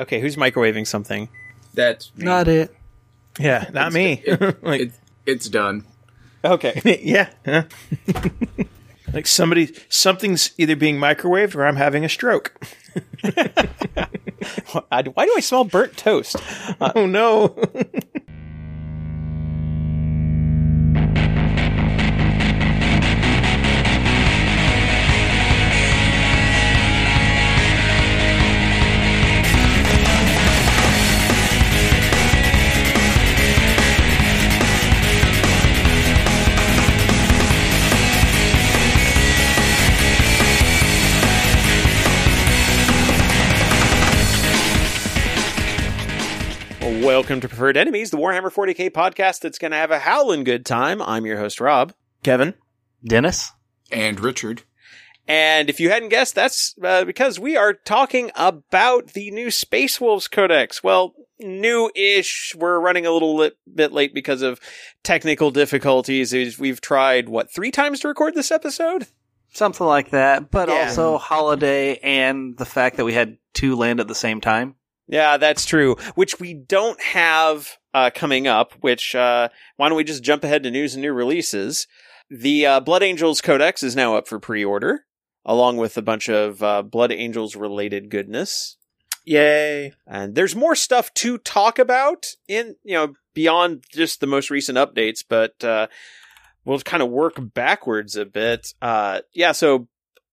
Okay, who's microwaving something? That's me. Not it. Yeah, not me. like, It, it's done. Okay. yeah. like somebody, something's either being microwaved or I'm having a stroke. Why do I smell burnt toast? Oh no. Welcome Enemies, the Warhammer 40k podcast that's going to have a howling good time. I'm your host, Rob. Kevin. Dennis? And Richard. And if you hadn't guessed, that's uh, because we are talking about the new Space Wolves Codex. Well, new-ish. We're running a little li- bit late because of technical difficulties. We've- We've tried, what, three times to record this episode? Something like that, but Yeah. also holiday and the fact that we had two land at the same time. Yeah, that's true. Which we don't have uh, coming up. Which uh, why don't we just jump ahead to news and new releases? The uh, Blood Angels Codex is now up for pre-order, along with a bunch of uh, Blood Angels related goodness. Yay. And there's more stuff to talk about in you know beyond just the most recent updates, but uh, we'll kind of work backwards a bit. Uh, yeah, so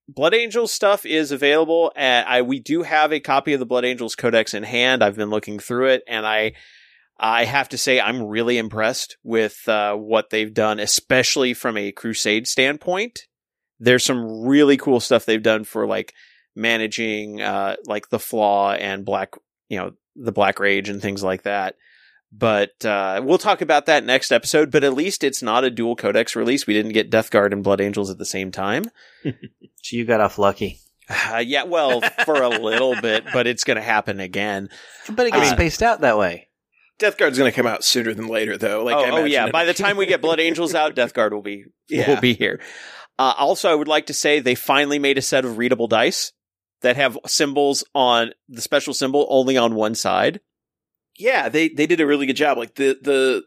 Blood Angels stuff is available. And I we do have a copy of the Blood Angels Codex in hand. I've been looking through it, and I I have to say I'm really impressed with uh, what they've done, especially from a Crusade standpoint. There's some really cool stuff they've done for like managing uh, like the Flaw and Black, you know, the Black Rage and things like that. But uh, we'll talk about that next episode. But at least it's not a dual codex release. We didn't get Death Guard and Blood Angels at the same time. So you got off lucky. Uh, yeah, well, for a little bit, but it's going to happen again. But it gets Uh, spaced out that way. Death Guard's going to come out sooner than later, though. Like, I oh, oh, yeah. By the time we get Blood Angels out, Death Guard will be Yeah. will be here. Uh, also, I would like to say they finally made a set of readable dice that have symbols on the special symbol only on one side. Yeah, they they did a really good job. Like the the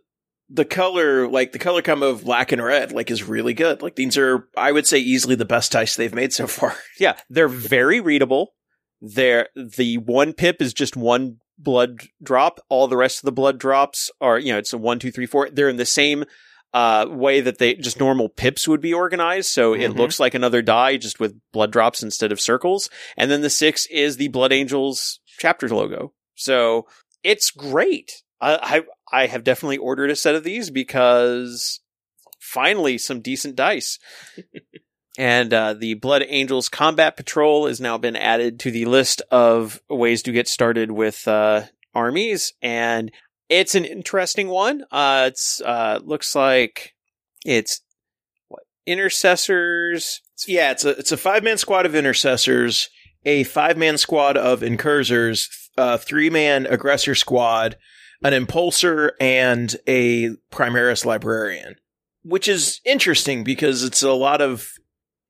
the color, like the color combo of black and red, like is really good. Like these are, I would say, easily the best dice they've made so far. Yeah, they're very readable. They're the one pip is just one blood drop. All the rest of the blood drops are, you know, it's a one, two, three, four. They're in the same uh, way that they just normal pips would be organized. So it Mhm. looks like another die just with blood drops instead of circles. And then the six is the Blood Angels chapter logo. So it's great. I, I I have definitely ordered a set of these because finally some decent dice. And uh, the Blood Angels Combat Patrol has now been added to the list of ways to get started with uh, armies, and it's an interesting one. Uh, it's uh, looks like it's what intercessors. Yeah, it's a it's a five man squad of intercessors, a five man squad of incursors, a three man aggressor squad, an impulsor, and a primaris librarian. Which is interesting because it's a lot of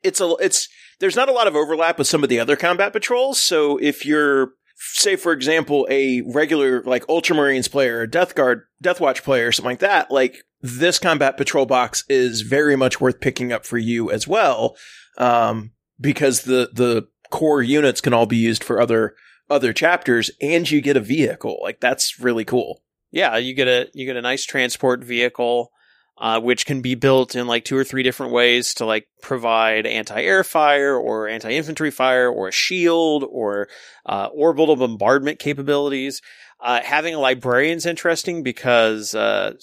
it's a it's there's not a lot of overlap with some of the other combat patrols. So if you're say for example a regular like ultramarines player death guard death watch player something like that like this combat patrol box is very much worth picking up for you as well um, because the the core units can all be used for other other chapters and you get a vehicle like that's really cool Yeah, you get a you get a nice transport vehicle, uh, which can be built in like two or three different ways to like provide anti-air fire or anti-infantry fire or a shield or uh, orbital bombardment capabilities. Uh, having a librarian's interesting because uh,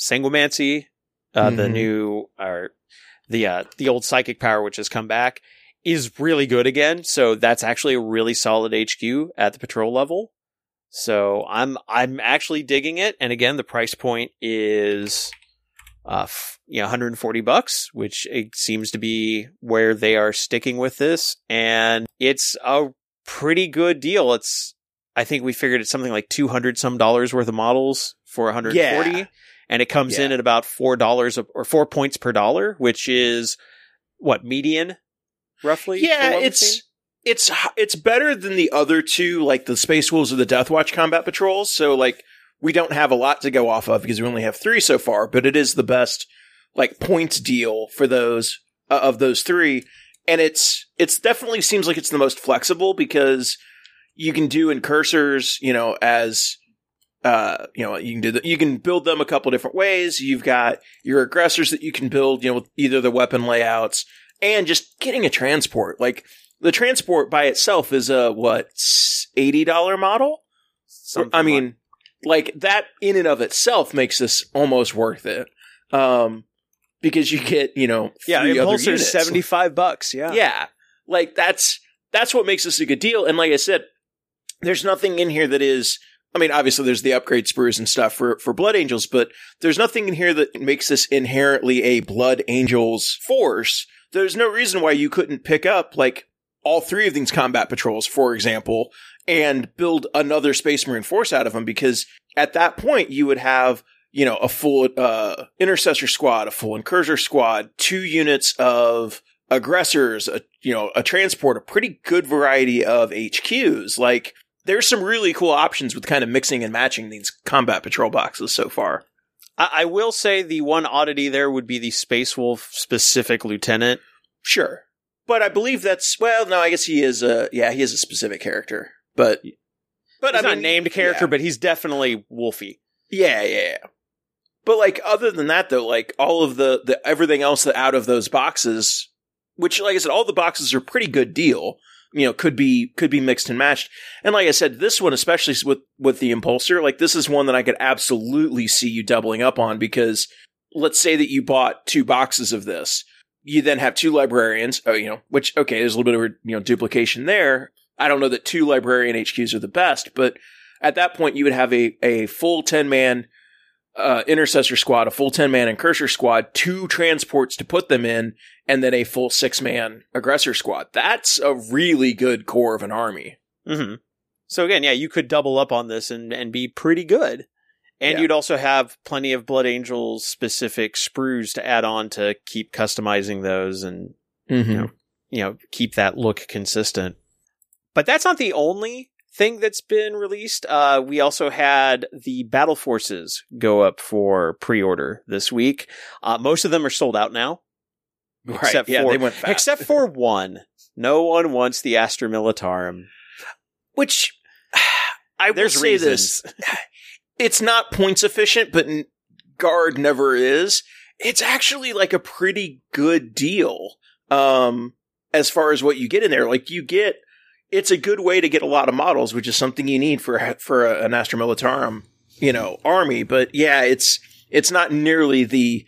uh, the Mhm. new or the uh, the old psychic power which has come back, is really good again. So that's actually a really solid HQ at the patrol level. So I'm I'm actually digging it, and again, the price point is, uh, f- you know, 140 bucks, which it seems to be where they are sticking with this, and it's a pretty good deal. It's I think we figured it's something like 200 some dollars worth of models for 140, Yeah. and it comes in at about four dollars or four points per dollar, which is what median, roughly. yeah it's it's it's better than the other two, like the Space Wolves or the Death Watch combat patrols. So like we don't have a lot to go off of because we only have three so far, but it is the best like points deal for those uh, of those three, and it's it's definitely seems like it's the most flexible because you can do incursors, you know, as uh, you know, you can do the, you can build them a couple different ways. You've got your aggressors that you can build, you know, with either the weapon layouts and just getting a transport. Like the transport by itself is a what eighty dollar model. Something I mean, like that in and of itself makes this almost worth it. Um, because you get you know yeah, Impulsor's seventy five bucks. Yeah, Yeah. Like that's that's what makes this a good deal. And like I said, there's nothing in here that is I mean, obviously there's the upgrade sprues and stuff for, for Blood Angels, but there's nothing in here that makes this inherently a Blood Angels force. There's no reason why you couldn't pick up like all three of these combat patrols, for example, and build another Space Marine force out of them because at that point you would have you know, a full uh, intercessor squad, a full incursor squad, two units of aggressors, a, you know, a transport, a pretty good variety of HQs. Like, there's some really cool options with kind of mixing and matching these combat patrol boxes so far. I, I will say the one oddity there would be the Space Wolf specific lieutenant. Sure. But I believe that's, well, no, I guess he is a, yeah, he is a specific character. But, but He's I not mean, named character, yeah. but he's definitely Wolfy. Yeah, yeah, yeah. But like other than that though, like all of the the everything else that out of those boxes, which like I said, all the boxes are pretty good deal. You know, could be could be mixed and matched. And like I said, this one especially with with the impulsor, like this is one that I could absolutely see you doubling up on because let's say that you bought two boxes of this. You then have two librarians, oh, you know, which okay, there's a little bit of you know duplication there. I don't know that two librarian HQs are the best, but at that point you would have a a full 10 man uh, intercessor squad, a full 10 man incursor squad, two transports to put them in, and then a full six man aggressor squad. That's a really good core of an army. hmm So again, yeah, you could double up on this and, and be pretty good. And Yeah. you'd also have plenty of Blood Angels specific sprues to add on to keep customizing those and Mm-hmm. know, you know, keep that look consistent. But that's not the only thing that's been released. Uh, we also had the Battle Forces go up for pre-order this week. Uh, most of them are sold out now, Right. except yeah, for- they went fast. except for one. No one wants the Astra Militarum. Which I will say reasons. this. It's not points efficient, but guard never is. It's actually like a pretty good deal. Um, as far as what you get in there, like you get, it's a good way to get a lot of models, which is something you need for for a, an Astra Militarum, you know, army. But yeah, it's it's not nearly the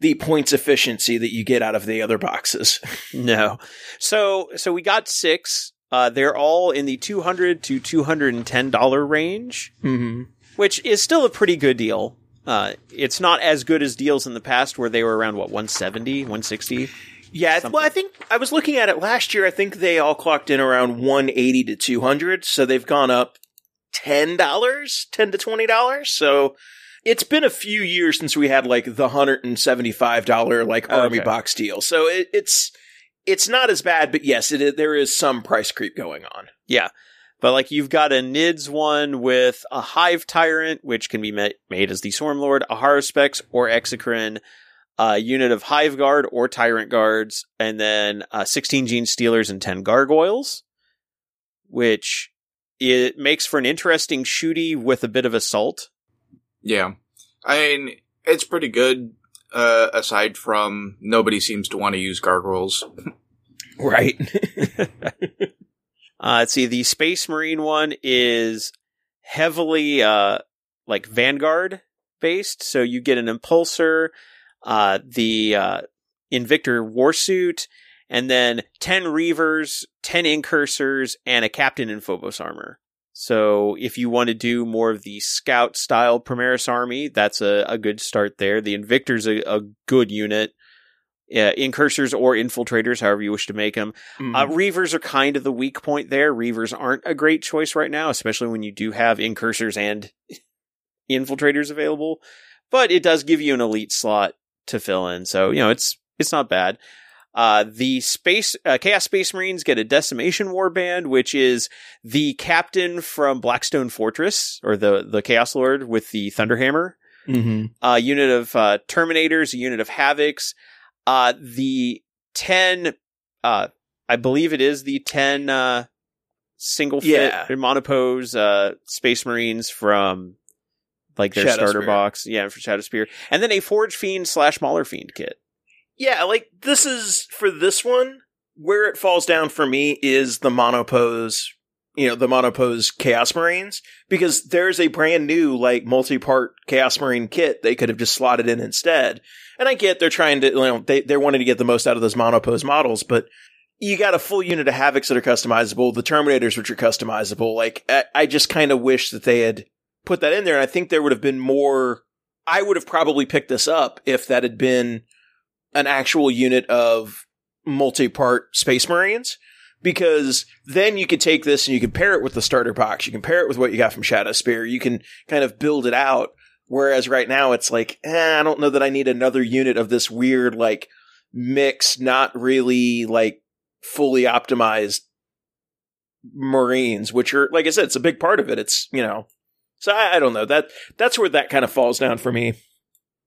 the points efficiency that you get out of the other boxes. No. So so we got six. Uh, they're all in the two hundred to two hundred and ten dollar range. Mm-hmm. which is still a pretty good deal. Uh, it's not as good as deals in the past where they were around what 170, 160. Yeah, th- well, I think I was looking at it last year. I think they all clocked in around 180 to 200, so they've gone up $10, 10 to $20. So it's been a few years since we had like the $175 like oh, army Okay. box deal. So it, it's it's not as bad, but yes, it there is some price creep going on. Yeah. But like you've got a NIDS one with a Hive Tyrant, which can be ma- made as the Swarm Lord, a Haruspex or Exocrine, a unit of Hive Guard or Tyrant Guards, and then uh, 16 Genestealers and 10 Gargoyles, which it makes for an interesting shooty with a bit of assault. Yeah. I mean, it's pretty good, uh, aside from nobody seems to want to use gargoyles. Right. Uh, let's see, the Space Marine one is heavily uh, like Vanguard based, so you get an Impulsor, uh, the uh, Invictor Warsuit, and then ten Reavers, ten Incursors, and a Captain in Phobos armor. So if you want to do more of the Scout style Primaris army, that's a, a good start there. The Invictor's a, a good unit. Uh, incursors or infiltrators, however you wish to make them. Uh, Mhm. Reavers are kind of the weak point there. Reavers aren't a great choice right now, especially when you do have incursors and infiltrators available. But it does give you an elite slot to fill in, so you know it's it's not bad. Uh, the space uh, Chaos Space Marines get a Decimation Warband, which is the captain from Blackstone Fortress, or the the Chaos Lord with the Thunderhammer. Mm-hmm. A unit of uh, Terminators, a unit of Havocs. Uh, the ten, uh, I believe it is the ten uh, single fit Yeah. monopose uh, Space Marines from like their Shadow starter Spear. box, yeah, for Shadow Spear, and then a Forge Fiend slash Mauler Fiend kit. Yeah, like this is for this one where it falls down for me is the monopose, you know, the monopose Chaos Marines because there's a brand new like multi-part Chaos Marine kit they could have just slotted in instead. And I get they're trying to, you know, they they're wanting to get the most out of those monopose models, but you got a full unit of Havocs that are customizable, the Terminators which are customizable. Like I, I just kind of wish that they had put that in there, and I think there would have been more. I would have probably picked this up if that had been an actual unit of multi-part Space Marines. Because then you could take this and you can pair it with the starter box. You can pair it with what you got from Shadow Spear. You can kind of build it out. Whereas right now it's like, eh, I don't know that I need another unit of this weird, like, mix, not really, like, fully optimized Marines, which are, like I said, it's a big part of it. It's, you know, so I, I don't know. That, that's where that kind of falls down for me.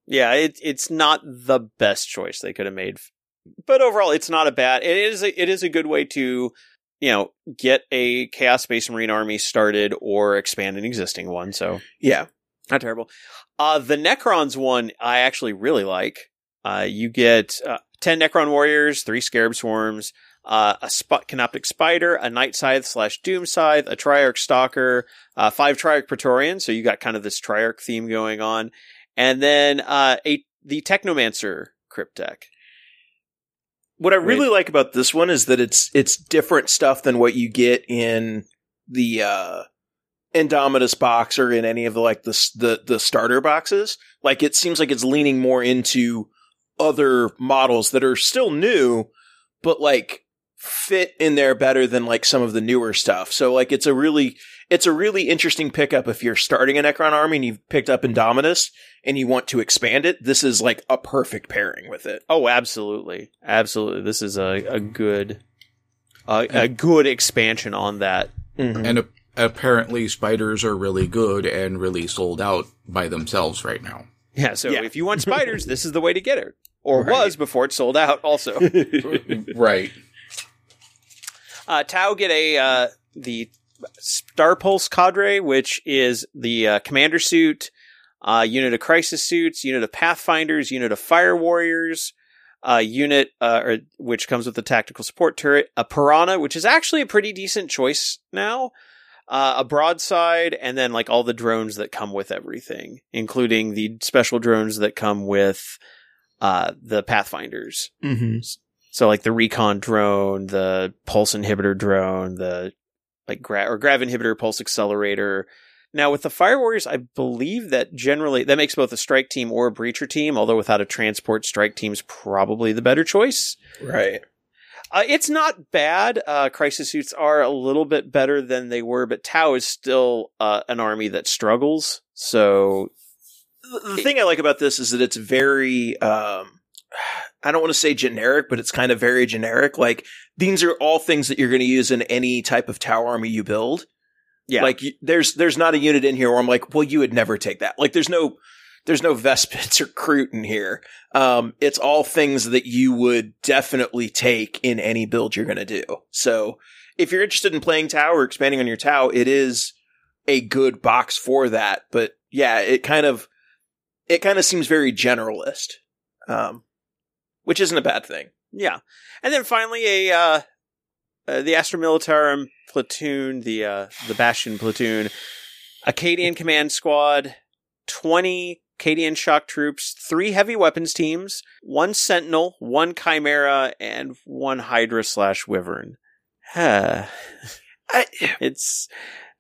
Yeah, it, it's not the best choice they could have made, but overall, it's not a bad. It is a, it is a good way to, you know, get a Chaos Space Marine army started or expand an existing one. So Yeah. not terrible. Uh, the Necrons one I actually really like. Uh, you get uh, ten Necron warriors, three Scarab swarms, uh, a spot Canoptek spider, a night scythe slash doom scythe, a triarch stalker, uh, five triarch praetorians. So you got kind of this triarch theme going on, and then uh, a the technomancer Cryptek. What I really like about this one is that it's it's different stuff than what you get in the uh Indomitus box or in any of the like the the the starter boxes. Like it seems like it's leaning more into other models that are still new, but like fit in there better than like some of the newer stuff. So like it's a really it's a really interesting pickup if you're starting a Necron army and you've picked up Indomitus and you want to expand it. This is like a perfect pairing with it. Oh, absolutely, absolutely. This is a a good a, a good expansion on that. Mhm. And a- apparently, spiders are really good and really sold out by themselves right now. Yeah, so Yeah. if you want spiders, this is the way to get it. Or Right. was before it sold out, also. right. Uh, Tau get a, uh, the Star Pulse cadre, which is the uh, commander suit, uh, unit of crisis suits, unit of pathfinders, unit of fire warriors, uh, unit, uh, or, which comes with the tactical support turret, a piranha, which is actually a pretty decent choice now. Uh, a broadside, and then like all the drones that come with everything, including the special drones that come with uh, the Pathfinders. Mm-hmm. So like the recon drone, the pulse inhibitor drone, the like gra- or grav inhibitor, pulse accelerator. Now with the fire warriors, I believe that generally that makes both a strike team or a breacher team. Although without a transport, strike team's probably the better choice. Right. Uh, it's not bad. Uh, crisis suits are a little bit better than they were, but Tau is still uh, an army that struggles. So The, thing I like about this is that it's very, um, I don't want to say generic, but it's kind of very generic. Like these are all things that you're going to use in any type of Tau army you build. yeah, Like there's there's not a unit in here where I'm like, well, you would never take that. Like there's no there's no Vespids or Kroot in here. Um, it's all things that you would definitely take in any build you're going to do. So if you're interested in playing Tau or expanding on your Tau, it is a good box for that. But yeah, it kind of it kind of seems very generalist, um, which isn't a bad thing. Yeah, and then finally a uh, uh, the Astra Militarum platoon, the uh, the Bastion platoon, a Cadian command squad, twenty Cadian shock troops, three heavy weapons teams, one Sentinel, one Chimera, and one Hydra slash Wyvern. Huh. I, it's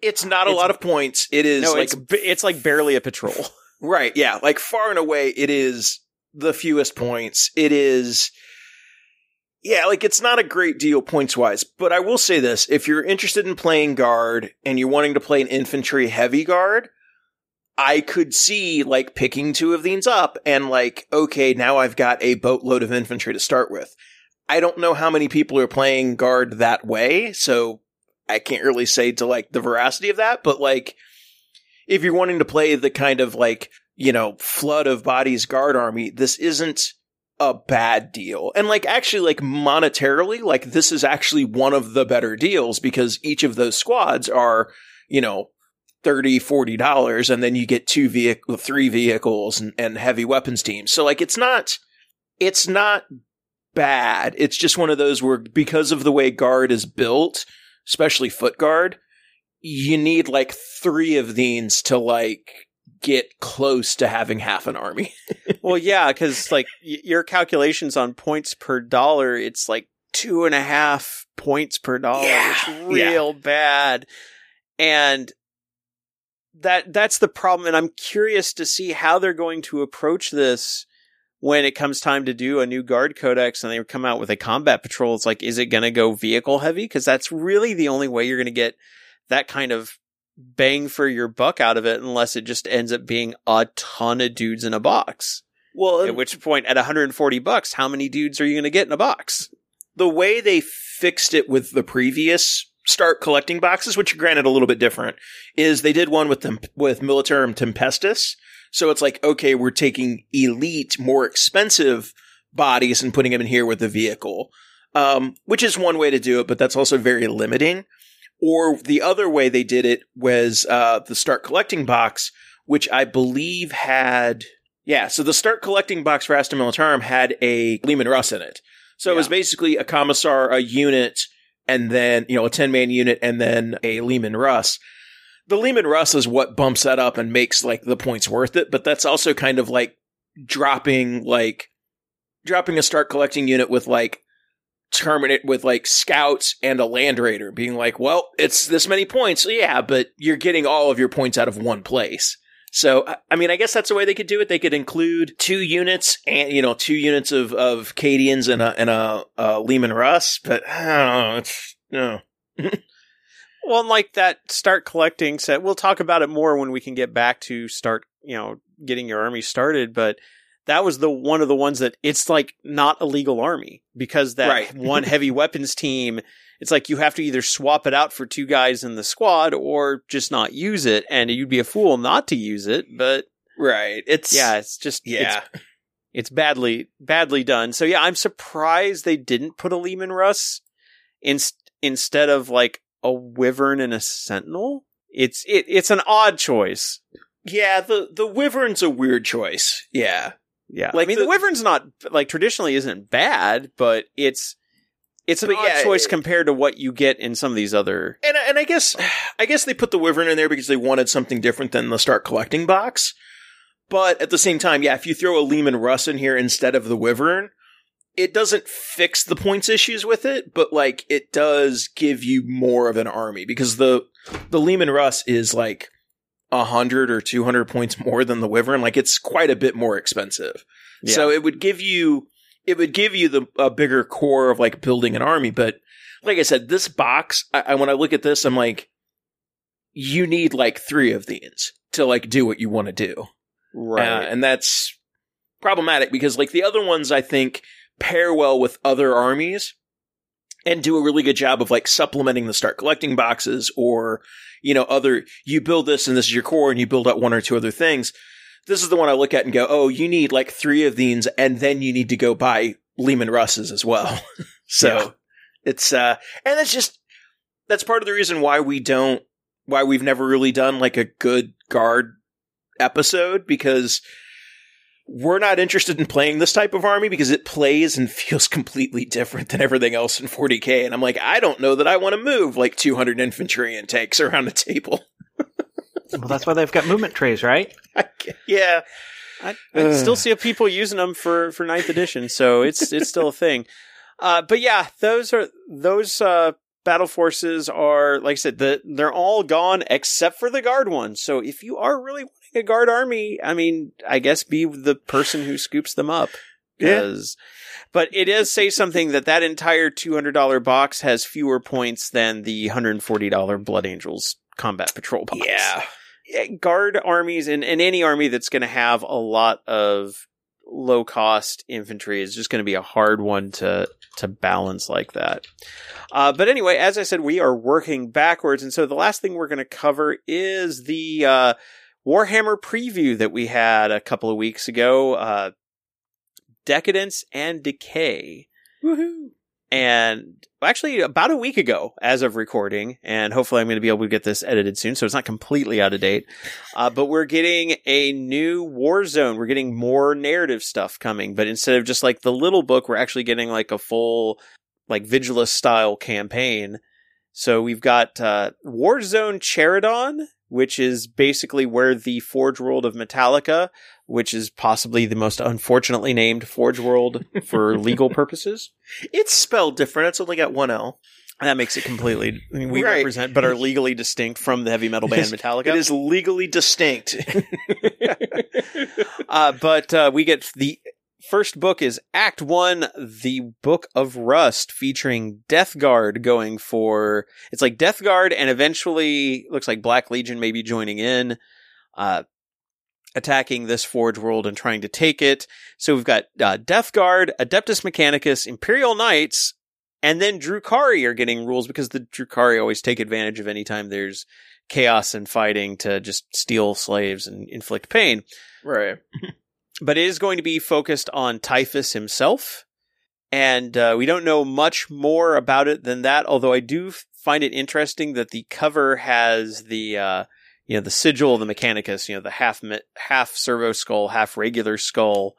it's not a It's- lot of points. It is no, like it's it's like barely a patrol. Right, yeah. Like far and away it is the fewest points. It is Yeah, like it's not a great deal points wise, but I will say this, if you're interested in playing guard and you're wanting to play an infantry heavy guard, I could see like picking two of these up and like okay, now I've got a boatload of infantry to start with. I don't know how many people are playing guard that way, so I can't really say to like the veracity of that, but like if you're wanting to play the kind of like, you know, flood of bodies guard army, this isn't a bad deal. And like actually like monetarily, like this is actually one of the better deals because each of those squads are, you know, 30 40 dollars and then you get two vehicle three vehicles and, and heavy weapons teams. So like it's not it's not bad. It's just one of those where because of the way guard is built, especially foot guard, you need like three of these to like get close to having half an army. well, yeah, because like y- your calculations on points per dollar, it's like two and a half points per dollar. Yeah, It's real bad. And that that's the problem. And I'm curious to see how they're going to approach this when it comes time to do a new guard codex and they come out with a combat patrol. It's like, is it going to go vehicle heavy? Because that's really the only way you're going to get that kind of bang for your buck out of it, unless it just ends up being a ton of dudes in a box. Well, At which point, at 140 bucks, how many dudes are you going to get in a box? the way they fixed it with the previous start collecting boxes, which granted a little bit different, is they did one with them with Militarum Tempestus. So it's like, okay, we're taking elite, more expensive bodies and putting them in here with the vehicle. Um, which is one way to do it, but that's also very limiting. Or the other way they did it was uh, the start collecting box, which I believe had yeah. So the start collecting box for Astra Militarum had a Leman Russ in it. So it was basically a commissar, a unit, and then you know a ten man unit, and then a Leman Russ. The Leman Russ is what bumps that up and makes like the points worth it, but that's also kind of like dropping like dropping a start collecting unit with like terminate with like scouts and a land raider being like, well, it's this many points. Yeah, but you're getting all of your points out of one place. So, I- mean, I guess that's the way they could do it. They could include two units and, you know, two units of, of Cadians and a, and a, a Leman Russ, but I don't know. It's, no. Well, and like that start collecting set, we'll talk about it more when we can get back to start, you know, getting your army started. But that was the one of the ones that it's like not a legal army because that Right. one heavy weapons team, it's like you have to either swap it out for two guys in the squad or just not use it. And you'd be a fool not to use it. But Right. It's, yeah, it's just, yeah. it's, it's badly, badly done. So yeah, I'm surprised they didn't put a Leman Russ in, instead of like a Wyvern and a Sentinel. It's, it, it's an odd choice. yeah. The, the Wyvern's a weird choice. Yeah. Yeah. Like I mean, the- the, Wyvern's not, like, traditionally isn't bad, but it's, it's an But odd yeah, choice it- compared to what you get in some of these other. And and I guess I guess they put the wyvern in there because they wanted something different than the start collecting box. But at the same time, yeah, if you throw a Leman Russ in here instead of the wyvern, it doesn't fix the points issues with it, but like it does give you more of an army because the the Leman Russ is like a hundred or two hundred points more than the wyvern. Like it's quite a bit more expensive. So it would give you it would give you the a bigger core of like building an army. But like I said, this box, I, I when I look at this, I'm like, you need like three of these to like do what you want to do, right. Uh, and that's problematic because like the other ones, I think pair well with other armies and do a really good job of like supplementing the start collecting boxes or you know other you build this and this is your core and you build out one or two other things this is the one I look at and go, oh, you need like three of these, and then you need to go buy Leman Russes as well. so Yeah. it's uh, and that's just that's part of the reason why we don't why we've never really done like a good guard episode because we're not interested in playing this type of army because it plays and feels completely different than everything else in 40k and I'm like I don't know that I want to move like 200 infantry and tanks around a table. Well, that's why they've got movement trays, right? yeah. I, I still see people using them for for ninth edition, so it's it's still a thing. Uh, but yeah, those are those uh, battle forces are like I said, the they're all gone except for the guard one. So if you are really wanting a guard army, I mean, I guess be the person who scoops them up. Yeah. But it does say something that that entire two hundred dollar box has fewer points than the hundred and forty dollar Blood Angels combat patrol box Yeah. yeah, guard armies and, and any army that's going to have a lot of low cost infantry is just going to be a hard one to to balance like that. Uh, but anyway, as I said, we are working backwards, and so the last thing we're going to cover is the uh, Warhammer preview that we had a couple of weeks ago. Uh, Decadence and Decay. Woohoo! And actually, about a week ago, as of recording, and hopefully I'm going to be able to get this edited soon, so it's not completely out of date. Uh, but we're getting a new Warzone. We're getting more narrative stuff coming, but instead of just like the little book, we're actually getting like a full, like Vigilus style campaign. So we've got uh, Warzone Charadon, which is basically where the Forge World of Metalica, which is possibly the most unfortunately named Forge World for legal purposes. It's spelled different. It's only got one L. That makes it completely. I mean, we Right. represent, but are legally distinct from the heavy metal band Metallica. It is legally distinct. Uh, but uh, we get the first book is Act One, the Book of Rust, featuring Death Guard going for. It's like Death Guard, and eventually looks like Black Legion may be joining in, uh, attacking this Forge world and trying to take it. So we've got uh, Death Guard, Adeptus Mechanicus, Imperial Knights, and then Drukhari are getting rules because the Drukhari always take advantage of any time there's chaos and fighting to just steal slaves and inflict pain right. but it is going to be focused on Typhus himself. And uh, we don't know much more about it than that, although I do find it interesting that the cover has the, uh, you know, the sigil of the Mechanicus, you know, the half, half servo skull, half regular skull.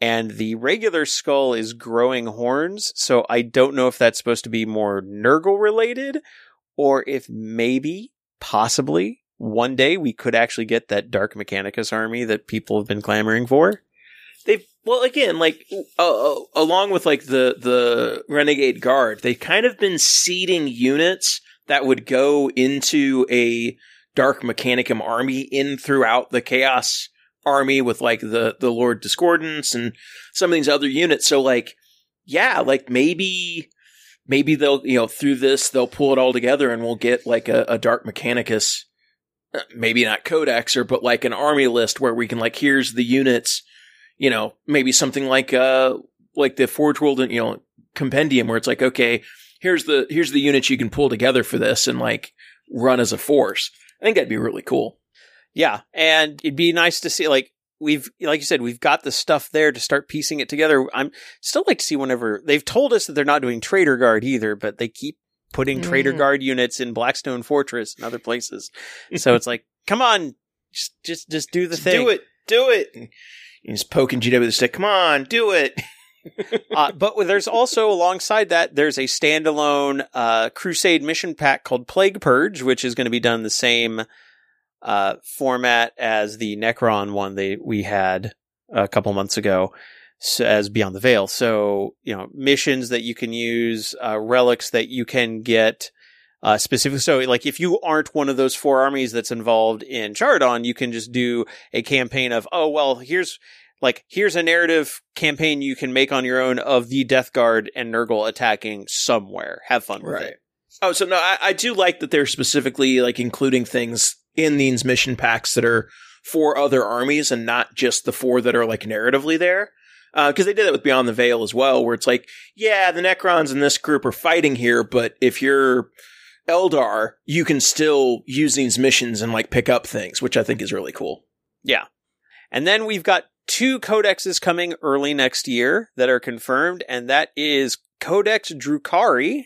And the regular skull is growing horns, so I don't know if that's supposed to be more Nurgle related, or if maybe, possibly, one day we could actually get that Dark Mechanicus army that people have been clamoring for. They've well again like uh, uh, along with like the the renegade guard they've kind of been seeding units that would go into a dark mechanicum army in throughout the chaos army with like the the lord discordant and some of these other units so like yeah like maybe maybe they'll you know through this they'll pull it all together and we'll get like a, a dark mechanicus maybe not codexer but like an army list where we can like here's the units you know, maybe something like uh like the Forge World, you know, compendium where it's like, okay, here's the here's the units you can pull together for this and like run as a force. I think that'd be really cool. Yeah, and it'd be nice to see like we've like you said we've got the stuff there to start piecing it together. I'm still like to see whenever they've told us that they're not doing Traitor Guard either, but they keep putting Traitor Mm. Guard units in Blackstone Fortress and other places. So it's like, come on, just just just do the Just thing. Do it, do it. And you just poking GW with the stick. Come on, do it. uh, but there's also alongside that, there's a standalone uh, Crusade mission pack called Plague Purge, which is going to be done the same uh, format as the Necron one they we had a couple months ago, so, as Beyond the Veil. So you know, missions that you can use, uh, relics that you can get. Uh, specific. So, like, if you aren't one of those four armies that's involved in Charadon, you can just do a campaign of, oh, well, here's, like, here's a narrative campaign you can make on your own of the Death Guard and Nurgle attacking somewhere. Have fun with it. Oh, so no, I, I do like that they're specifically like including things in these mission packs that are for other armies and not just the four that are like narratively there. Uh, because they did that with Beyond the Veil as well, where it's like, yeah, the Necrons in this group are fighting here, but if you're Eldar, you can still use these missions and like pick up things, which I think is really cool. Yeah. And then we've got two codexes coming early next year that are confirmed, and that is Codex Drukhari,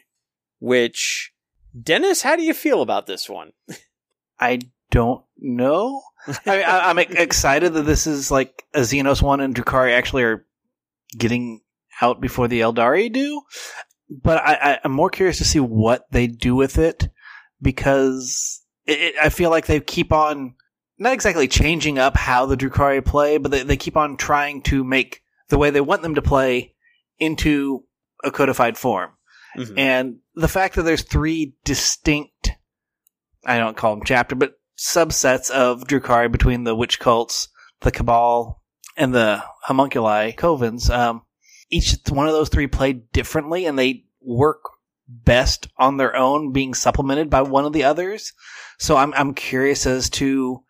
which Dennis, how do you feel about this one? I don't know. I mean, I, I'm excited that this is like a Xenos one and Drukhari actually are getting out before the Eldari do. But I, I, I'm more curious to see what they do with it because it, it, I feel like they keep on not exactly changing up how the Drukhari play, but they, they keep on trying to make the way they want them to play into a codified form. Mhm. And the fact that there's three distinct, I don't call them chapter, but subsets of Drukhari between the witch cults, the Kabal, and the homunculi covens, um, each one of those three play differently and they work best on their own being supplemented by one of the others. So I'm, I'm curious as to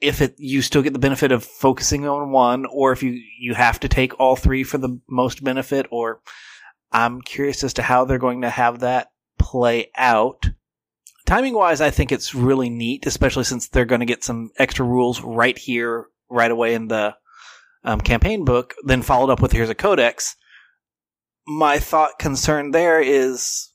if it you still get the benefit of focusing on one, or if you you have to take all three for the most benefit, or I'm curious as to how they're going to have that play out. Timing wise, I think it's really neat, especially since they're going to get some extra rules right here, right away in the um, campaign book, then followed up with here's a codex. My thought concern there is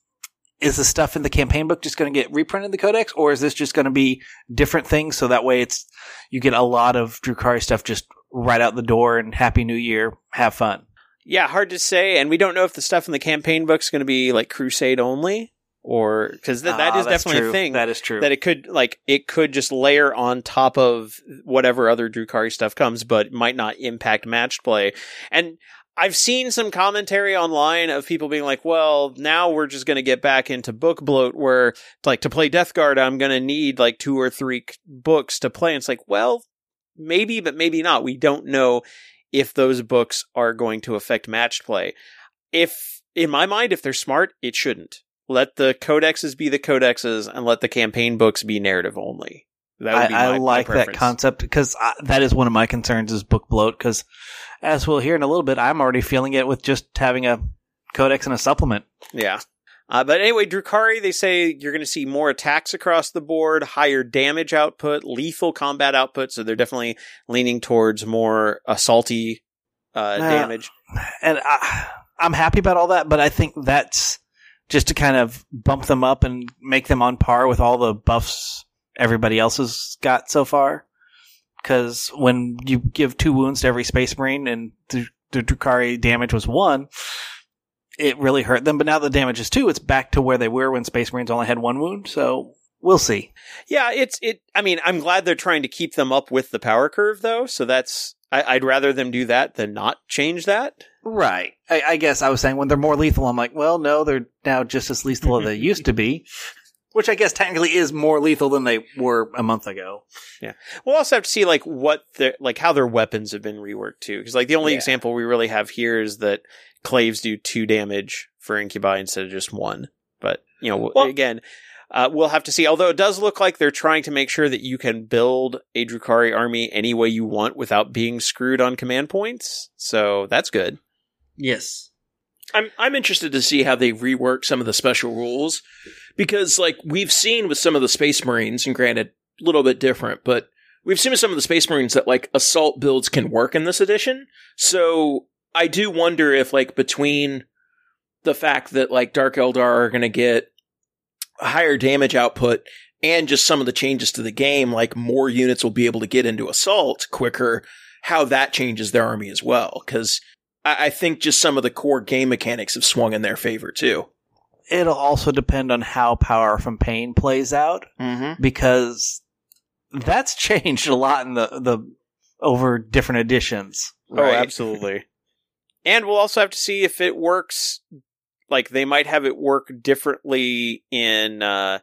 is the stuff in the campaign book just going to get reprinted in the codex, or is this just going to be different things so that way it's you get a lot of Drukhari stuff just right out the door and Happy New Year, have fun. Yeah, hard to say, and we don't know if the stuff in the campaign book's going to be like Crusade only, or because th- that Ah, is definitely true. a thing. That is true. that it could like it could just layer on top of whatever other Drukhari stuff comes, but might not impact matched play. And I've seen some commentary online of people being like, "Well, now we're just going to get back into book bloat, where like to play Death Guard, I'm going to need like two or three c- books to play." And it's like, well, maybe, but maybe not. We don't know if those books are going to affect matched play. If in my mind, if they're smart, it shouldn't. Let the codexes be the codexes and let the campaign books be narrative only. That would I, be I my- my like that concept because that is one of my concerns is book bloat. Because as we'll hear in a little bit, I'm already feeling it with just having a codex and a supplement. Yeah. Uh, but anyway, Drukhari, they say you're going to see more attacks across the board, higher damage output, lethal combat output. So they're definitely leaning towards more assaulty uh, Nah. damage. and I, I'm happy about all that, but I think that's just to kind of bump them up and make them on par with all the buffs everybody else has got so far. Because when you give two wounds to every Space Marine and the, the Drukhari damage was one, it really hurt them. But now the damage is two, it's back to where they were when Space Marines only had one wound. So we'll see. Yeah, it's it. I mean, I'm glad they're trying to keep them up with the power curve, though. So that's I, I'd rather them do that than not change that. Right. I, I guess I was saying when they're more lethal, I'm like, well, no, they're now just as lethal as they used to be. Which I guess technically is more lethal than they were a month ago. Yeah. We'll also have to see like what their like how their weapons have been reworked too, because like the only Yeah. example we really have here is that klaives do two damage for incubi instead of just one. But you know, Well- again, uh, we'll have to see. Although it does look like they're trying to make sure that you can build a Drukhari army any way you want without being screwed on command points, so that's good. Yes. I'm I'm interested to see how they rework some of the special rules because like we've seen with some of the Space Marines, and granted, a little bit different, but we've seen with some of the Space Marines that like assault builds can work in this edition. So I do wonder if like between the fact that like Dark Eldar are going to get a higher damage output and just some of the changes to the game, like more units will be able to get into assault quicker, how that changes their army as well. Because I, I think just some of the core game mechanics have swung in their favor too. It'll also depend on how Power from Pain plays out Mm-hmm. because that's changed a lot in the, the over different editions. Oh, absolutely. and we'll also have to see if it works. Like they might have it work differently in uh,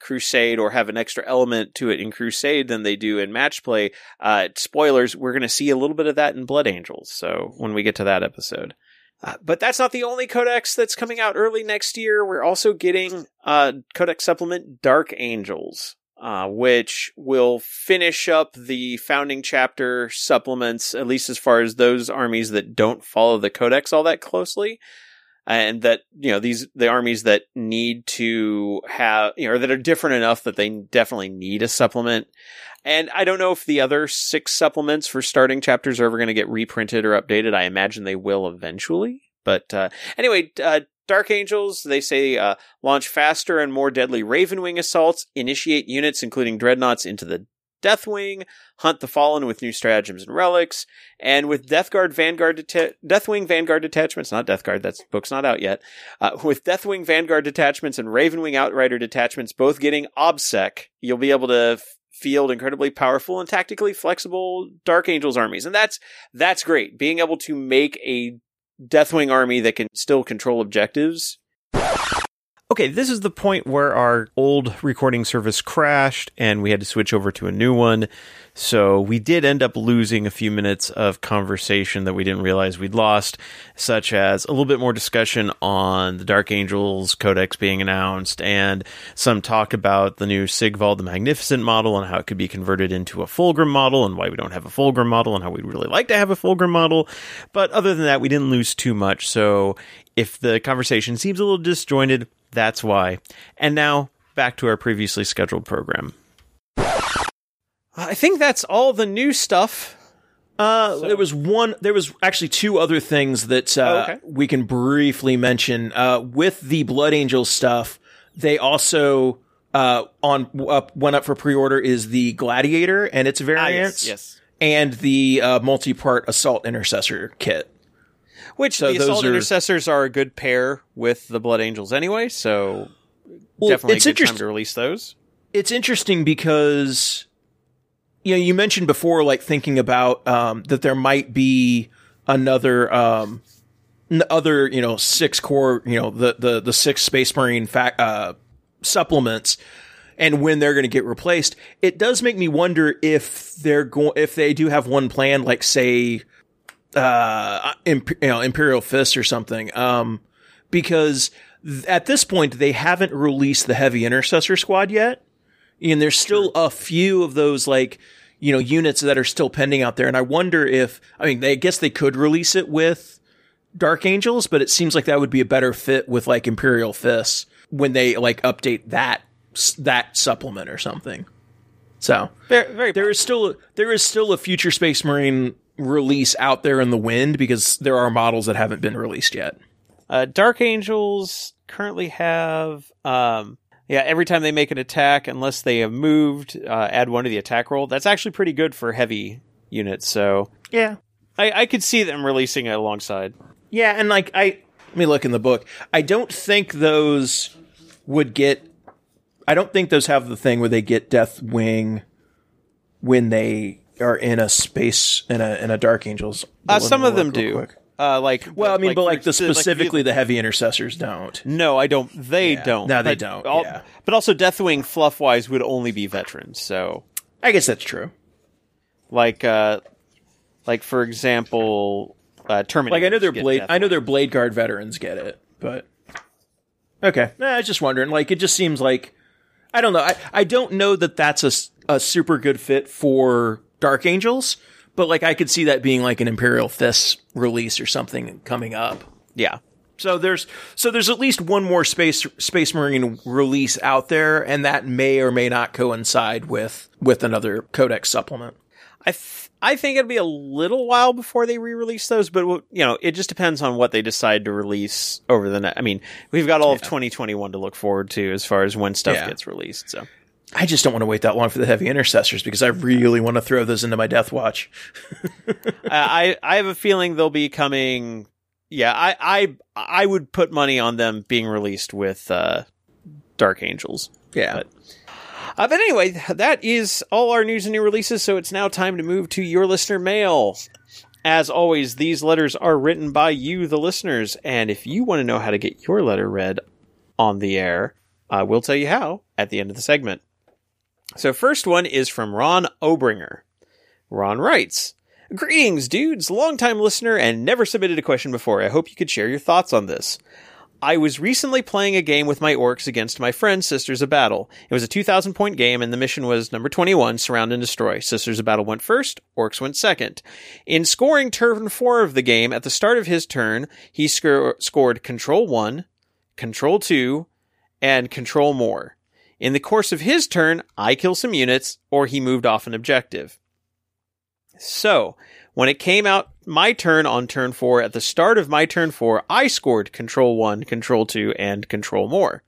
Crusade, or have an extra element to it in Crusade than they do in Match Play. Uh, spoilers: we're going to see a little bit of that in Blood Angels. So when we get to that episode. Uh, but that's not the only codex that's coming out early next year. We're also getting uh, codex supplement Dark Angels, uh, which will finish up the founding chapter supplements, at least as far as those armies that don't follow the codex all that closely. And that, you know, these, the armies that need to have, you know, that are different enough that they definitely need a supplement. And I don't know if the other six supplements for starting chapters are ever going to get reprinted or updated. I imagine they will eventually. But uh, anyway, uh, Dark Angels, they say uh, launch faster and more deadly Ravenwing assaults, initiate units including dreadnoughts into the Deathwing, hunt the fallen with new stratagems and relics, and with Death Guard Vanguard deta- Deathwing Vanguard detachments, not Death Guard, that's book's not out yet. Uh, with Deathwing Vanguard detachments and Ravenwing Outrider detachments both getting OBSEC, you'll be able to field incredibly powerful and tactically flexible Dark Angels armies, and that's that's great. Being able to make a Deathwing army that can still control objectives. Okay, this is the point where our old recording service crashed and we had to switch over to a new one. So we did end up losing a few minutes of conversation that we didn't realize we'd lost, such as a little bit more discussion on the Dark Angels Codex being announced and some talk about the new Sigvald the Magnificent model and how it could be converted into a Fulgrim model and why we don't have a Fulgrim model and how we'd really like to have a Fulgrim model. But other than that, we didn't lose too much. So if the conversation seems a little disjointed, that's why. And now back to our previously scheduled program. I think that's all the new stuff. Uh, there was one. There was actually two other things that uh, Oh, okay. we can briefly mention. Uh, with the Blood Angels stuff, they also uh, on up went up for pre-order is the Gladiator and its variants, Ah, yes. and the uh, multi-part Assault Intercessor kit. Which So the those Assault are- Intercessors are a good pair with the Blood Angels anyway, so Well, definitely it's a good time to release those. it's interesting because you know you mentioned before like thinking about um, that there might be another um, other you know six core you know the the the six space marine fa- uh, supplements and when they're going to get replaced it does make me wonder if they're going if they do have one plan like say uh imp- you know imperial fist or something um because th- at this point they haven't released the heavy intercessor squad yet and there's still a few of those like you know units that are still pending out there and i wonder if i mean they I guess they could release it with dark angels but it seems like that would be a better fit with like imperial fists when they like update that that supplement or something. So Very, very there is still there is still a future space marine release out there in the wind because there are models that haven't been released yet Uh, Dark Angels currently have, um, yeah, every time they make an attack, unless they have moved, uh, add one to the attack roll. That's actually pretty good for heavy units. So yeah I, I could see them releasing it alongside. Yeah, and like I let me look in the book. I don't think those would get I don't think those have the thing where they get Death Wing when they are in a space in a in a Dark Angels. Uh, some of them do. quick. Uh, like, Well, I mean, but like the instance, like, specifically the heavy intercessors don't. No, I don't. They Yeah. don't. No, they But don't, al- yeah. But also, Deathwing fluff wise would only be veterans. So, I guess that's true. like, uh, like for example, uh, Terminator. Like I know their blade I know their Blade Guard veterans get it, but okay. Nah, I was just wondering. Like it just seems like I don't know. I I don't know that that's a a super good fit for Dark Angels, but like I could see that being like an Imperial Fist release or something coming up. Yeah. So there's so there's at least one more space Space Marine release out there, and that may or may not coincide with with another Codex supplement. I th- I think it'll be a little while before they re-release those, but you know, it just depends on what they decide to release over the next. I mean, we've got all of 2021 to look forward to as far as when stuff Yeah. gets released. So I just don't want to wait that long for the heavy intercessors because I really want to throw those into my Death Watch. I I have a feeling they'll be coming. Yeah, I I I would put money on them being released with uh, Dark Angels. Yeah. But- Uh, but anyway, that is all our news and new releases. So it's now time to move to your listener mail. As always, these letters are written by you, the listeners. And if you want to know how to get your letter read on the air, I will tell you how at the end of the segment. So, first one is from Ron Obringer. Ron writes, Greetings, dudes. Longtime listener and never submitted a question before. I hope you could share your thoughts on this. I was recently playing a game with my Orks against my friend Sisters of Battle. It was a 2000 point game and the mission was number 21, surround and destroy. Sisters of Battle went first, Orks went second. In scoring turn 4 of the game, at the start of his turn, he sco- scored control 1, control 2, and control more. In the course of his turn, I kill some units or he moved off an objective. So, when it came out my turn on turn 4, at the start of my turn 4, I scored Control 1, Control 2, and Control More.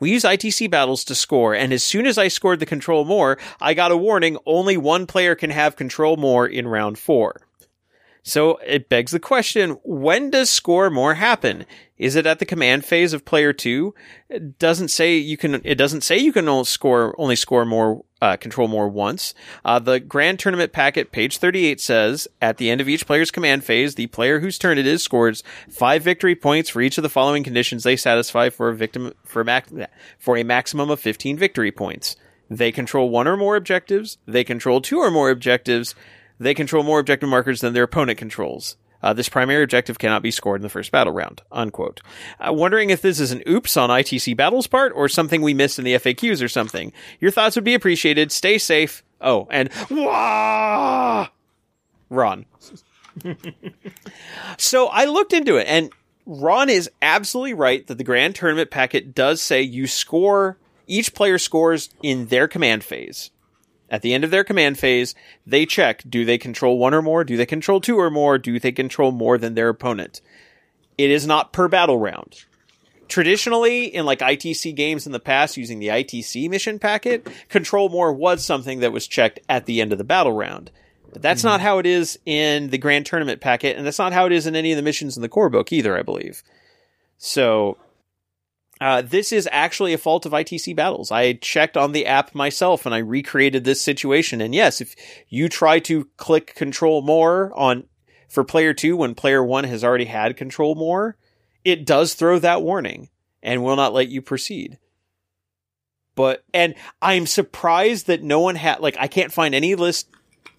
We use ITC battles to score, and as soon as I scored the Control More, I got a warning only one player can have Control More in round 4. So it begs the question, when does score more happen? Is it at the command phase of player 2? It doesn't say you can it doesn't say you can only score only score more uh, control more once. Uh, the Grand Tournament Packet, page 38 says, at the end of each player's command phase, the player whose turn it is scores five victory points for each of the following conditions they satisfy for a victim for, mac- for a maximum of 15 victory points. They control one or more objectives. They control two or more objectives. They control more objective markers than their opponent controls. Uh, this primary objective cannot be scored in the first battle round. Unquote. Uh, wondering if this is an oops on ITC Battle's part or something we missed in the FAQs or something. Your thoughts would be appreciated. Stay safe. Oh, and wah! Ron. so I looked into it, and Ron is absolutely right that the Grand Tournament packet does say you score, each player scores in their command phase. At the end of their command phase, they check do they control one or more? Do they control two or more? Do they control more than their opponent? It is not per battle round. Traditionally, in like ITC games in the past using the ITC mission packet, control more was something that was checked at the end of the battle round. But that's mm-hmm. not how it is in the Grand Tournament packet, and that's not how it is in any of the missions in the core book either, I believe. So, uh, this is actually a fault of ITC battles. I checked on the app myself and I recreated this situation. And yes, if you try to click control more on for player two when player one has already had control more, it does throw that warning and will not let you proceed. But, and I'm surprised that no one had, like, I can't find any list,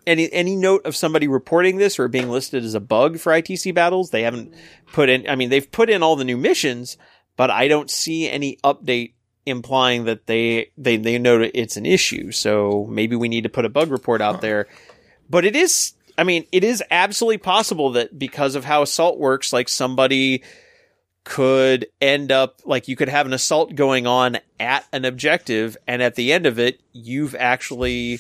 any, any note of somebody reporting this or being listed as a bug for ITC battles. They haven't put in, I mean, they've put in all the new missions, but I don't see any update implying that they, they, they know it's an issue. So maybe we need to put a bug report out there. But it is, I mean, it is absolutely possible that because of how assault works, like somebody could end up, like you could have an assault going on at an objective and at the end of it, you've actually,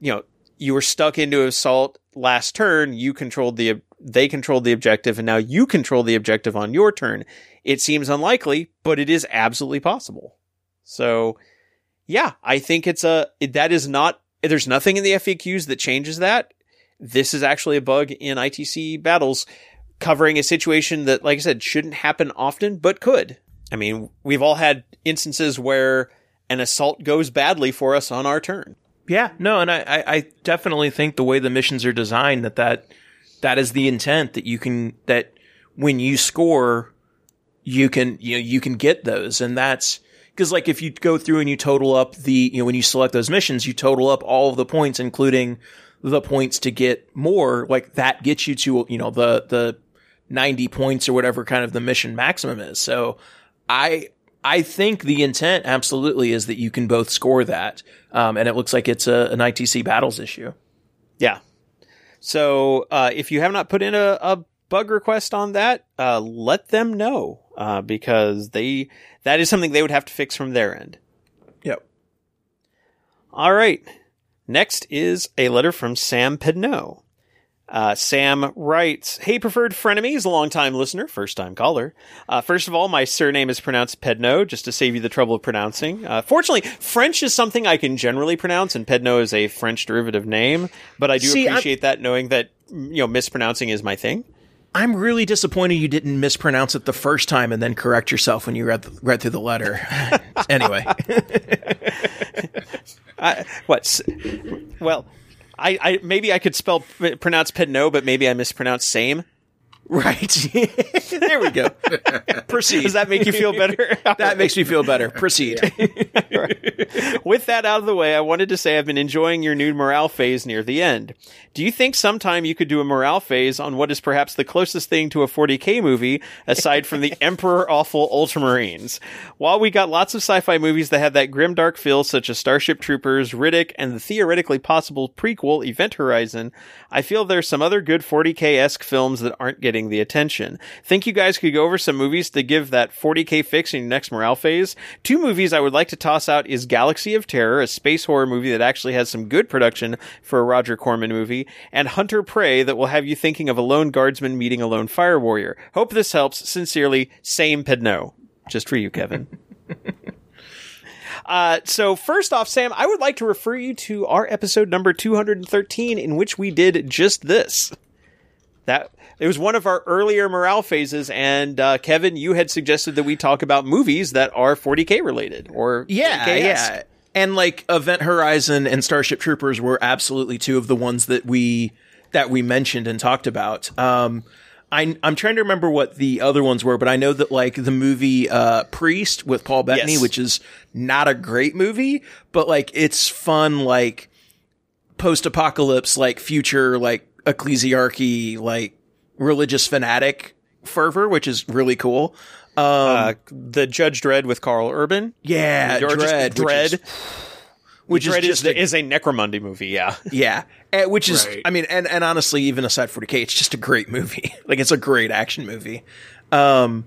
you know, you were stuck into assault last turn, you controlled the, they controlled the objective and now you control the objective on your turn. It seems unlikely, but it is absolutely possible. So, yeah, I think it's a, that is not, there's nothing in the FAQs that changes that. This is actually a bug in ITC battles covering a situation that, like I said, shouldn't happen often, but could. I mean, we've all had instances where an assault goes badly for us on our turn. Yeah, no, and I, I, I definitely think the way the missions are designed that that that is the intent that you can that when you score, you can you know you can get those, and that's because like if you go through and you total up the you know when you select those missions, you total up all of the points, including the points to get more. Like that gets you to you know the the ninety points or whatever kind of the mission maximum is. So I I think the intent absolutely is that you can both score that, um, and it looks like it's a, an ITC battles issue. Yeah. So uh, if you have not put in a, a bug request on that, uh, let them know uh, because they that is something they would have to fix from their end. Yep. All right. Next is a letter from Sam Pedneau. Uh, Sam writes, Hey, preferred frenemies, a long-time listener, first-time caller. Uh, first of all, my surname is pronounced Pedno, just to save you the trouble of pronouncing. Uh, fortunately, French is something I can generally pronounce, and Pedno is a French derivative name, but I do See, I'm- appreciate that knowing that, you know, mispronouncing is my thing. I'm really disappointed you didn't mispronounce it the first time and then correct yourself when you read read through the letter. anyway, I, what? Well, I, I maybe I could spell pronounce Pedneau, but maybe I mispronounced same. Right there we go. Proceed. Does that make you feel better? that makes me feel better. Proceed. With that out of the way, I wanted to say I've been enjoying your new morale phase near the end. Do you think sometime you could do a morale phase on what is perhaps the closest thing to a 40k movie aside from the Emperor Awful Ultramarines? While we got lots of sci-fi movies that have that grim dark feel such as Starship Troopers, Riddick, and the theoretically possible prequel Event Horizon, I feel there's some other good 40k-esque films that aren't getting the attention. Think you guys could go over some movies to give that 40k fix in your next morale phase? Two movies I would like to toss out is Galaxy of Terror, a space horror movie that actually has some good production for a Roger Corman movie, and Hunter Prey that will have you thinking of a lone guardsman meeting a lone fire warrior. Hope this helps. Sincerely, same Pedno. Just for you, Kevin. Uh, so first off, Sam, I would like to refer you to our episode number 213 in which we did just this. That it was one of our earlier morale phases, and uh, Kevin, you had suggested that we talk about movies that are 40k related or Yeah, 40K-esque. yeah. and like Event Horizon and Starship Troopers were absolutely two of the ones that we that we mentioned and talked about. Um, I, I'm trying to remember what the other ones were, but I know that like the movie uh, Priest with Paul Bettany, Yes. which is not a great movie, but like it's fun, like post-apocalypse, like future, like ecclesiarchy, like religious fanatic fervor, which is really cool. Um, uh, the Judge Dredd with Karl Urban. yeah, Or just Dredd, Dredd. which is, which Dredd is just a- is a Necromunda movie. Yeah. Yeah, Eh, which is, Right. I mean, and and honestly, even aside 40k, it's just a great movie. like it's a great action movie. Um,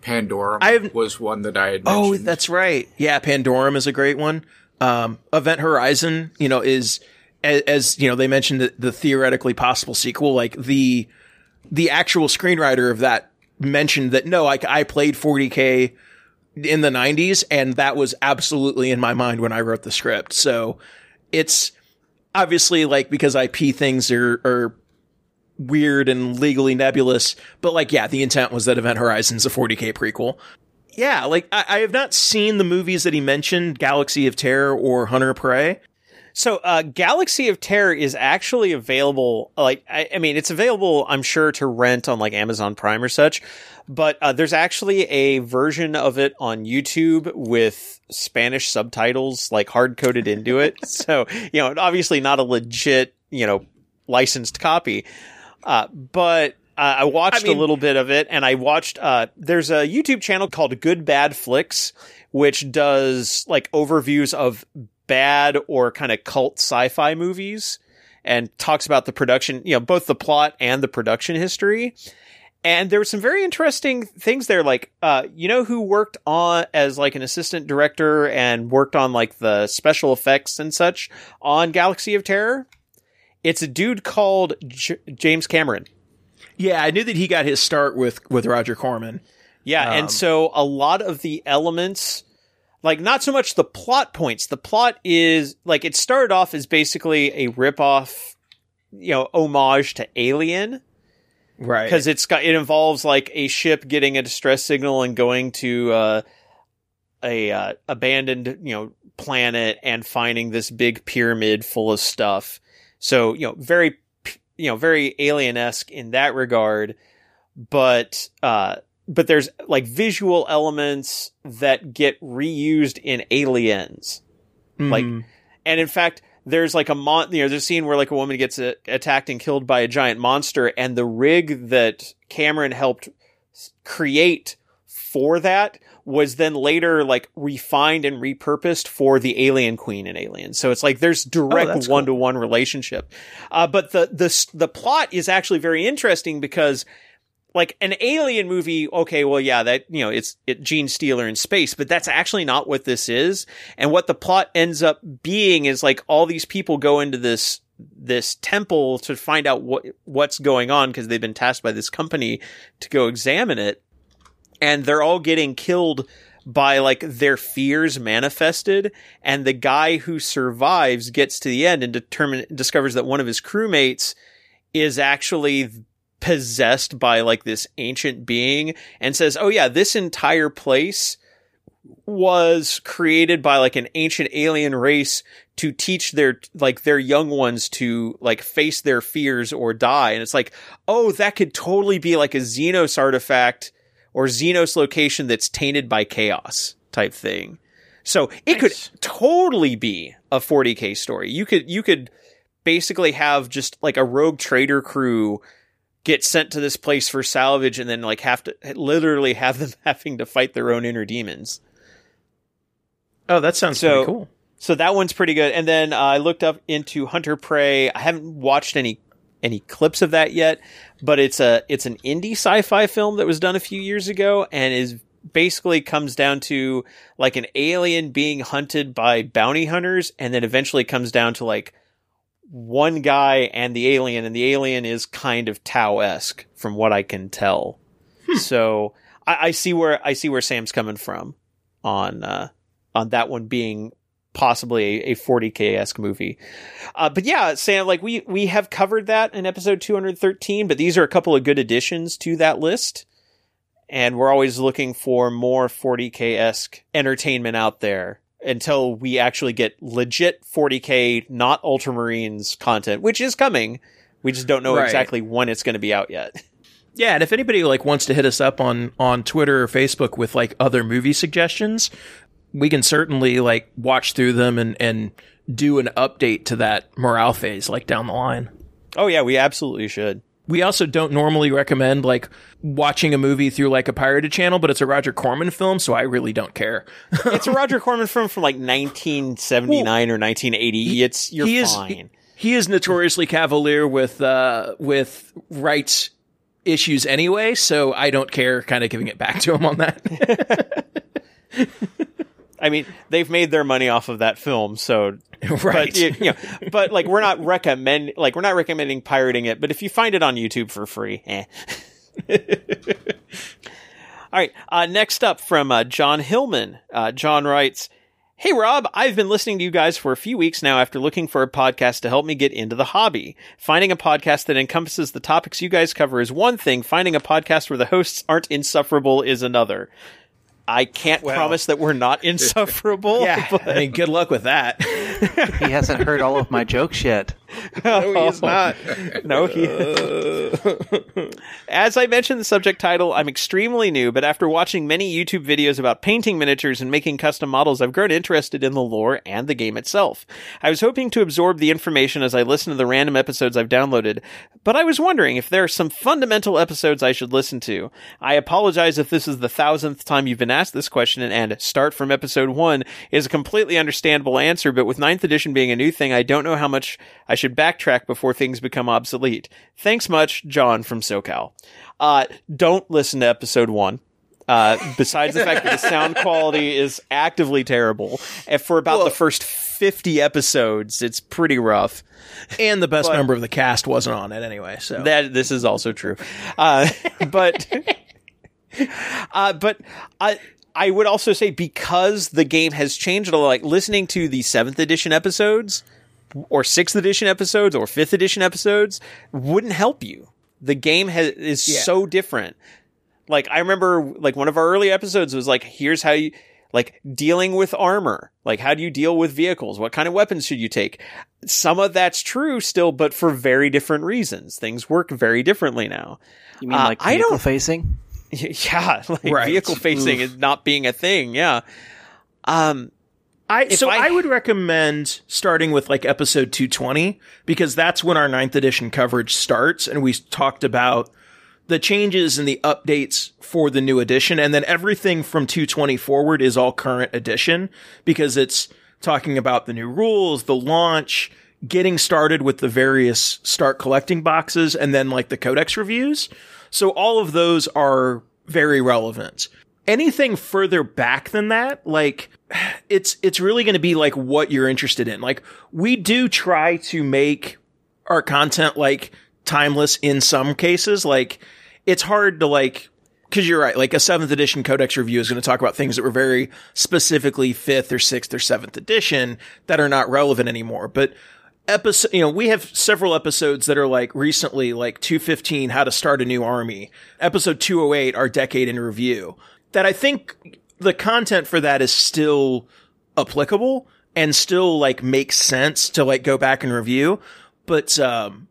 Pandora I have- was one that I had oh, that's right. Yeah, Pandorum is a great one. Um, Event Horizon, you know, is as, as you know they mentioned the, the theoretically possible sequel. Like the the actual screenwriter of that mentioned that no, I, I played 40k in the 90s, and that was absolutely in my mind when I wrote the script. So it's obviously like because IP things are, are weird and legally nebulous, but like, yeah, the intent was that Event Horizon's a 40k prequel. Yeah, like I, I have not seen the movies that he mentioned, Galaxy of Terror or Hunter Prey. So, uh, Galaxy of Terror is actually available. Like, I, I mean, it's available, I'm sure, to rent on like Amazon Prime or such. But uh, there's actually a version of it on YouTube with Spanish subtitles, like hard coded into it. so, you know, obviously not a legit, you know, licensed copy. Uh, but uh, I watched I mean- a little bit of it, and I watched. Uh, there's a YouTube channel called Good Bad Flicks, which does like overviews of bad or kind of cult sci-fi movies, and talks about the production, you know, both the plot and the production history. And there were some very interesting things there. Like, uh, you know, who worked on as like an assistant director and worked on like the special effects and such on Galaxy of Terror? It's a dude called J- James Cameron. Yeah, I knew that he got his start with with Roger Corman. Yeah, Um, and so a lot of the elements, like not so much the plot points. The plot is like it started off as basically a ripoff, you know, homage to Alien Right. because it's got it involves like a ship getting a distress signal and going to uh, a uh, abandoned you know planet and finding this big pyramid full of stuff. So you know very you know very alien esque in that regard, but uh, but there's like visual elements that get reused in Aliens like- Mhm. and in fact there's like a mon you know there's a scene where like a woman gets uh attacked and killed by a giant monster and the rig that cameron helped create for that was then later like refined and repurposed for the alien queen in alien so it's like there's direct that's cool. one-to-one relationship uh, but the the the plot is actually very interesting because like an alien movie okay well yeah that you know it's it Genestealer in space but that's actually not what this is. And what the plot ends up being is like all these people go into this this temple to find out what what's going on because they've been tasked by this company to go examine it. And they're all getting killed by like their fears manifested. And the guy who survives gets to the end and determine discovers that one of his crewmates is actually possessed by like this ancient being and says, "Oh yeah, this entire place was created by like an ancient alien race to teach their like their young ones to like face their fears or die." And it's like, "Oh, that could totally be like a Xenos artifact or Xenos location that's tainted by chaos type thing." So, it Nice. could totally be a 40k story. You could you could basically have just like a rogue trader crew get sent to this place for salvage and then like have to literally have them having to fight their own inner demons. Oh, that sounds So- pretty cool. So that one's pretty good. And then uh, I looked up into Hunter Prey. I haven't watched any any clips of that yet, but it's a it's an indie sci-fi film that was done a few years ago and is basically comes down to like an alien being hunted by bounty hunters and then eventually comes down to like one guy and the alien and the alien is kind of Tau-esque from what I can tell. So I, I see where I see where Sam's coming from on uh on that one being possibly a, a 40k esque movie. Uh, but yeah, Sam, like we we have covered that in episode 213, but these are a couple of good additions to that list, and we're always looking for more 40k esque entertainment out there. Until we actually get legit 40k, not Ultramarines content, which is coming. We just don't know Right. exactly when it's going to be out yet. Yeah, and if anybody like wants to hit us up on on Twitter or Facebook with like other movie suggestions, we can certainly like watch through them and and do an update to that morale phase like down the line. Oh yeah, we absolutely should. We also don't normally recommend like watching a movie through like a pirated channel, but it's a Roger Corman film, so I really don't care. It's a Roger Corman film from like 1979 or 1980. It's you're he is- fine. he is notoriously cavalier with uh with rights issues anyway, so I don't care kind of giving it back to him on that. I mean, they've made their money off of that film, so right. but you, you know, but like we're not recommend like we're not recommending pirating it, but if you find it on YouTube for free, eh. All right. Uh, next up from uh, John Hillman. Uh, John writes, Hey Rob, I've been listening to you guys for a few weeks now after looking for a podcast to help me get into the hobby. Finding a podcast that encompasses the topics you guys cover is one thing. Finding a podcast where the hosts aren't insufferable is another. I can't promise that we're not insufferable. yeah, but- I mean, good luck with that. He hasn't heard all of my jokes yet. No, he's oh. not. No, he. As I mentioned the subject title, I'm extremely new, but after watching many YouTube videos about painting miniatures and making custom models, I've grown interested in the lore and the game itself. I was hoping to absorb the information as I listened to the random episodes I've downloaded, but I was wondering if there are some fundamental episodes I should listen to. I apologize if this is the thousandth time you've been asked this question, and start from episode one is a completely understandable answer, but with ninth edition being a new thing, I don't know how much I should backtrack before things become obsolete. Thanks much, John from SoCal. Uh, don't listen to episode one. Uh, besides the fact that the sound quality is actively terrible, and for about Well- the first 50 episodes, it's pretty rough. And the best But- member of the cast wasn't on it anyway. So That this is also true, uh, but uh, but I I would also say because the game has changed a lot. Like listening to the seventh edition episodes, or sixth edition episodes, or fifth edition episodes wouldn't help you. The game has is Yeah. so different. Like I remember, like one of our early episodes was like, here's how you. Like dealing with armor, like how do you deal with vehicles? What kind of weapons should you take? Some of that's true still, but for very different reasons. Things work very differently now. You mean Uh, like I vehicle don't- facing? Yeah, like Right. vehicle facing is not being a thing. Yeah. Um, I If so I- I, would recommend starting with like episode 220 because that's when our ninth edition coverage starts and we talked about the changes and the updates for the new edition and then everything from 220 forward is all current edition because it's talking about the new rules, the launch, getting started with the various start collecting boxes and then like the codex reviews. So all of those are very relevant. Anything further back than that, like it's it's really going to be like what you're interested in. Like we do try to make our content like timeless in some cases. Like it's hard to like because you're right. Like a seventh edition codex review is going to talk about things that were very specifically fifth or sixth or seventh edition that are not relevant anymore. But episode, you know, we have several episodes that are like recently, like 215, how to start a new army. Episode 208, our decade in review. That I think the content for that is still applicable and still like makes sense to like go back and review. But, um,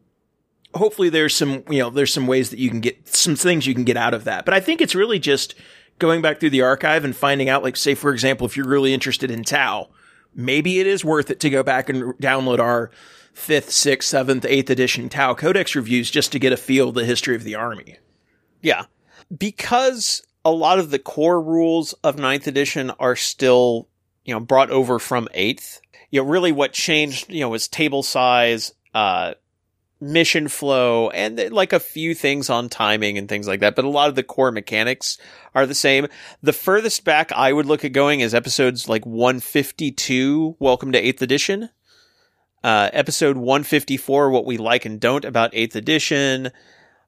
hopefully there's some, you know, there's some ways that you can get some things you can get out of that. But I think it's really just going back through the archive and finding out, like, say, for example, if you're really interested in Tau, maybe it is worth it to go back and download our fifth, sixth, seventh, eighth edition Tau Codex reviews just to get a feel of the history of the army. yeah, because a lot of the core rules of ninth edition are still, you know, brought over from eighth. You know, really what changed, you know, was table size, uh, mission flow, and like a few things on timing and things like that. But a lot of the core mechanics are the same. The furthest back I would look at going is episodes like 152, Welcome to Eighth Edition. Uh, episode 154, What We Like and Don't About Eighth Edition.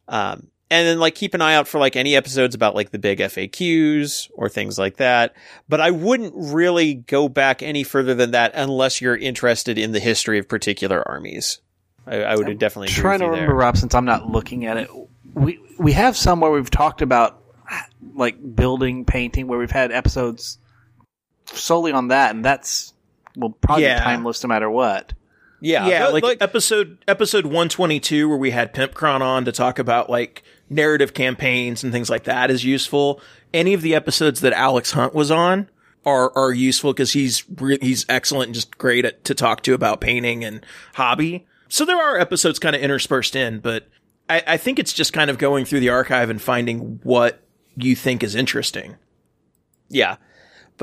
Um, and then like keep an eye out for like any episodes about like the big FAQs or things like that. But I wouldn't really go back any further than that unless you're interested in the history of particular armies. I, I would definitely agree trying to remember, there. Rob, since I'm not looking at it. We we have some where we've talked about like building, painting, where we've had episodes solely on that, and that's will probably Yeah. timeless no matter what. Yeah, yeah, but, like, episode episode one twenty two, where we had Pimp Pimpcron on to talk about like narrative campaigns and things like that is useful. Any of the episodes that Alex Hunt was on are are useful because he's re- he's excellent and just great at, to talk to about painting and hobby. So there are episodes kind of interspersed in, but I, I think it's just kind of going through the archive and finding what you think is interesting. Yeah.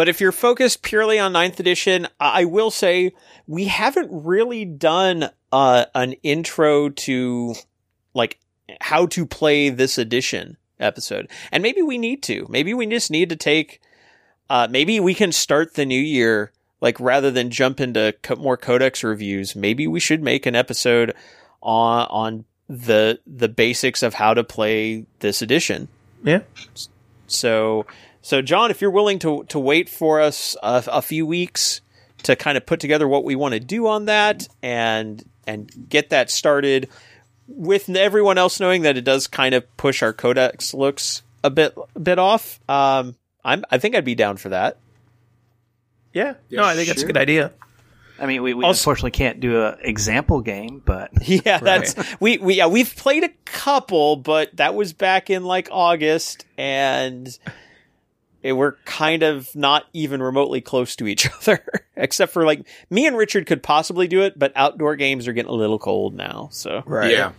But if you're focused purely on ninth edition, I will say we haven't really done uh, an intro to like how to play this edition episode. And maybe we need to. Maybe we just need to take uh, maybe we can start the new year like rather than jump into more codex reviews, maybe we should make an episode on on the the basics of how to play this edition. Yeah. So, so John, if you're willing to to wait for us a, a few weeks to kind of put together what we want to do on that and and get that started, with everyone else knowing that it does kind of push our codex looks a bit a bit off, um, I'm I think I'd be down for that. Yeah. Yeah, no, I think that's a good idea. I mean, we, we Also- unfortunately can't do an example game, but Yeah, that's we we yeah we've played a couple, but that was back in like August, and it, we're kind of not even remotely close to each other, except for like me and Richard could possibly do it, but outdoor games are getting a little cold now. So Right. Yeah.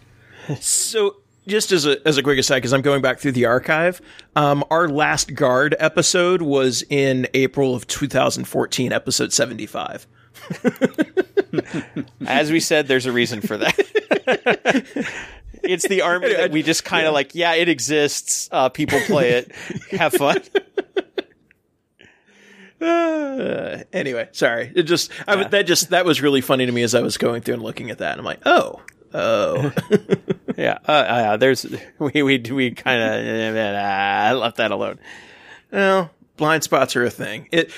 So, just as a as a quick aside, because I'm going back through the archive, um, our last guard episode was in April of 2014, episode 75. as we said, there's a reason for that. it's the army that we just kind of like, yeah, it exists. Uh, people play it, have fun. Uh, anyway, sorry. It just I, w- that just that was really funny to me as I was going through and looking at that. And I'm like, oh, oh, Yeah, uh, uh, there's we we we kind of I left that alone. well, blind spots are a thing. It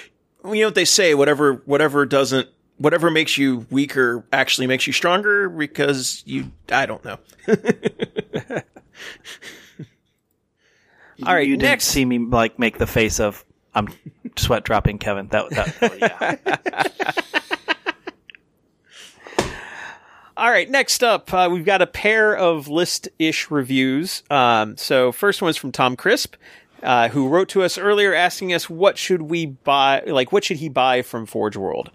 you know what they say, whatever whatever doesn't whatever makes you weaker actually makes you stronger because you I don't know. All right, you next. didn't see me like make the face of I'm sweat dropping, Kevin. That, that oh, yeah. All right, next up, uh, we've got a pair of list-ish reviews. Um, so first one's from Tom Crisp, uh, who wrote to us earlier asking us what should we buy, like what should he buy from Forge World.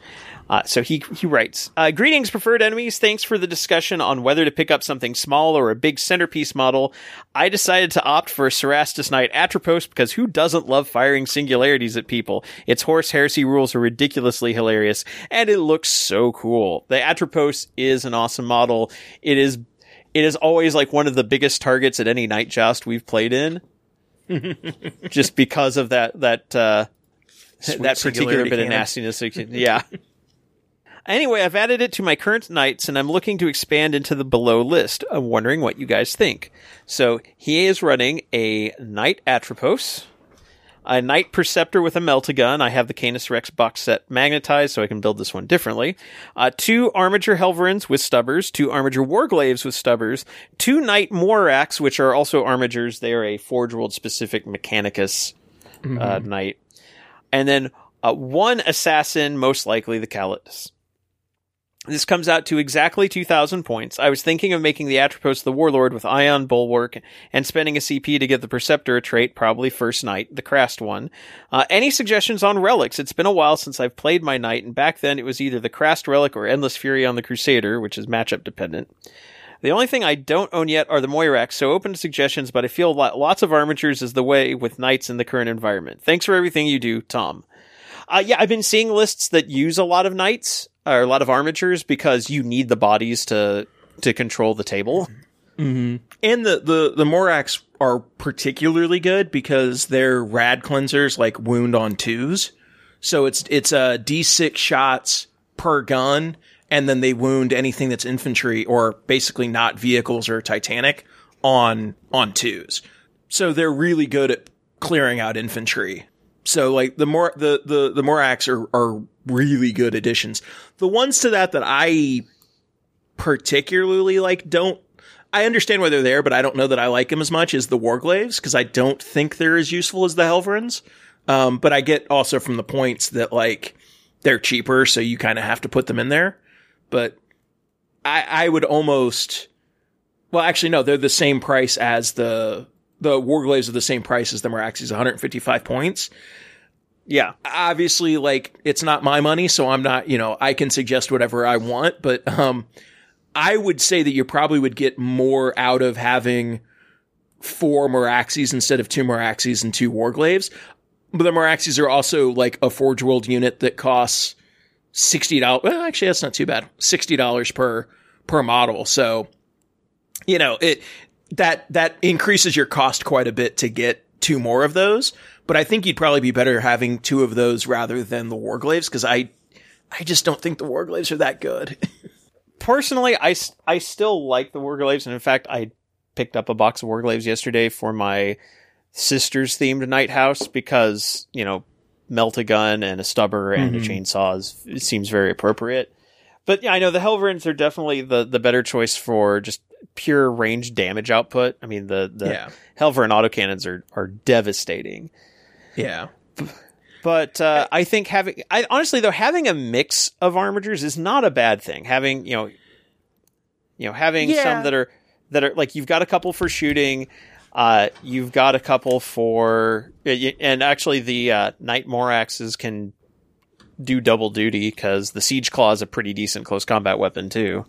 Uh, so he he writes, uh, "Greetings, preferred enemies. Thanks for the discussion on whether to pick up something small or a big centerpiece model. I decided to opt for a Cerastus Knight Atropos because who doesn't love firing singularities at people? Its Horus Heresy rules are ridiculously hilarious, and it looks so cool. The Atropos is an awesome model. It is." It is always like one of the biggest targets at any knight joust we've played in, just because of that that uh, that particular bit of nastiness. Yeah. Anyway, I've added it to my current knights and I'm looking to expand into the below list. I'm wondering what you guys think. So he is running a Knight Atropos, a Knight Perceptor with a Meltagun. I have the Canis Rex box set magnetized so I can build this one differently. Uh, two Armiger Helverins with stubbers, two Armiger Warglaves with stubbers, two Knight Moirax, which are also Armigers. They are a Forge World specific Mechanicus uh, Knight. And then uh, one Assassin, most likely the Callidus. This comes out to exactly 2,000 points. I was thinking of making the Atropos the Warlord with Ion Bulwark and spending a CP to get the Perceptor a trait, probably first knight, the Crast one. Uh, any suggestions on relics? It's been a while since I've played my knight, and back then it was either the Crast relic or Endless Fury on the Crusader, which is matchup dependent. The only thing I don't own yet are the Moirax, so open to suggestions, but I feel lots of armigers is the way with knights in the current environment. Thanks for everything you do, Tom. Uh, yeah, I've been seeing lists that use a lot of knights or a lot of armigers because you need the bodies to to control the table. And the, the, the Moirax are particularly good because they're rad cleansers like wound on twos. So it's, it's, uh, D6 shots per gun. And then they wound anything that's infantry or basically not vehicles or Titanic on, on twos. So they're really good at clearing out infantry. So like the more, the, the, the Moirax are, are really good additions. The ones to that that I particularly like don't I understand why they're there, but I don't know that I like them as much as the Warglaves because I don't think they're as useful as the Helverins. Um, but I get also from the points that like they're cheaper, so you kind of have to put them in there. But I, I would almost, well, actually, no, they're the same price as the the Warglaves are the same price as the Moiraxes, 155 points. Yeah. Obviously, like it's not my money, so I'm not, you know, I can suggest whatever I want, but um, I would say that you probably would get more out of having four Moiraxes instead of two Moiraxes and two Warglaves. But the Moiraxes are also like a Forge World unit that costs sixty dollars. Well, actually, that's not too bad. Sixty dollars per per model. So, you know, it that that increases your cost quite a bit to get two more of those. But I think you'd probably be better having two of those rather than the Warglaves because I I just don't think the Warglaves are that good. Personally, I, I still like the Warglaves, and in fact, I picked up a box of Warglaves yesterday for my sister's themed knight house because you know melt a gun and a stubber and a Mhm. chainsaw is, it seems very appropriate. But yeah, I know the Helverins are definitely the the better choice for just pure range damage output. I mean the the yeah, Helverin autocannons are are devastating. yeah. But uh, I think having, I honestly though, having a mix of armigers is not a bad thing. Having you know, you know, having Yeah. some that are that are like you've got a couple for shooting, uh, you've got a couple for, and actually the uh, Knight Moiraxes can do double duty because the Siege Claw is a pretty decent close combat weapon too.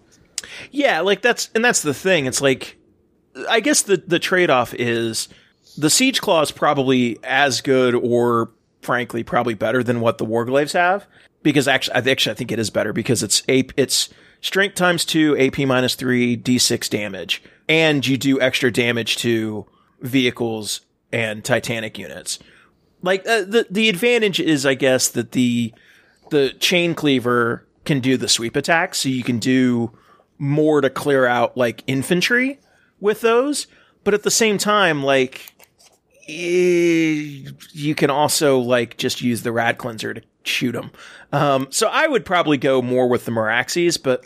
Yeah, like that's and that's the thing. It's like I guess the the trade off is the siege claw is probably as good or frankly probably better than what the warglaves have because actually I actually I think it is better because it's ape it's strength times 2 AP minus 3 d6 damage and you do extra damage to vehicles and titanic units. Like uh, the the advantage is I guess that the the chain cleaver can do the sweep attack so you can do more to clear out like infantry with those, but at the same time, like eh, you can also like just use the rad cleanser to shoot them. Um, so I would probably go more with the Moiraxes, but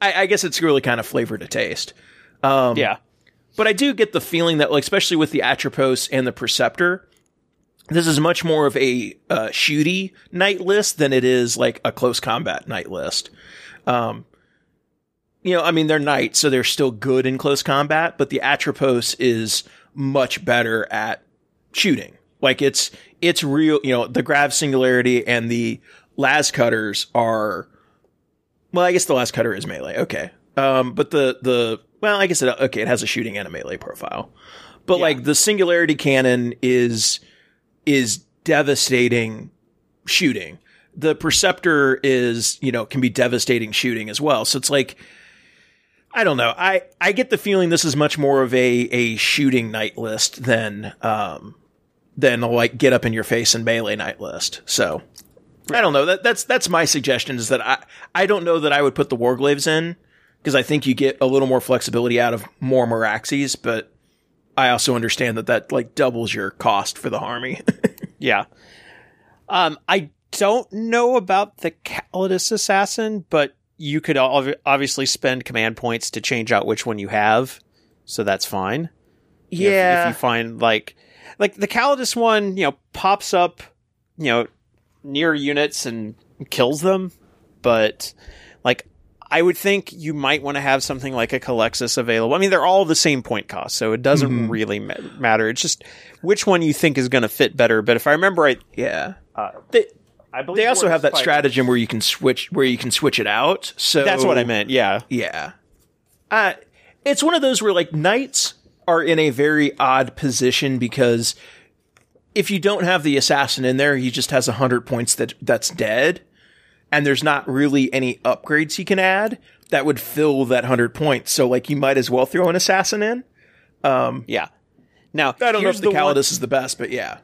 I, I guess it's really kind of flavor to taste. Um, Yeah, but I do get the feeling that, like, especially with the Atropos and the Preceptor, this is much more of a uh, shooty knight list than it is like a close combat knight list. Um, you know, I mean, they're knights, so they're still good in close combat, but the Atropos is much better at shooting. Like it's it's real. You know, the Grav Singularity and the Las Cutters are. Well, I guess the Las Cutter is melee. Okay, um, but the the well, I guess it okay. It has a shooting and a melee profile, but like the Singularity cannon is is devastating shooting. The Perceptor is you know can be devastating shooting as well. So it's like. I don't know. I, I get the feeling this is much more of a, a shooting knight list than um than a, like get up in your face and melee knight list. So I don't know. That that's that's my suggestion is that I I don't know that I would put the Warglaves in because I think you get a little more flexibility out of more Moiraxes, but I also understand that that like doubles your cost for the army. yeah. Um, I don't know about the Callidus Assassin, but you could ob- obviously spend command points to change out which one you have, so that's fine. Know, if- if, you find like like the Callidus one, you know, pops up, you know, near units and kills them, but like I would think you might want to have something like a Culexus available. I mean, they're all the same point cost, so it doesn't Mhm. really ma- matter. It's just which one you think is going to fit better. But if I remember right, yeah. uh, They, I believe they also have that Spike- stratagem where you can switch where you can switch it out. So That's what I meant. Yeah, Yeah. Uh, it's one of those where like knights are in a very odd position because if you don't have the assassin in there, he just has a hundred points that that's dead, and there's not really any upgrades he can add that would fill that hundred points. So like you might as well throw an assassin in. Um, yeah. Now I don't know here's if the, one- Callidus is the best, but yeah.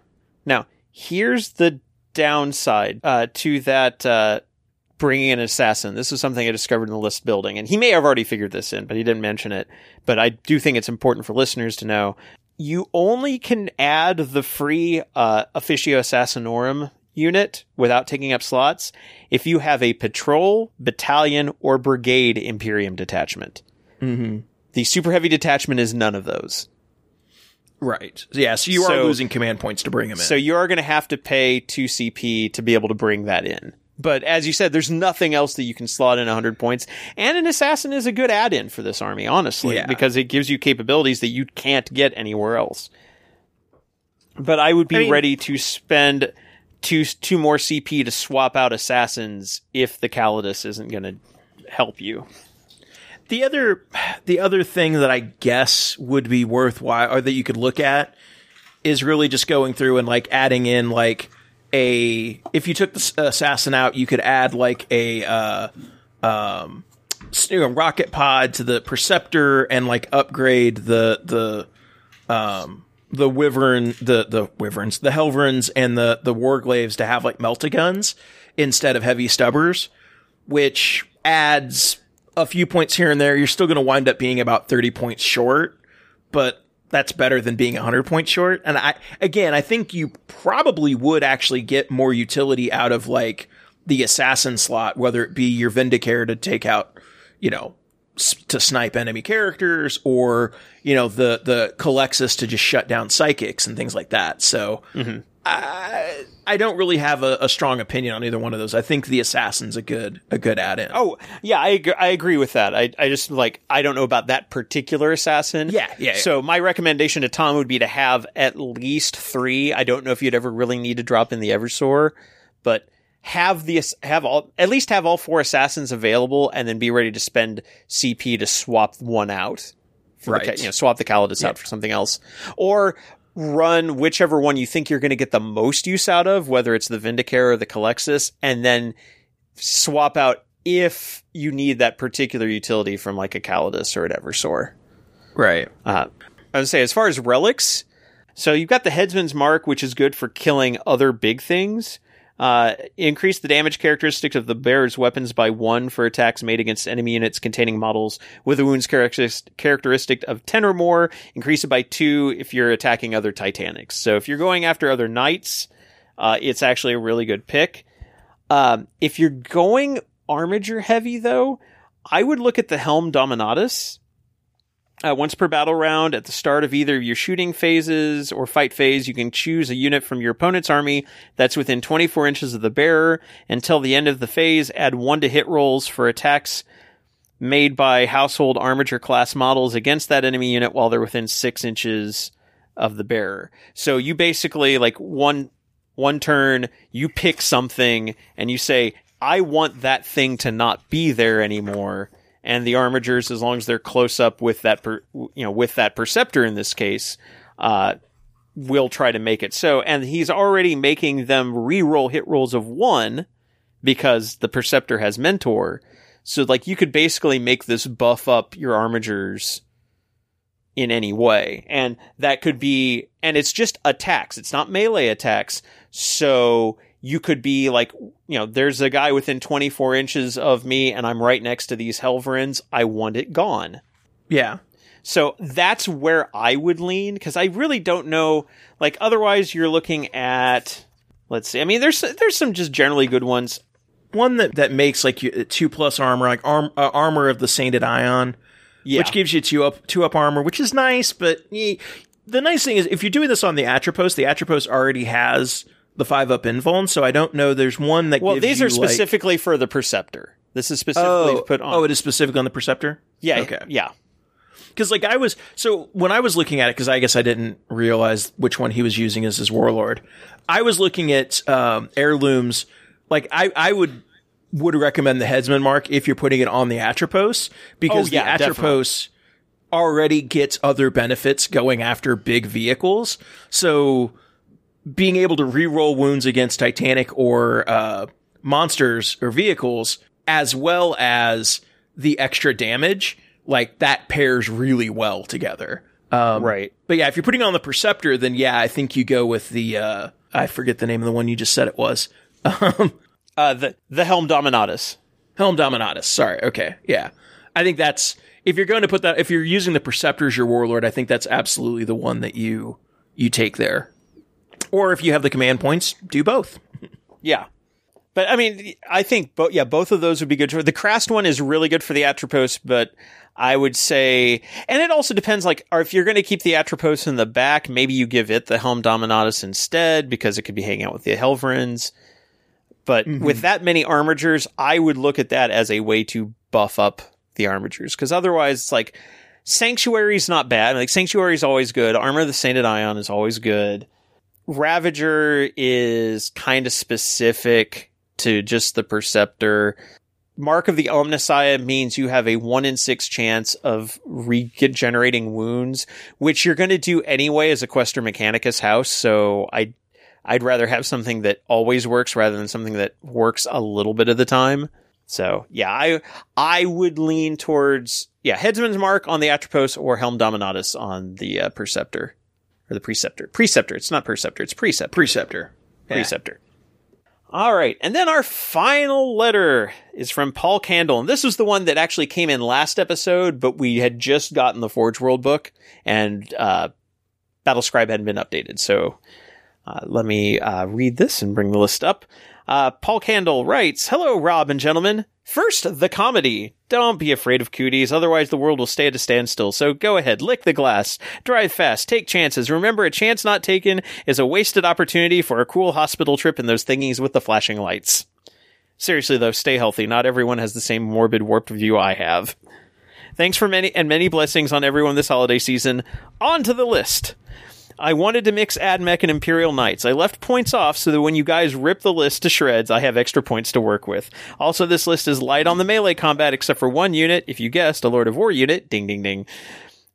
Now, here's the downside uh, to that uh, bringing an assassin. This is something I discovered in the list building, and he may have already figured this in, but he didn't mention it. But I do think it's important for listeners to know. You only can add the free uh, Officio Assassinorum unit without taking up slots if you have a patrol, battalion, or brigade Imperium detachment. Mm-hmm. The super heavy detachment is none of those. Right. Yeah. So you are losing command points to bring them in. So you are going to have to pay 2 CP to be able to bring that in. But as you said, there's nothing else that you can slot in 100 points. And an assassin is a good add-in for this army, honestly, Yeah. because it gives you capabilities that you can't get anywhere else. But I would be I mean- ready to spend two two more CP to swap out assassins if the Calidus isn't going to help you. The other, the other thing that I guess would be worthwhile, or that you could look at, is really just going through and like adding in like a. If you took the assassin out, you could add like a uh, um, rocket pod to the Perceptor and like upgrade the the um the wyvern the the wyverns the helverins and the the warglaves to have like melta guns instead of heavy stubbers which adds a few points here and there. You're still going to wind up being about 30 points short, but that's better than being 100 points short. And I, again, I think you probably would actually get more utility out of like the assassin slot, whether it be your Vindicare to take out, you know, to snipe enemy characters or, you know, the, the Culexus to just shut down psychics and things like that. So, mm-hmm. I, I don't really have a, a strong opinion on either one of those. I think the assassin's a good, a good add-in. Oh, yeah, I agree, I agree with that. I, I just like I don't know about that particular assassin. Yeah, yeah, yeah. So my recommendation to Tom would be to have at least three. I don't know if you'd ever really need to drop in the Eversor, but have the have all at least have all four assassins available, and then be ready to spend CP to swap one out. For Right. The, you know, swap the Callidus out for something else, or run whichever one you think you're going to get the most use out of, whether it's the Vindicare or the Culexus, and then swap out if you need that particular utility from like a Callidus or an Eversor. Right. Uh, I would say as far as relics, so you've got the Headsman's Mark, which is good for killing other big things. Uh, increase the damage characteristic of the bearer's weapons by one for attacks made against enemy units containing models with a wounds characteristic of 10 or more. Increase it by two if you're attacking other Titanics. So if you're going after other knights, uh, it's actually a really good pick. Um, if you're going armiger heavy, though, I would look at the Helm Dominatus. Uh, once per battle round, at the start of either your shooting phases or fight phase, you can choose a unit from your opponent's army that's within 24 inches of the bearer. Until the end of the phase, add one to hit rolls for attacks made by household armiger class models against that enemy unit while they're within six inches of the bearer. So you basically like one one turn, you pick something and you say, I want that thing to not be there anymore. And the armigers, as long as they're close up with that, per, you know, with that perceptor in this case, uh, will try to make it so. And he's already making them re-roll hit rolls of one because the perceptor has mentor. So like you could basically make this buff up your armigers in any way. And that could be, and it's just attacks. It's not melee attacks. So you could be like, you know, there's a guy within 24 inches of me and I'm right next to these Helverins. I want it gone. Yeah. So that's where I would lean because I really don't know. Like otherwise, you're looking at. Let's see. I mean, there's there's some just generally good ones. One that, that makes like you, two plus armor, like arm, uh, armor of the Sainted Ion, Yeah. which gives you two up, two up armor, which is nice. But eh, the nice thing is, if you're doing this on the Atrapos, the Atrapos already has the five up invuln. So I don't know. There's one that well, these are like- specifically for the Perceptor. This is specifically oh, put on. oh, it is specific on the Perceptor. yeah. okay. Yeah. Because like I was so when I was looking at it, because I guess I didn't realize which one he was using as his warlord. I was looking at um, heirlooms. Like I, I would would recommend the headsman mark if you're putting it on the Atrapos because Oh, yeah, the Atrapos already gets other benefits going after big vehicles. So being able to re-roll wounds against Titanic or uh, monsters or vehicles, as well as the extra damage, like that pairs really well together. Um, Right. But yeah, if you're putting on the Perceptor, then yeah, I think you go with the uh, I forget the name of the one you just said it was. Um, Uh, the the Helm Dominatus. Helm Dominatus. Sorry. Okay. Yeah. I think that's if you're going to put that if you're using the Perceptor as your warlord, I think that's absolutely the one that you you take there. Or if you have the command points, do both. Yeah. But I mean, I think both. Yeah, both of those would be good. For, the Krast one is really good for the Atrapos, but I would say, and it also depends. Like, or if you're going to keep the Atrapos in the back, maybe you give it the Helm Dominatus instead because it could be hanging out with the Helverins. But Mhm. with that many armigers, I would look at that as a way to buff up the armigers because otherwise, it's like Sanctuary's not bad. Like Sanctuary's always good. Armor of the Sainted Ion is always good. Ravager is kind of specific to just the Perceptor. Mark of the Omnissiah means you have a one in six chance of regenerating wounds, which you're going to do anyway as a Questor Mechanicus house. So I, I'd rather have something that always works rather than something that works a little bit of the time. So yeah, I I would lean towards yeah Headsman's Mark on the Atrapos or Helm Dominatus on the uh, Perceptor or the Preceptor. Preceptor. It's not Perceptor. It's Preceptor. Preceptor. Yeah. Preceptor. All right. And then our final letter is from Paul Candle. And this was the one that actually came in last episode, but we had just gotten the Forge World book and, uh, Battlescribe hadn't been updated. So, uh, let me, uh, read this and bring the list up. Uh, Paul Candle writes, Hello, Rob and gentlemen. First, the comedy. Don't be afraid of cooties, otherwise the world will stay at a standstill. So go ahead, lick the glass, drive fast, take chances. Remember, a chance not taken is a wasted opportunity for a cool hospital trip in those thingies with the flashing lights. Seriously though, stay healthy. Not everyone has the same morbid, warped view I have. Thanks for many and many blessings on everyone this holiday season. On to the list. I wanted to mix AdMech and Imperial Knights. I left points off so that when you guys rip the list to shreds, I have extra points to work with. Also, this list is light on the melee combat except for one unit, if you guessed, a Lord of War unit. Ding ding ding.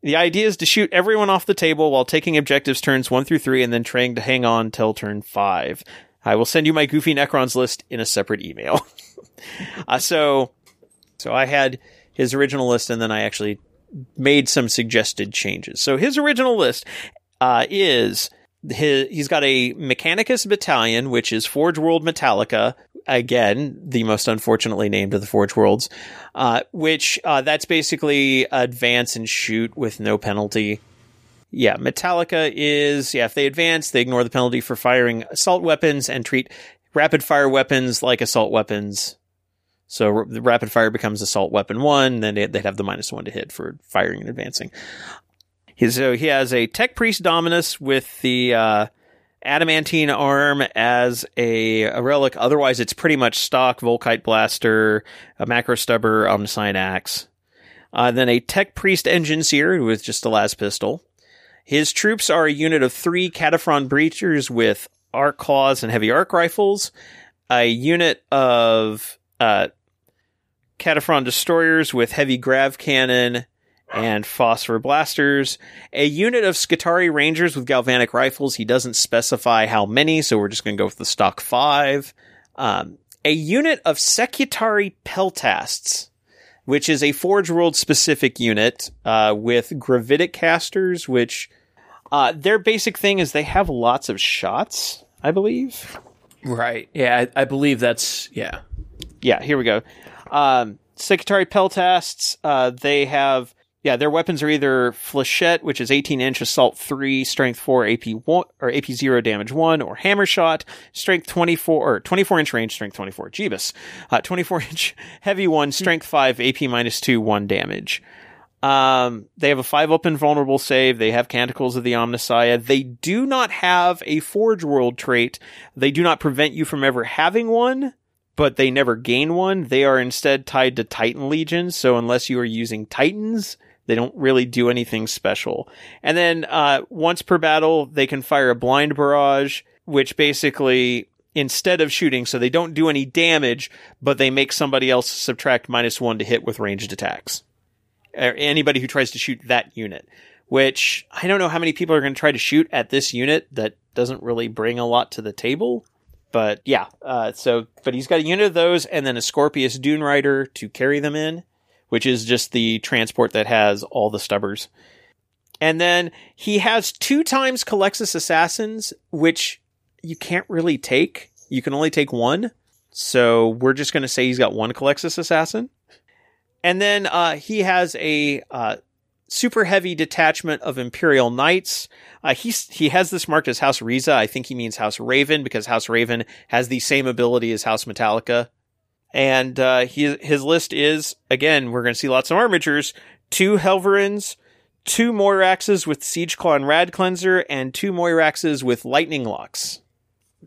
The idea is to shoot everyone off the table while taking objectives turns one through three and then trying to hang on till turn five. I will send you my goofy Necrons list in a separate email. uh, so, so I had his original list and then I actually made some suggested changes. So his original list uh, is his, he's got a Mechanicus battalion, which is Forge World Metalica. Again, the most unfortunately named of the Forge Worlds, uh, which uh, that's basically advance and shoot with no penalty. Yeah, Metalica is yeah. If they advance, they ignore the penalty for firing assault weapons and treat rapid fire weapons like assault weapons. So r- the rapid fire becomes assault weapon one, then they- they'd have the minus one to hit for firing and advancing. So he has a Tech Priest Dominus with the uh, adamantine arm as a, a relic. Otherwise, it's pretty much stock Volkite Blaster, a Macro Stubber, Omnissian Axe. Uh, then a Tech Priest Enginseer with just a las pistol. His troops are a unit of three Kataphron Breachers with arc claws and heavy arc rifles, a unit of uh, Kataphron Destroyers with heavy grav cannon and phosphor blasters, a unit of Skitarii Rangers with galvanic rifles. He doesn't specify how many, so we're just going to go with the stock five. Um, a unit of Secutarii Peltasts, which is a Forge World specific unit uh, with gravitic casters, which uh, their basic thing is they have lots of shots, I believe. Right. Yeah, I, I believe that's yeah. Yeah, here we go. Um, Secutarii Peltasts, uh, they have, yeah, their weapons are either Flechette, which is 18 inch, assault 3, strength 4, AP 1, or AP 0, damage 1, or Hammer Shot, strength 24, or 24 inch range, strength 24, Jeebus. Uh, 24 inch heavy 1, strength 5, AP minus 2, 1 damage. Um, they have a 5 open vulnerable save. They have Canticles of the Omnissiah. They do not have a Forge World trait. They do not prevent you from ever having one but they never gain one. They are instead tied to Titan Legions, so unless you are using Titans, they don't really do anything special. And then uh, once per battle, they can fire a blind barrage, which basically instead of shooting, so they don't do any damage, but they make somebody else subtract minus one to hit with ranged attacks. Or anybody who tries to shoot that unit. Which I don't know how many people are going to try to shoot at this unit that doesn't really bring a lot to the table but yeah, uh, so but he's got a unit of those, and then a Skorpius Dunerider to carry them in, which is just the transport that has all the stubbers. And then he has two times Culexus Assassins, which you can't really take. You can only take one. So we're just going to say he's got one Culexus Assassin. And then uh, he has a uh, super heavy detachment of Imperial Knights. Uh, he's, he has this marked as House Riza. I think he means House Raven because House Raven has the same ability as House Metalica. And, uh, he, his list is, again, we're going to see lots of armigers, two Helverins, two Moiraxes with Siege Claw and Rad Cleanser, and two Moiraxes with Lightning Locks.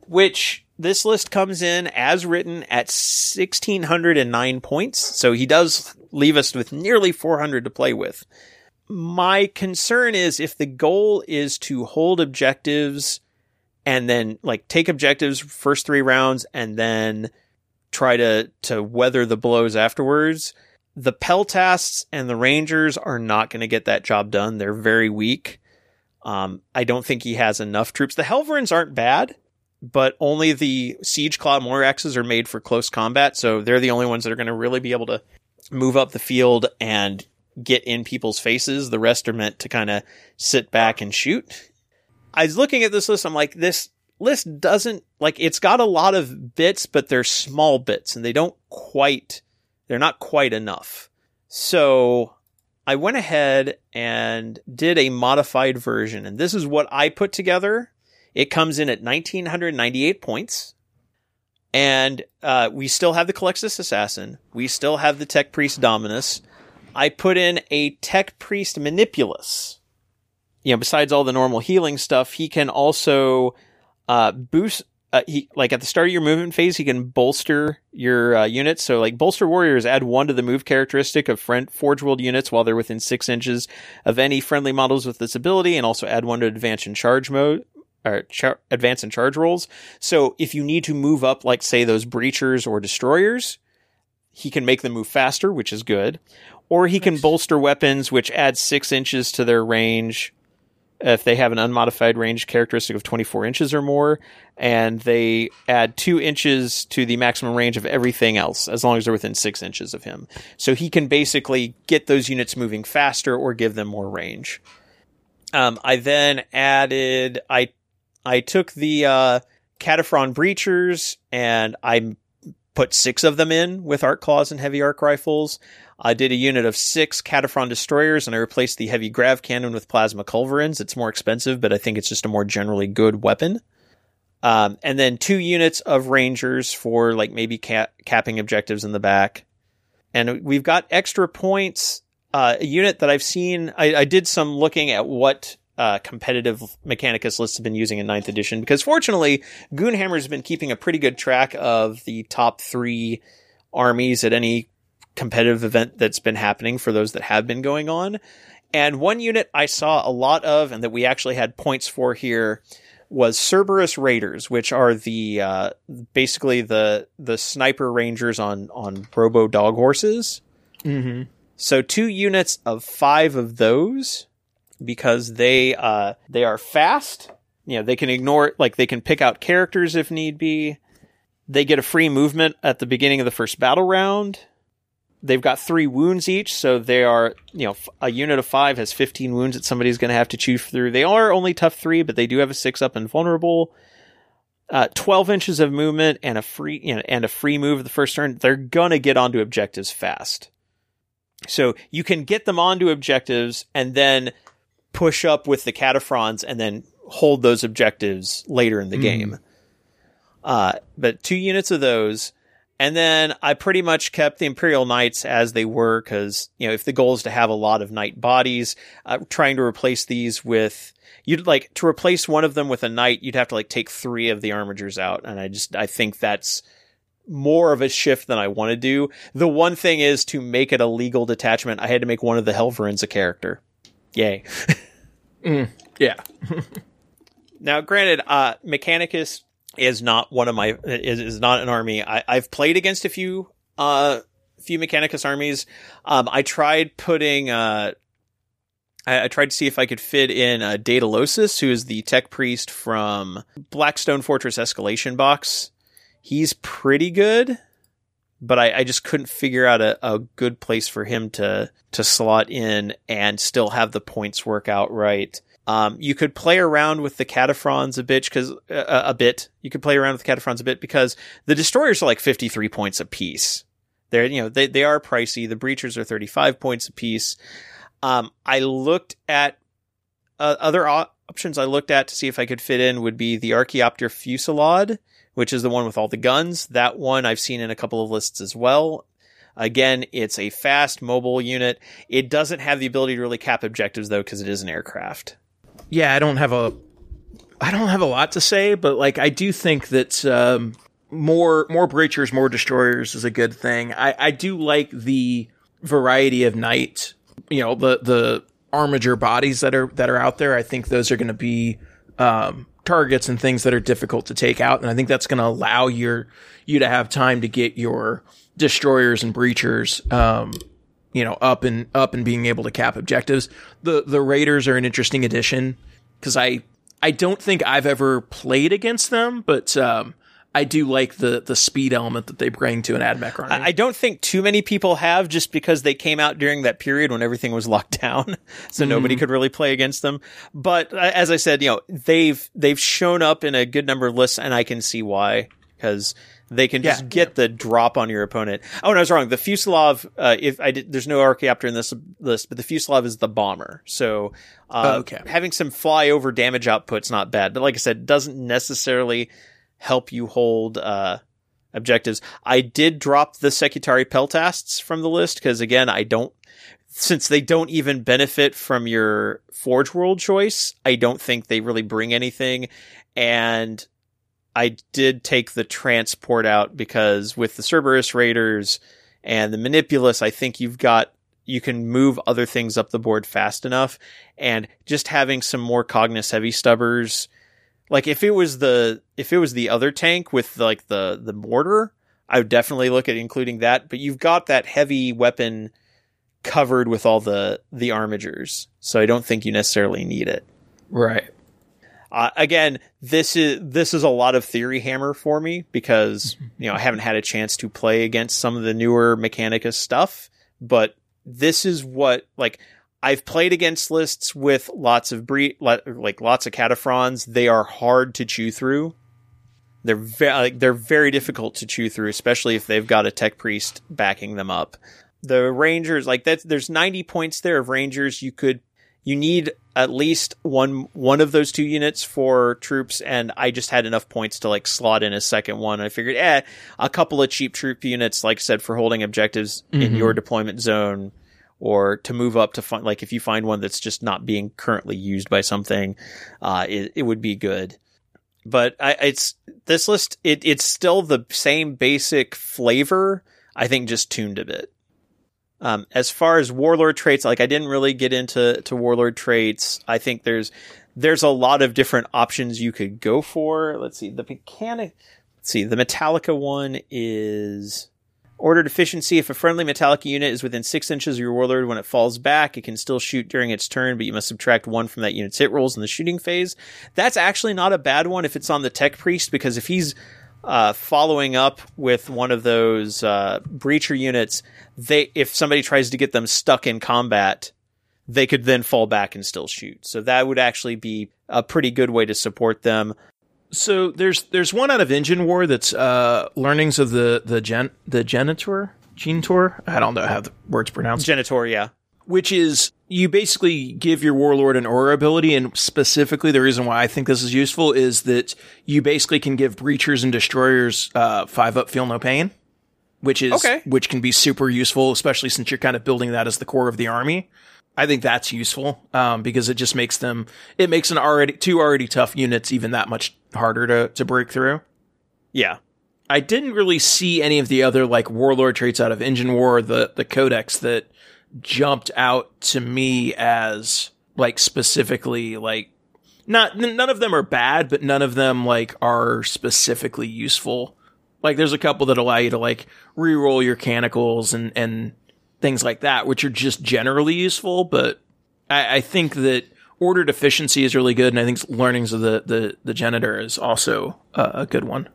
Which this list comes in as written at 1609 points. So he does leave us with nearly 400 to play with. My concern is if the goal is to hold objectives and then like take objectives first three rounds and then try to, to weather the blows afterwards. The Peltasts and the Rangers are not going to get that job done. They're very weak. Um, I don't think he has enough troops. The Helverins aren't bad but only the Siege Claw Moiraxes are made for close combat, so they're the only ones that are going to really be able to move up the field and get in people's faces. The rest are meant to kind of sit back and shoot. I was looking at this list, I'm like, this list doesn't, like, it's got a lot of bits, but they're small bits and they don't quite, they're not quite enough. So I went ahead and did a modified version, and this is what I put together it comes in at 1998 points. And uh, we still have the Culexus Assassin. We still have the Tech Priest Dominus. I put in a Tech Priest Manipulus. You know, besides all the normal healing stuff, he can also uh, boost. Uh, he like at the start of your movement phase, he can bolster your uh, units. So, like bolster warriors, add one to the move characteristic of friend Forge World units while they're within six inches of any friendly models with this ability, and also add one to advance and charge mode or char- advance and charge rolls. So if you need to move up, like say those breachers or destroyers, he can make them move faster, which is good. Or he can bolster weapons, which adds six inches to their range if they have an unmodified range characteristic of 24 inches or more, and they add two inches to the maximum range of everything else, as long as they're within six inches of him. So he can basically get those units moving faster or give them more range. Um, I then added, I I took the uh, Kataphron Breachers and I put six of them in with arc claws and heavy arc rifles. I did a unit of six Kataphron destroyers and I replaced the heavy grav cannon with plasma culverins. It's more expensive, but I think it's just a more generally good weapon. Um, and then two units of rangers for like maybe cap- capping objectives in the back. And we've got extra points. Uh, a unit that I've seen, I, I did some looking at what uh, competitive Mechanicus lists have been using in ninth edition because fortunately, Goonhammer's been keeping a pretty good track of the top three armies at any competitive event that's been happening for those that have been going on. And one unit I saw a lot of and that we actually had points for here was Serberys Raiders, which are the uh, basically the the sniper rangers on on Robo dog horses. Mm-hmm. So two units of five of those because they uh, they are fast. You know, they can ignore like they can pick out characters if need be. They get a free movement at the beginning of the first battle round. They've got three wounds each, so they are you know a unit of five has fifteen wounds that somebody's going to have to chew through. They are only tough three, but they do have a six up and vulnerable. Uh, 12 inches of movement and a free, you know, and a free move the first turn, they're gonna get onto objectives fast. So you can get them onto objectives and then push up with the Kataphrons and then hold those objectives later in the mm. game. Uh, but two units of those. And then I pretty much kept the Imperial Knights as they were because, you know, if the goal is to have a lot of knight bodies, uh, trying to replace these with, you'd like to replace one of them with a knight, you'd have to like take three of the armigers out. And I just, I think that's more of a shift than I want to do. The one thing is to make it a legal detachment, I had to make one of the Helverins a character. Yay. mm, yeah. now, granted, uh, Mechanicus is not one of my is, is not an army. I, I've played against a few uh few Mechanicus armies. Um, I tried putting uh I, I, tried to see if I could fit in uh, Daedalosus, who is the tech priest from Blackstone Fortress Escalation Box. He's pretty good but I, I, just couldn't figure out a, a, good place for him to to slot in and still have the points work out right. Um, you could play around with the Kataphrons a bit because uh, a bit. You could play around with the Kataphrons a bit because the destroyers are like fifty three points a piece. They're you know they they are pricey. The breachers are thirty five points a piece. Um, I looked at uh, other op- options I looked at to see if I could fit in would be the Archaeopter Fusilave, which is the one with all the guns. That one I've seen in a couple of lists as well. Again, it's a fast mobile unit. It doesn't have the ability to really cap objectives though because it is an aircraft. Yeah, I don't have a I don't have a lot to say, but like I do think that um, more more breachers, more destroyers is a good thing. I, I do like the variety of night. You know, the the armiger bodies that are that are out there. I think those are going to be um, targets and things that are difficult to take out, and I think that's going to allow your you to have time to get your destroyers and breachers. Um, you know, up and up and being able to cap objectives. The the raiders are an interesting addition because I I don't think I've ever played against them, but um, I do like the the speed element that they bring to an AdMech army. I I don't think too many people have just because they came out during that period when everything was locked down. so nobody could really play against them. But uh, as I said, you know, they've, they've shown up in a good number of lists and I can see why because they can just Yeah, get the drop on your opponent. Oh, and I was wrong. The Fusilave, uh, if I did, there's no Archaeopter in this list, but the Fusilave is the bomber. So, uh, Oh, okay. having some flyover damage output's not bad. But like I said, it doesn't necessarily help you hold, uh, objectives. I did drop the Secutarii Peltasts from the list because again, I don't, since they don't even benefit from your Forge World choice, I don't think they really bring anything. And I did take the transport out because with the Serberys Raiders and the Manipulus, I think you've got, you can move other things up the board fast enough. And just having some more Cognis heavy stubbers, like if it was the, if it was the other tank with like the, the mortar, I would definitely look at including that. But you've got that heavy weapon covered with all the, the armigers. So I don't think you necessarily need it. right. Uh, again, this is this is a lot of theory hammer for me because you know I haven't had a chance to play against some of the newer Mechanicus stuff, but this is what like I've played against lists with lots of bre- like lots of cataphrons. They are hard to chew through. They're very like, they're very difficult to chew through, especially if they've got a tech priest backing them up. The rangers like that. There's 90 points there of rangers. You could you need at least one one of those two units for troops and i just had enough points to like slot in a second one i figured eh a couple of cheap troop units like i said for holding objectives in Mhm. your deployment zone or to move up to find like if you find one that's just not being currently used by something uh it, it would be good but I, it's this list it, it's still the same basic flavor i think just tuned a bit um, as far as warlord traits, like I didn't really get into to warlord traits. I think there's there's a lot of different options you could go for. Let's see the mechanic. Let's see the Metalica one is order efficiency If a friendly Metalica unit is within six inches of your warlord when it falls back, it can still shoot during its turn, but you must subtract one from that unit's hit rolls in the shooting phase. That's actually not a bad one if it's on the tech priest because if he's uh, following up with one of those uh, breacher units, they if somebody tries to get them stuck in combat, they could then fall back and still shoot. So that would actually be a pretty good way to support them. So there's there's one out of Engine War that's uh, learnings of the the gen the genitor genitor. I don't know how the words pronounced. Genitor, yeah. which is you basically give your warlord an aura ability, and specifically the reason why I think this is useful is that you basically can give breachers and destroyers uh, five up, feel no pain, which is Okay. which can be super useful, especially since you're kind of building that as the core of the army. I think that's useful um, because it just makes them it makes an already two already tough units even that much harder to to break through. Yeah. I didn't really see any of the other like warlord traits out of Engine War, the the codex that jumped out to me as like specifically like not n- none of them are bad, but none of them like are specifically useful. Like there's a couple that allow you to like re-roll your canicles and and things like that, which are just generally useful. But I, I think that ordered efficiency is really good, and I think learnings of the the the genitor is also a, a good one.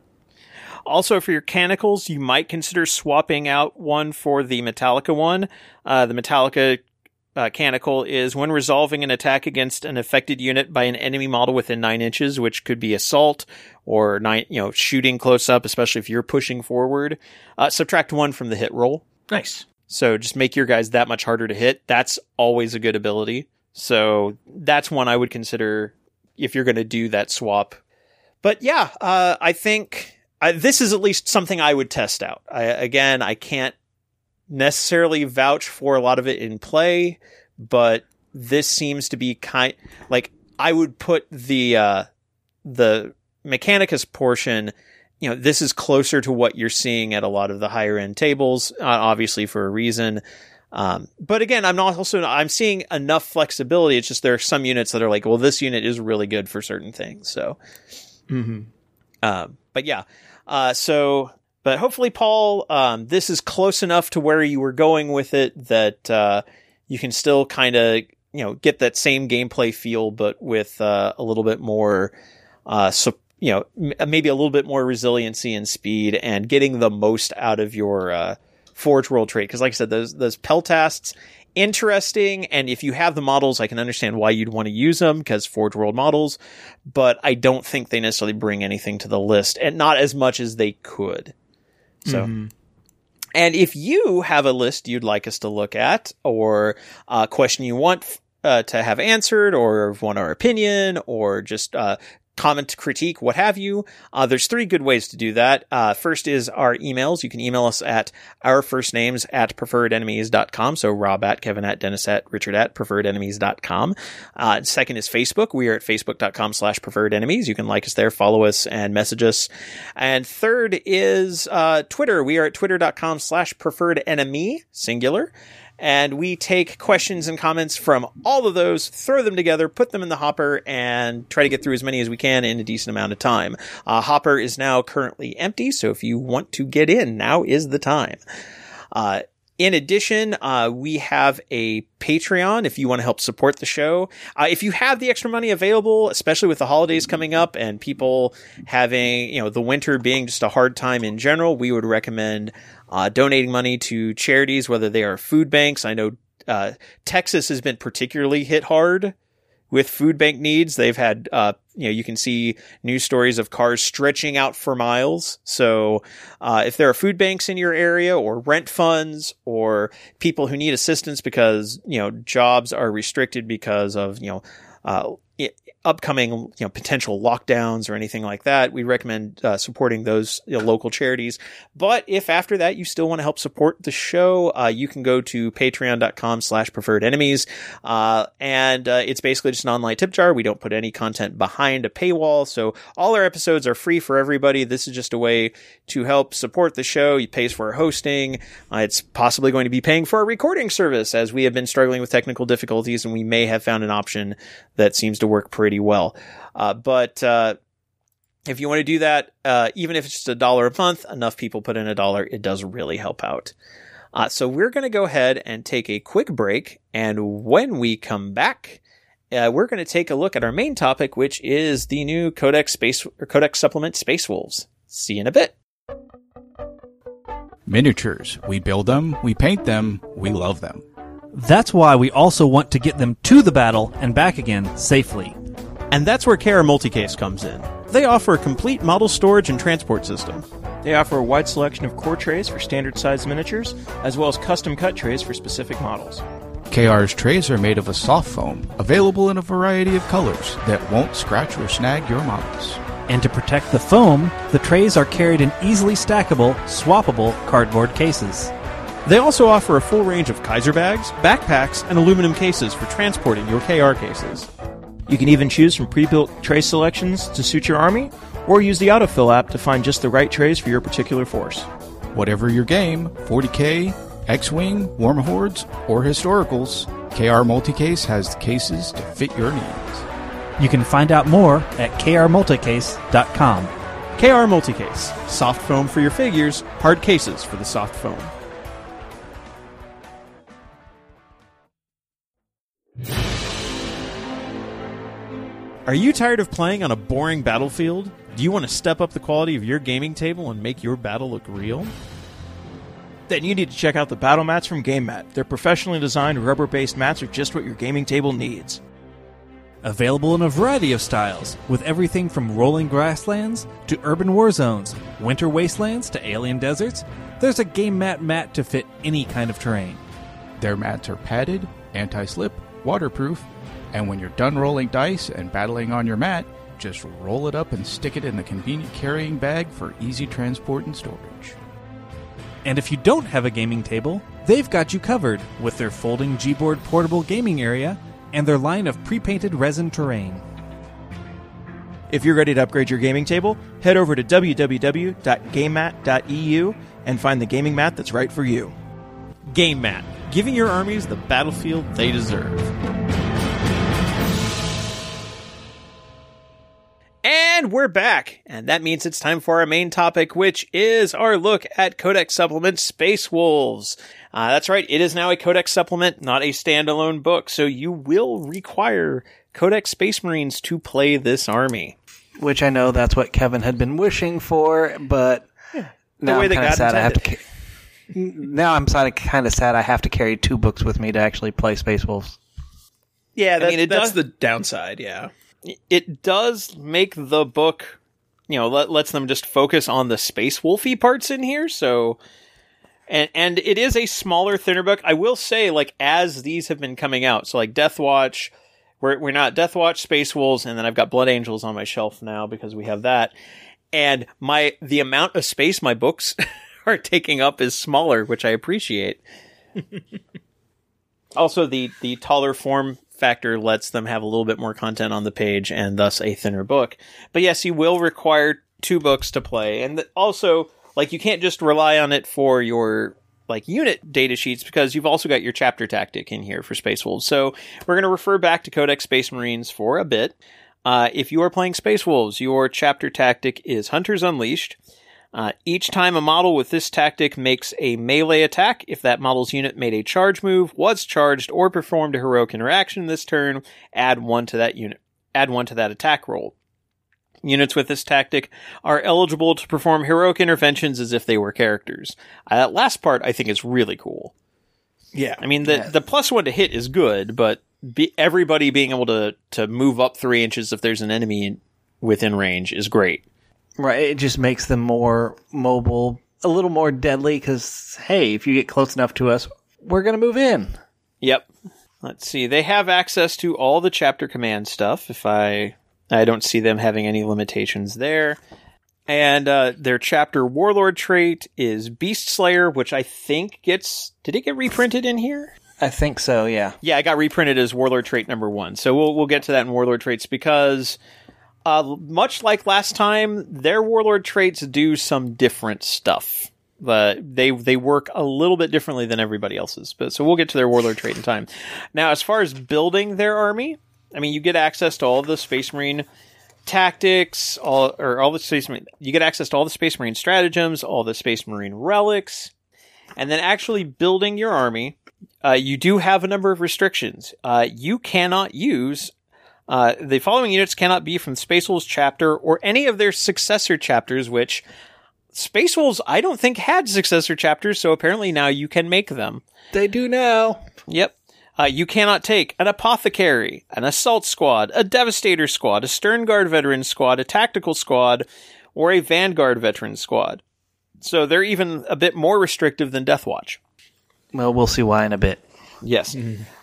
Also, for your canicles, you might consider swapping out one for the Metalica one. Uh, the Metalica uh, canicle is when resolving an attack against an affected unit by an enemy model within nine inches, which could be assault or nine, you know, shooting close up, especially if you're pushing forward. Uh, subtract one from the hit roll. Nice. So just make your guys that much harder to hit. That's always a good ability. So that's one I would consider if you're going to do that swap. But yeah, uh, I think uh, this is at least something I would test out. I, again, I can't necessarily vouch for a lot of it in play, but this seems to be kind like I would put the uh, the Mechanicus portion. You know, this is closer to what you're seeing at a lot of the higher end tables, uh, obviously for a reason. Um, but again, I'm not also I'm seeing enough flexibility. It's just there are some units that are like, well, this unit is really good for certain things. So, Mm-hmm. um, but yeah, uh, so but hopefully, Paul, um, this is close enough to where you were going with it that uh, you can still kind of you know get that same gameplay feel, but with uh, a little bit more, uh, so you know m- maybe a little bit more resiliency and speed, and getting the most out of your uh, Forge World trait. Because like I said, those those peltasts interesting and if you have the models i can understand why you'd want to use them because forge world models but i don't think they necessarily bring anything to the list and not as much as they could so Mhm. and if you have a list you'd like us to look at, or a question you want uh, to have answered, or want our opinion, or just uh, comment, critique, what have you, uh, there's three good ways to do that. Uh, first is our emails. You can email us at our first names at preferredenemies.com. So Rob at, Kevin at, Dennis at, Richard at preferredenemies.com. Uh, second is Facebook. We are at facebook.com slash preferredenemies. You can like us there, follow us, and message us. And third is uh, Twitter. We are at twitter.com slash preferred enemy, singular. And we take questions and comments from all of those, throw them together, put them in the hopper, and try to get through as many as we can in a decent amount of time. Uh, hopper is now currently empty, so if you want to get in, now is the time. Uh, in addition, uh, we have a Patreon if you want to help support the show. Uh, if you have the extra money available, especially with the holidays coming up and people having, you know, the winter being just a hard time in general, we would recommend uh, donating money to charities, whether they are food banks. I know uh, Texas has been particularly hit hard with food bank needs. They've had, uh, you know, you can see news stories of cars stretching out for miles. So, uh, if there are food banks in your area or rent funds or people who need assistance because, you know, jobs are restricted because of, you know, uh, upcoming, you know, potential lockdowns or anything like that, we recommend uh, supporting those you know, local charities. But if after that you still want to help support the show, uh, you can go to patreon.com slash preferred enemies. Uh, and uh, it's basically just an online tip jar. We don't put any content behind a paywall. So all our episodes are free for everybody. This is just a way to help support the show. It pays for our hosting. Uh, it's possibly going to be paying for our recording service as we have been struggling with technical difficulties and we may have found an option that seems to work pretty well. Uh, but, uh, if you want to do that, uh, even if it's just a dollar a month, enough people put in a dollar, it does really help out. Uh, so we're going to go ahead and take a quick break. And when we come back, uh, we're going to take a look at our main topic, which is the new Codex Space or Codex Supplement Space Wolves. See you in a bit. Miniatures. We build them, we paint them, we love them. That's why we also want to get them to the battle and back again safely. And that's where KR Multicase comes in. They offer a complete model storage and transport system. They offer a wide selection of core trays for standard size miniatures, as well as custom cut trays for specific models. KR's trays are made of a soft foam, available in a variety of colors that won't scratch or snag your models. And to protect the foam, the trays are carried in easily stackable, swappable cardboard cases. They also offer a full range of Kaiser bags, backpacks, and aluminum cases for transporting your KR cases. You can even choose from pre-built tray selections to suit your army, or use the autofill app to find just the right trays for your particular force. Whatever your game 40k, X Wing, Warmahordes, or Historicals KR Multicase has the cases to fit your needs. You can find out more at krmulticase.com. KR Multicase. Soft foam for your figures, hard cases for the soft foam. Are you tired of playing on a boring battlefield? Do you want to step up the quality of your gaming table and make your battle look real? Then you need to check out the battle mats from Game Mat. Their professionally designed rubber-based mats are just what your gaming table needs. Available in a variety of styles, with everything from rolling grasslands to urban war zones, winter wastelands to alien deserts, there's a game mat mat to fit any kind of terrain. Their mats are padded, anti slip, waterproof, and when you're done rolling dice and battling on your mat, just roll it up and stick it in the convenient carrying bag for easy transport and storage. And if you don't have a gaming table, they've got you covered with their folding Gboard portable gaming area and their line of pre-painted resin terrain. If you're ready to upgrade your gaming table, head over to www.gamemat.eu and find the gaming mat that's right for you. Game Mat, giving your armies the battlefield they deserve. And we're back, and that means it's time for our main topic, which is our look at Codex Supplement Space Wolves. Uh, that's right, it is now a Codex Supplement, not a standalone book, so you will require Codex Space Marines to play this army. Which I know that's what Kevin had been wishing for, but now way I'm that kind God of sad I have to. ca- Now I'm kind of sad I have to carry two books with me to actually play Space Wolves. Yeah, that- mean, it that's that's the downside, yeah. It does make the book, you know, let, lets them just focus on the space wolfy parts in here. So, and and it is a smaller, thinner book. I will say, like as these have been coming out, so like Death Watch, we're we're not Death Watch, Space Wolves, and then I've got Blood Angels on my shelf now because we have that. And my the amount of space my books are taking up is smaller, which I appreciate. Also, the the taller form factor lets them have a little bit more content on the page and thus a thinner book. But yes, you will require two books to play, and also like you can't just rely on it for your like unit data sheets because you've also got your chapter tactic in here for Space Wolves. So we're going to refer back to Codex Space Marines for a bit. Uh, if you are playing Space Wolves, your chapter tactic is Hunters Unleashed. Uh, each time a model with this tactic makes a melee attack, if that model's unit made a charge move, was charged, or performed a heroic interaction this turn, add one to that unit. Add one to that attack roll. Units with this tactic are eligible to perform heroic interventions as if they were characters. Uh, that last part I think is really cool. Yeah. I mean, the the plus one to hit is good, but be, everybody being able to to move up three inches if there's an enemy within range is great. Right. It just makes them more mobile, a little more deadly because, hey, if you get close enough to us, we're going to move in. Yep. Let's see. They have access to all the chapter command stuff. If I, I don't see them having any limitations there. And uh, their chapter warlord trait is Beast Slayer, which I think gets. Did it get reprinted in here? I think so, yeah. Yeah, I got reprinted as warlord trait number one. So we'll we'll get to that in warlord traits because, uh, much like last time, their warlord traits do some different stuff. They they work a little bit differently than everybody else's. But so we'll get to their warlord trait in time. Now, as far as building their army, I mean, you get access to all the Space Marine tactics, all or all the Space Marine. You get access to all the Space Marine stratagems, all the Space Marine relics, and then actually building your army. Uh, you do have a number of restrictions. Uh, you cannot use uh, the following units cannot be from Space Wolves chapter or any of their successor chapters, which Space Wolves I don't think had successor chapters, so apparently now you can make them. They do now. Yep. Uh, you cannot take an apothecary, an assault squad, a devastator squad, a stern guard veteran squad, a tactical squad, or a vanguard veteran squad. So they're even a bit more restrictive than Deathwatch. Well, we'll see why in a bit. Yes.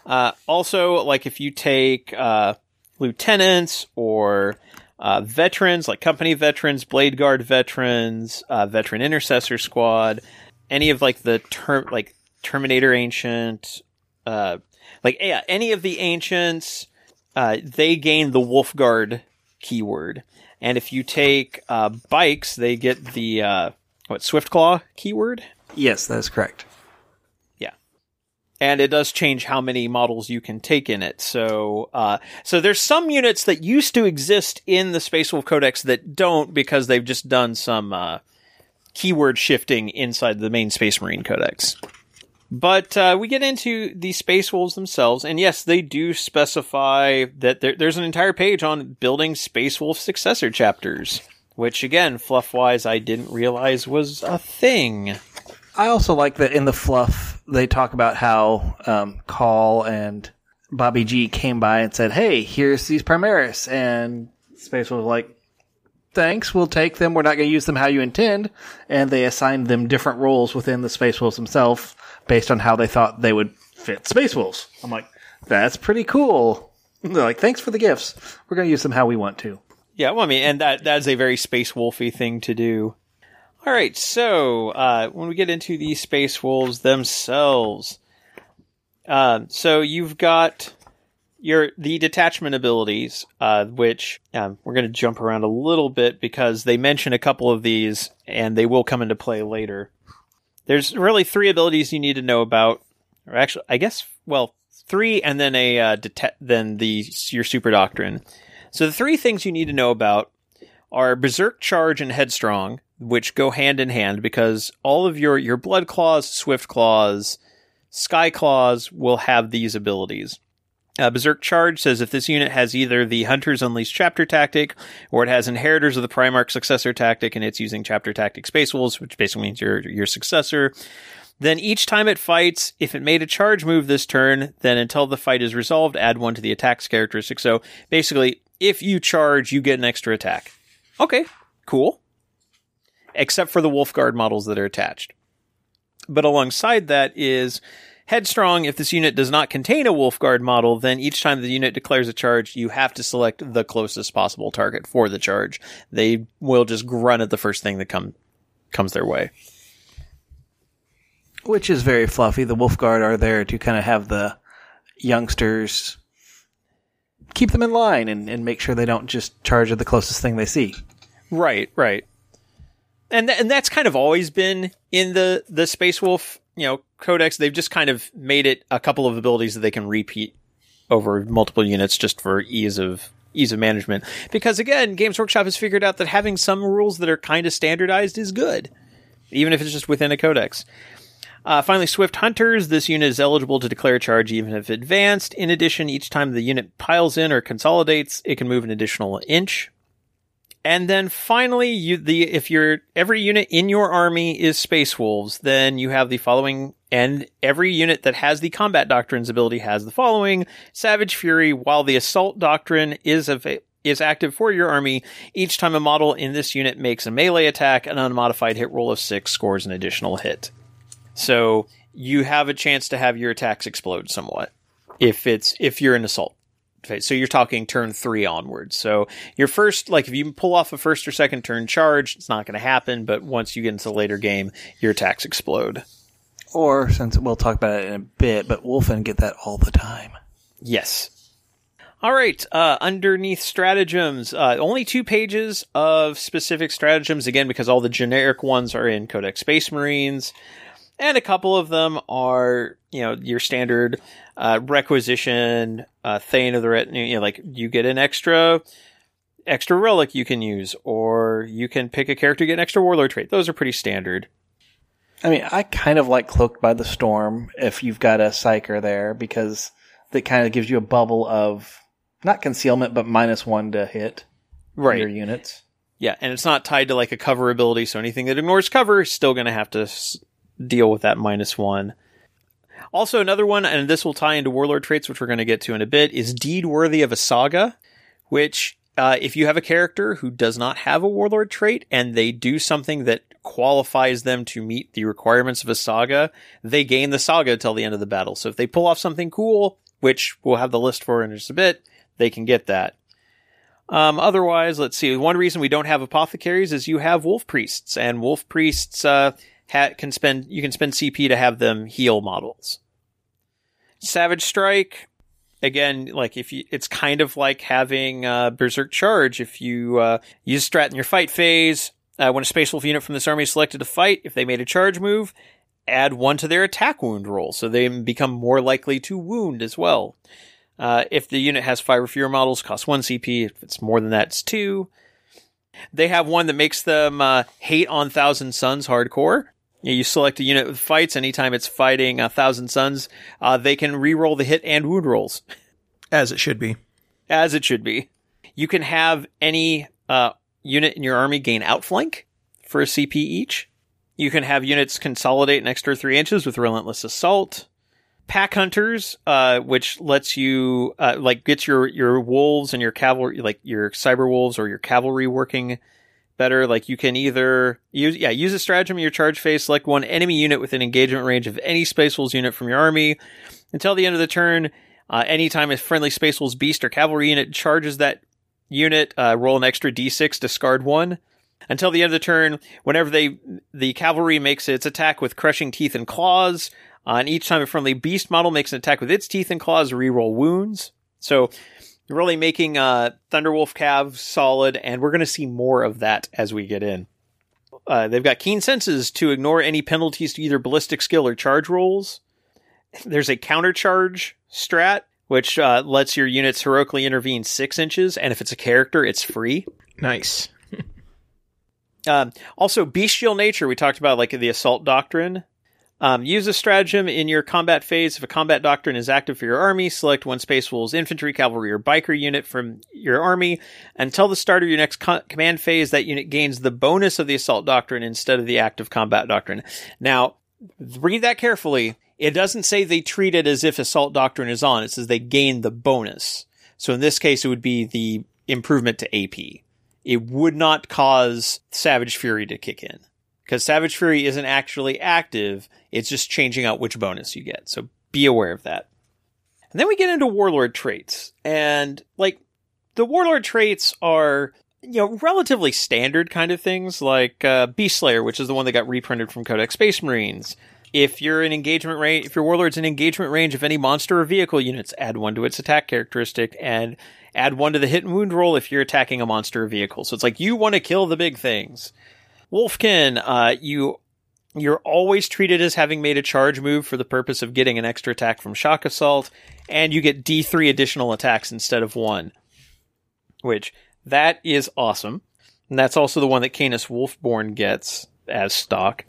Uh, also, like if you take uh, lieutenants or uh, veterans, like company veterans, blade guard veterans, uh, veteran intercessor squad, any of like the term like Terminator ancient, uh, like yeah, any of the ancients, uh, they gain the Wolf Guard keyword, and if you take uh, bikes, they get the uh, what Swiftclaw keyword. Yes, that is correct. And it does change how many models you can take in it. So, uh, so there's some units that used to exist in the Space Wolf Codex that don't because they've just done some uh, keyword shifting inside the main Space Marine Codex. But uh, we get into the Space Wolves themselves, and yes, they do specify that there, there's an entire page on building Space Wolf successor chapters, which again, fluff wise, I didn't realize was a thing. I also like that in the fluff they talk about how um, Cawl and Bobby G came by and said, "Hey, here's these Primaris," and Space was like, thanks, we'll take them. We're not going to use them how you intend. And they assigned them different roles within the Space Wolves themselves based on how they thought they would fit Space Wolves. I'm like, that's pretty cool. They're like, thanks for the gifts. We're going to use them how we want to. Yeah, well, I mean, and that that is a very space wolfy thing to do. All right, so uh, when we get into the space wolves themselves, uh, so you've got your the detachment abilities, uh, which um, we're going to jump around a little bit because they mention a couple of these, and they will come into play later. There's really three abilities you need to know about, or actually, I guess, well, three, and then a uh, then the your super doctrine. So the three things you need to know about are Berserk Charge and Headstrong, which go hand in hand because all of your your Blood Claws, Swift Claws, Sky Claws will have these abilities. Uh, Berserk Charge says if this unit has either the Hunter's Unleashed Chapter Tactic or it has Inheritors of the Primarch Successor Tactic and it's using Chapter Tactic Space Wolves, which basically means your your successor, then each time it fights, if it made a charge move this turn, then until the fight is resolved, add one to the attack's characteristic. So basically, if you charge, you get an extra attack. Okay, cool. Except for the Wolf Guard models that are attached. But alongside that is Headstrong. If this unit does not contain a Wolf Guard model, then each time the unit declares a charge, you have to select the closest possible target for the charge. They will just grunt at the first thing that come, comes their way. Which is very fluffy. The Wolf Guard are there to kind of have the youngsters keep them in line and, and make sure they don't just charge at the closest thing they see. Right, right. And th- and that's kind of always been in the the Space Wolf, you know, codex. They've just kind of made it a couple of abilities that they can repeat over multiple units just for ease of ease of management. Because again, Games Workshop has figured out that having some rules that are kind of standardized is good, even if it's just within a codex. Uh, finally, Swift Hunters. This unit is eligible to declare charge even if advanced. In addition, each time the unit piles in or consolidates, it can move an additional inch. And then finally, you the if your every unit in your army is Space Wolves, then you have the following, and every unit that has the Combat Doctrines ability has the following: Savage Fury. While the Assault Doctrine is of is active for your army, each time a model in this unit makes a melee attack, an unmodified hit roll of six scores an additional hit. So you have a chance to have your attacks explode somewhat if it's if you're an assault. Okay, so you're talking turn three onwards. So your first, like if you pull off a first or second turn charge, it's not going to happen. But once you get into the later game, your attacks explode. Or, since we'll talk about it in a bit, but Wulfen get that all the time. Yes. All right. Uh, underneath stratagems, uh, only two pages of specific stratagems again because all the generic ones are in Codex Space Marines and a couple of them are you know your standard uh, requisition uh, Thane of the Retinue. You know, like you get an extra extra relic you can use, or you can pick a character to get an extra warlord trait. Those are pretty standard. I mean, I kind of like Cloaked by the Storm if you've got a Psyker there because that kind of gives you a bubble of not concealment, but minus one to hit Right. your units. Yeah, and it's not tied to like a cover ability, so anything that ignores cover is still going to have to deal with that minus one. Also, another one, and this will tie into warlord traits, which we're going to get to in a bit, is deed worthy of a saga, which uh, if you have a character who does not have a warlord trait and they do something that qualifies them to meet the requirements of a saga, they gain the saga till the end of the battle. So if they pull off something cool, which we'll have the list for in just a bit, they can get that. Um, otherwise, let's see. One reason we don't have apothecaries is you have wolf priests, and wolf priests uh, ha- can spend you can spend CP to have them heal models. Savage Strike, again, like if you, it's kind of like having uh, Berserk Charge. If you uh, use strat in your fight phase, uh, when a Space Wolf unit from this army is selected to fight, if they made a charge move, add one to their attack wound roll, so they become more likely to wound as well. Uh, if the unit has five or fewer models, costs one CP. If it's more than that, it's two. They have one that makes them uh, hate on Thousand Suns hardcore. You you select a unit with fights. Anytime it's fighting a Thousand Suns, uh, they can re-roll the hit and wound rolls, as it should be. as it should be. You can have any uh, unit in your army gain outflank for a CP each. You can have units consolidate an extra three inches with Relentless Assault. Pack Hunters, uh, which lets you uh, like get your your wolves and your cavalry, like your cyber wolves or your cavalry working better. Like you can either use yeah use a stratagem in your charge phase, select one enemy unit within engagement range of any Space Wolves unit from your army until the end of the turn. Uh, anytime a friendly Space Wolves beast or cavalry unit charges that unit, uh, roll an extra d6, discard one. Until the end of the turn, whenever they the cavalry makes its attack with crushing teeth and claws, uh, and each time a friendly beast model makes an attack with its teeth and claws, reroll wounds. So really making uh, Thunderwolf Cav solid, and we're going to see more of that as we get in. Uh, they've got keen senses to ignore any penalties to either ballistic skill or charge rolls. There's a counter charge strat, which uh, lets your units heroically intervene six inches, and if it's a character, it's free. Nice. Um, also, bestial nature. We talked about like the assault doctrine. Um, use a stratagem in your combat phase. If a combat doctrine is active for your army, select one Space Wolves infantry, cavalry, or biker unit from your army. Until the start of your next co- command phase, that unit gains the bonus of the assault doctrine instead of the active combat doctrine. Now, read that carefully. It doesn't say they treat it as if assault doctrine is on. It says they gain the bonus. So in this case, it would be the improvement to AP. It would not cause Savage Fury to kick in because Savage Fury isn't actually active. It's just changing out which bonus you get. So be aware of that. And then we get into Warlord traits. And like the Warlord traits are, you know, relatively standard kind of things like uh, Beast Slayer, which is the one that got reprinted from Codex Space Marines. If you're in engagement range, if your warlord's in engagement range of any monster or vehicle units, add one to its attack characteristic and add one to the hit and wound roll if you're attacking a monster or vehicle. So it's like you want to kill the big things. Wolfkin, uh, you you're always treated as having made a charge move for the purpose of getting an extra attack from shock assault, and you get D3 additional attacks instead of one. Which that is awesome. And that's also the one that Canis Wolfborn gets as stock.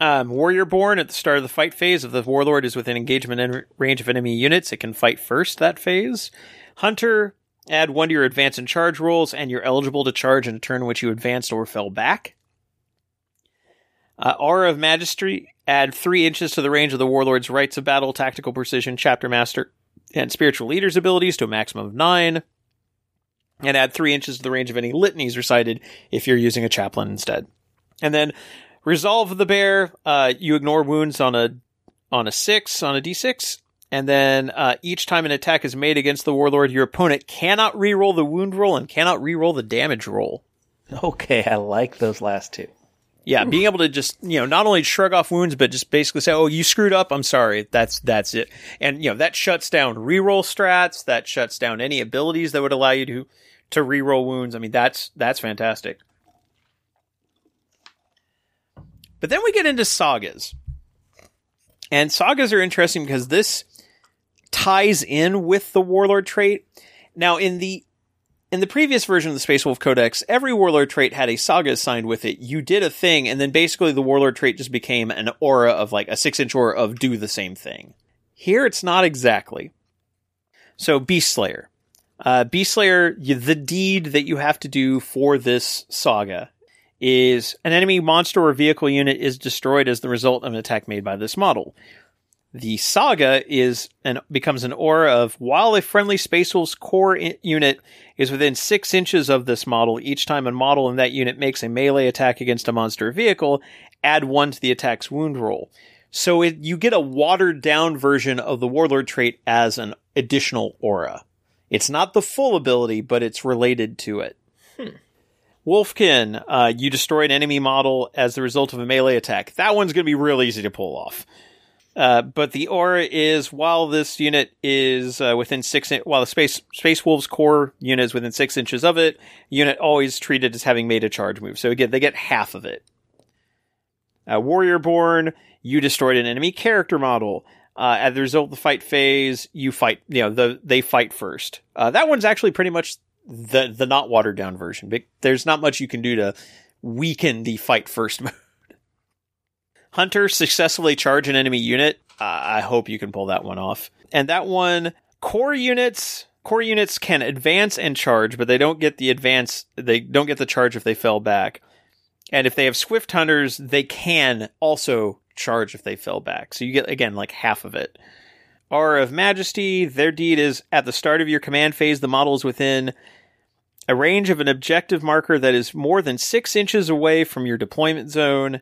Um, Warrior Born at the start of the fight phase, if the Warlord is within engagement en- range of enemy units, it can fight first that phase. Hunter, add one to your advance and charge rolls, and you're eligible to charge in a turn in which you advanced or fell back. Uh, Aura of Majesty, add three inches to the range of the Warlord's Rites of Battle, Tactical Precision, Chapter Master, and Spiritual Leader's abilities to a maximum of nine. And add three inches to the range of any litanies recited if you're using a chaplain instead. And then Resolve the Bear, uh, you ignore wounds on a on a six, on a d6, and then uh, each time an attack is made against the warlord, your opponent cannot reroll the wound roll and cannot reroll the damage roll. Okay, I like those last two. Yeah, being able to just you know not only shrug off wounds, but just basically say, "Oh, you screwed up. I'm sorry. That's that's it." And you know that shuts down reroll strats. That shuts down any abilities that would allow you to to reroll wounds. I mean, that's that's fantastic. But then we get into sagas. And sagas are interesting because this ties in with the warlord trait. Now in the in the previous version of the Space Wolf Codex, every warlord trait had a saga assigned with it. You did a thing, and then basically the warlord trait just became an aura of like a six inch aura of do the same thing. Here it's not exactly. So Beast Slayer. Uh, Beast Slayer, the deed that you have to do for this saga is an enemy monster or vehicle unit is destroyed as the result of an attack made by this model. The saga is and becomes an aura of while a friendly Space Wolf's core I- unit is within six inches of this model, each time a model in that unit makes a melee attack against a monster or vehicle, add one to the attack's wound roll. So it, you get a watered down version of the Warlord trait as an additional aura. It's not the full ability, but it's related to it. Wolfkin, uh, you destroy an enemy model as the result of a melee attack. That one's going to be real easy to pull off. Uh, but the aura is while this unit is uh, within six, in- while the space space wolves core unit is within six inches of it, unit always treated as having made a charge move. So again, they get half of it. Uh, Warrior Born, you destroyed an enemy character model. Uh, as the result of the fight phase, you fight. You know, the they fight first. Uh, that one's actually pretty much the the not watered down version. There's not much you can do to weaken the fight first. Hunter successfully charge an enemy unit. Uh, I hope you can pull that one off. And that one, core units, core units can advance and charge, but they don't get the advance. They don't get the charge if they fell back. And if they have swift hunters, they can also charge if they fell back. So you get again like half of it. Aura of Majesty, their deed is at the start of your command phase, the model is within a range of an objective marker that is more than six inches away from your deployment zone.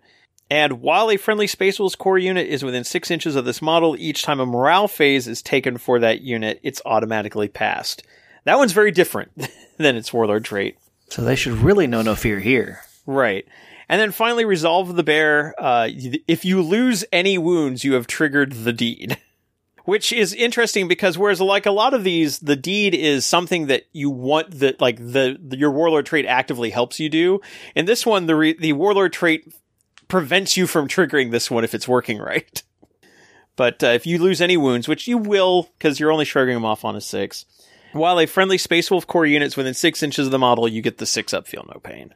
And while a friendly Space Wolves core unit is within six inches of this model, each time a morale phase is taken for that unit, it's automatically passed. That one's very different than its Warlord trait. So they should really know no fear here. Right. And then finally, resolve the bear. Uh, if you lose any wounds, you have triggered the deed. Which is interesting because whereas like a lot of these, the deed is something that you want that like the, the your warlord trait actively helps you do. In this one, the re- the warlord trait prevents you from triggering this one if it's working right. But uh, if you lose any wounds, which you will because you're only shrugging them off on a six, while a friendly Space Wolf core unit's within six inches of the model, you get the six up, feel no pain.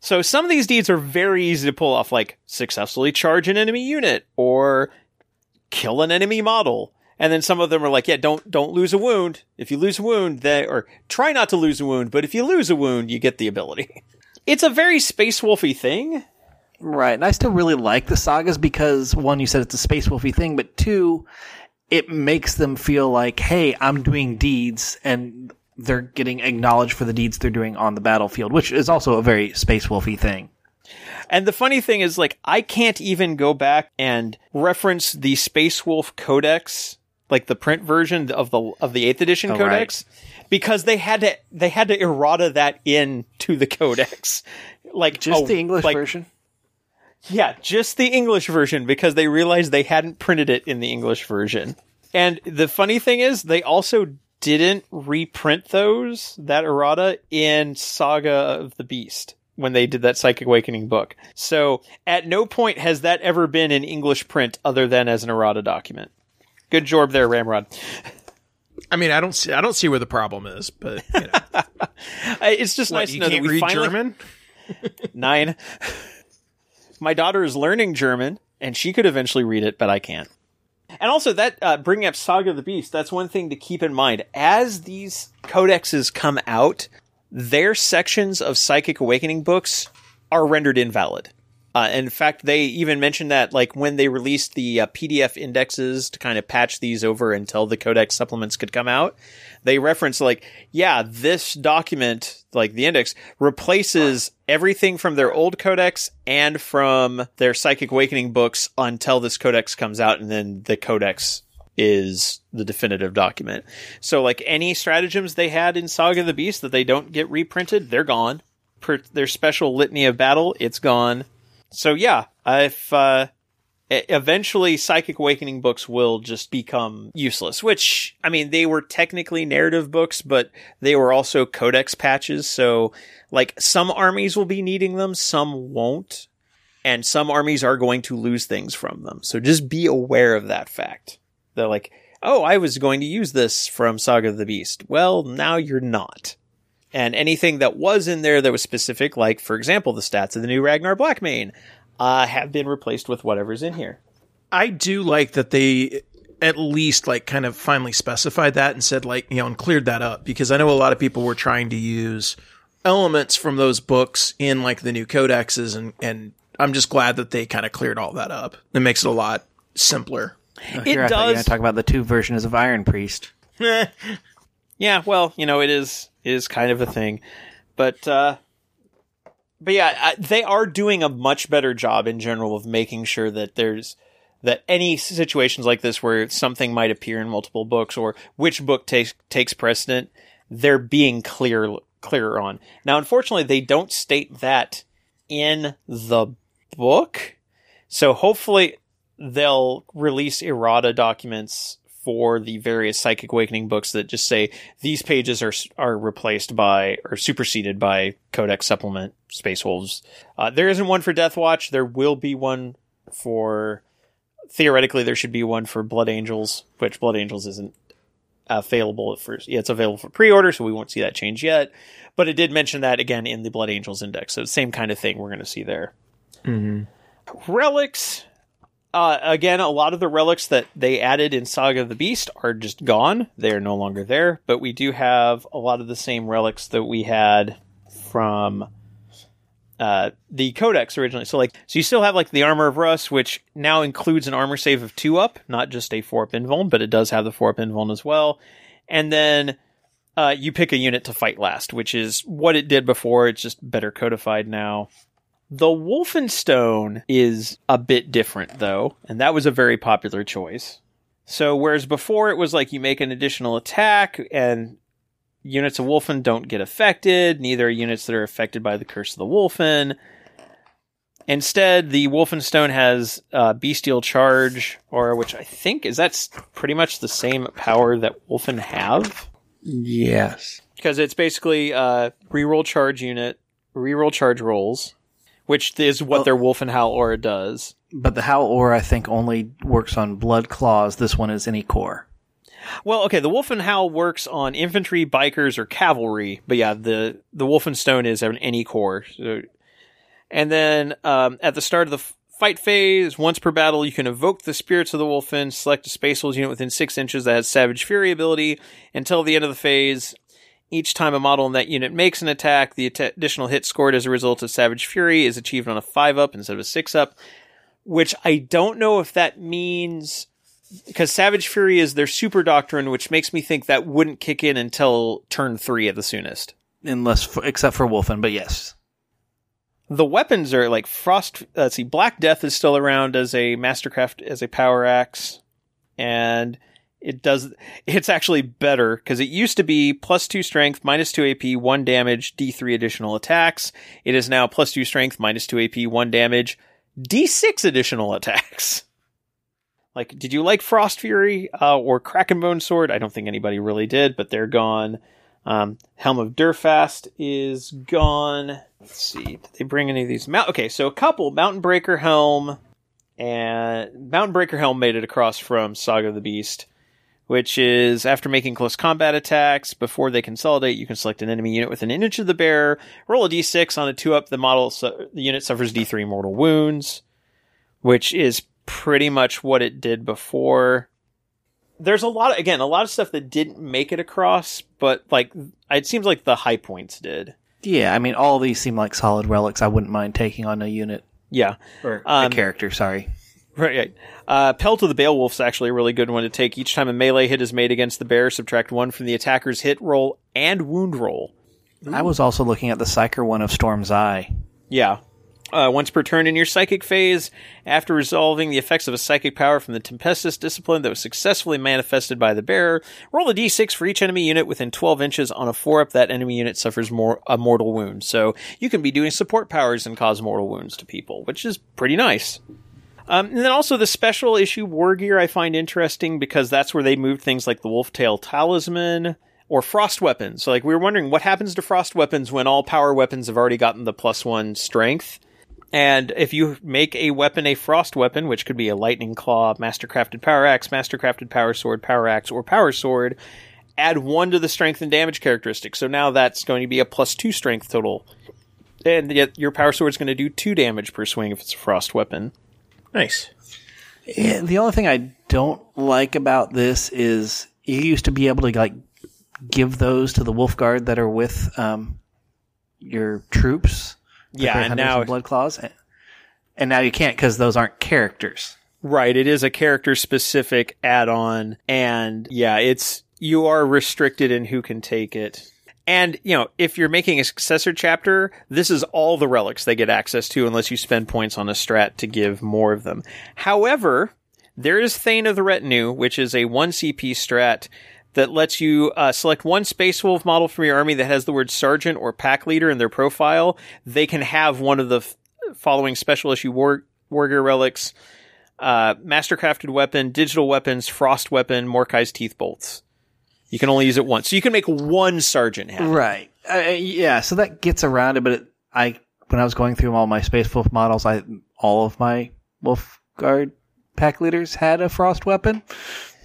So some of these deeds are very easy to pull off, like successfully charge an enemy unit or kill an enemy model. And then some of them are like, yeah, don't don't lose a wound. If you lose a wound, they or try not to lose a wound, but if you lose a wound, you get the ability. It's a very space wolfy thing. Right. And I still really like the sagas because one, you said it's a space wolfy thing, but two, it makes them feel like, hey, I'm doing deeds and they're getting acknowledged for the deeds they're doing on the battlefield, which is also a very space wolfy thing. And the funny thing is, like, I can't even go back and reference the Space Wolf Codex, like the print version of the of the eighth edition Oh, Codex, because they had to they had to errata that in to the Codex, like Just oh, the English like, version? Yeah, just the English version because they realized they hadn't printed it in the English version. And the funny thing is, they also didn't reprint those that errata in Saga of the Beast when they did that Psychic Awakening book. So at no point has that ever been in English print other than as an errata document. Good job there, Ramrod. I mean, I don't see I don't see where the problem is, but you know, It's just what, nice to know that we read finally German. nine. My daughter is learning German, and she could eventually read it, but I can't. And also, that uh, bringing up Saga of the Beast, that's one thing to keep in mind. As these codexes come out, their sections of Psychic Awakening books are rendered invalid. Uh, in fact, they even mentioned that, like, when they released the uh, PDF indexes to kind of patch these over until the codex supplements could come out, they reference, like, yeah, this document, like the index, replaces everything from their old codex and from their Psychic Awakening books until this codex comes out, and then the codex is the definitive document. So, like, any stratagems they had in Saga of the Beast that they don't get reprinted, they're gone. Per their special litany of battle, it's gone. So yeah, if uh, eventually Psychic Awakening books will just become useless, which I mean they were technically narrative books, but they were also codex patches. So like some armies will be needing them, some won't, and some armies are going to lose things from them. So just be aware of that fact. They're like, oh, I was going to use this from Saga of the Beast. Well, now you're not and anything that was in there that was specific, like for example the stats of the new Ragnar Blackmane, uh, have been replaced with whatever's in here. I do like that they at least like kind of finally specified that and said like you know and cleared that up because I know a lot of people were trying to use elements from those books in like the new codexes and and I'm just glad that they kind of cleared all that up. It makes it a lot simpler. It Here, I thought you were does. talk about the two versions of Iron Priest. Yeah, well, you know, it is it is kind of a thing, but uh, but yeah, I, they are doing a much better job in general of making sure that there's that any situations like this where something might appear in multiple books or which book takes takes precedent, they're being clear clearer on. Now, unfortunately, they don't state that in the book, so hopefully they'll release errata documents for the various psychic awakening books that just say these pages are are replaced by or superseded by codex supplement space wolves. Uh, there isn't one for death watch. There will be one for theoretically there should be one for blood angels which blood angels isn't available at first yeah it's available for pre-order so we won't see that change yet. But it did mention that again in the blood angels index so same kind of thing we're going to see there. Relics uh, again, a lot of the relics that they added in Saga of the Beast are just gone. They are no longer there. But we do have a lot of the same relics that we had from uh, the Codex originally. So, like, so you still have like the Armor of Russ, which now includes an armor save of two up, not just a four up invuln, but it does have the four up invuln as well. And then uh, you pick a unit to fight last, which is what it did before. It's just better codified now. The Wulfen Stone is a bit different, though, and that was a very popular choice. So, whereas before it was like you make an additional attack and units of Wulfen don't get affected, neither are units that are affected by the Curse of the Wulfen. Instead, the Wulfen Stone has uh, Bestial Charge, or which I think is that's pretty much the same power that Wulfen have Yes. because it's basically uh, reroll charge unit, reroll charge rolls, which is what their Wulfen Howl aura does. But the Howl Aura, I think, only works on Blood Claws. This one is any core. Well, okay, the Wulfen Howl works on infantry, bikers, or cavalry, but yeah, the the Wulfen Stone is an any core. So, and then um, at the start of the f- fight phase, once per battle, you can evoke the spirits of the Wulfen, select a Space Wolves unit within six inches that has Savage Fury ability until the end of the phase. Each time a model in that unit makes an attack, the att- additional hit scored as a result of Savage Fury is achieved on a 5 up instead of a 6 up, which I don't know if that means because Savage Fury is their super doctrine, which makes me think that wouldn't kick in until turn 3 at the soonest. Unless, for, except for Wulfen, but yes. The weapons are like Frost. Let's see, Black Death is still around as a Mastercraft as a power axe, and it does. It's actually better because it used to be plus two strength, minus two AP, one damage, D three additional attacks. It is now plus two strength, minus two AP, one damage, D six additional attacks. Like, did you like Frost Fury uh, or Krakenbone Sword? I don't think anybody really did, but they're gone. Um, Helm of Durfast is gone. Let's see. Did they bring any of these? Mount- okay, so a couple. Mountain Breaker Helm and Mountain Breaker Helm made it across from Saga of the Beast, which is after making close combat attacks, before they consolidate, you can select an enemy unit within an inch of the bearer, roll a d6 on a 2 up, the model, su- the unit suffers d3 mortal wounds, which is pretty much what it did before there's a lot of, again a lot of stuff that didn't make it across but like it seems like the high points did Yeah, I mean, all these seem like solid relics. I wouldn't mind taking on a unit yeah or Um, a character. Sorry. Right, uh pelt of the Balewolf's actually a really good one to take each time a melee hit is made against the bear subtract one from the attacker's hit roll and wound roll I was also looking at the Psyker one of Storm's Eye. yeah uh, once per turn in your psychic phase, after resolving the effects of a psychic power from the Tempestas discipline that was successfully manifested by the bearer, roll a d6 for each enemy unit within 12 inches. On a 4 up, that enemy unit suffers more a mortal wound. So you can be doing support powers and cause mortal wounds to people, which is pretty nice. Um, and then also the special issue war gear I find interesting because that's where they moved things like the Wolftail Talisman or frost weapons. So like we were wondering what happens to frost weapons when all power weapons have already gotten the plus one strength. And if you make a weapon a frost weapon, which could be a lightning claw, mastercrafted power axe, mastercrafted power sword, power axe, or power sword, add one to the strength and damage characteristic. So now that's going to be a plus two strength total. And yet your power is going to do two damage per swing if it's a frost weapon. Nice. Yeah, the only thing I don't like about this is you used to be able to like give those to the wolf guard that are with um, your troops. Yeah, and now blood claws, and now you can't because those aren't characters. Right, it is a character specific add-on and yeah, it's you are restricted in who can take it. And, you know, if you're making a successor chapter, this is all the relics they get access to unless you spend points on a strat to give more of them. However, there is Thane of the Retinue, which is a 1 CP strat that lets you uh, select one Space Wolf model from your army that has the word Sergeant or Pack Leader in their profile. They can have one of the f- following special issue war, relics uh, mastercrafted weapon, digital weapons, frost weapon, Morkai's teeth bolts. You can only use it once, so you can make one sergeant it. Right. Uh, yeah. So that gets around it, but it, I when I was going through all my Space Wolf models, I all of my Wolf Guard pack leaders had a frost weapon.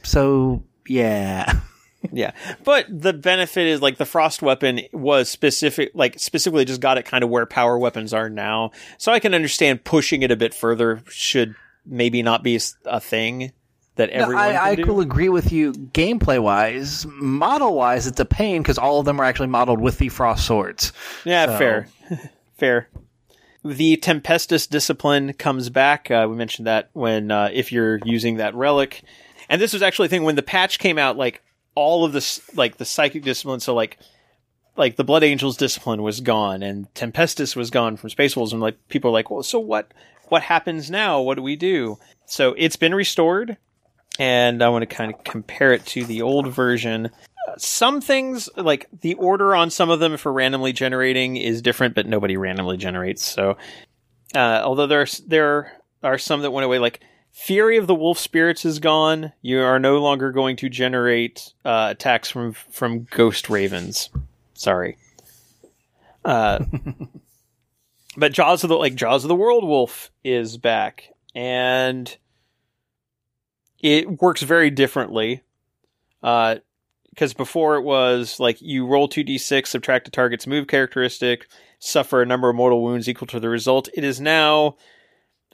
So yeah. Yeah, but the benefit is like the frost weapon was specific, like specifically just got it kind of where power weapons are now. So I can understand pushing it a bit further should maybe not be a thing that No, everyone I, I do. will agree with you. Gameplay wise, model wise, it's a pain because all of them are actually modeled with the frost swords. Yeah, So- fair, fair. The Tempestas discipline comes back. Uh, we mentioned that when uh, if you're using that relic, and this was actually a thing when the patch came out. Like all of this like the psychic discipline. So like like the Blood Angels discipline was gone and Tempestas was gone from Space Wolves, and like people are like, well, so what? What happens now? What do we do? So it's been restored, and I want to kind of compare it to the old version. Some things, like the order on some of them for randomly generating, is different, but nobody randomly generates. So, uh, although there's there are some that went away, like Fury of the Wolf Spirits is gone. You are no longer going to generate uh, attacks from from Ghost Ravens. Sorry. Uh, but Jaws of the like Jaws of the World Wolf is back, and it works very differently. Uh, because before it was like you roll two d six, subtract a target's move characteristic, suffer a number of mortal wounds equal to the result. It is now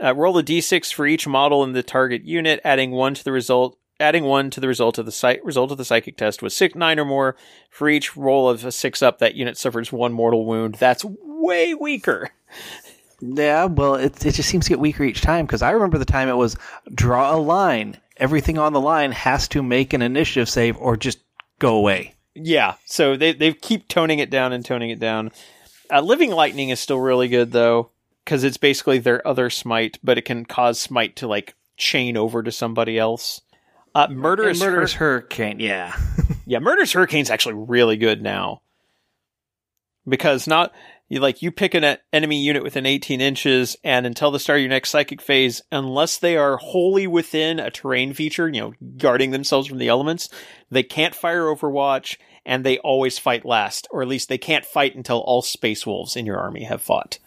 uh, roll a d6 for each model in the target unit, adding one to the result. Adding one to the result of the psych- result of the psychic test was six nine or more. For each roll of a six up, that unit suffers one mortal wound. That's way weaker. Yeah, well, it it just seems to get weaker each time because I remember the time it was draw a line. Everything on the line has to make an initiative save or just go away. Yeah, so they they keep toning it down and toning it down. Uh, Living Lightning is still really good though because it's basically their other smite, but it can cause smite to like chain over to somebody else. Uh, Murderous, Murderous Hur- Hurricane, yeah. yeah, Murderous Hurricane's actually really good now because not you like you pick an enemy unit within 18 inches, and until the start of your next psychic phase, unless they are wholly within a terrain feature, you know, guarding themselves from the elements, they can't fire Overwatch, and they always fight last, or at least they can't fight until all Space Wolves in your army have fought.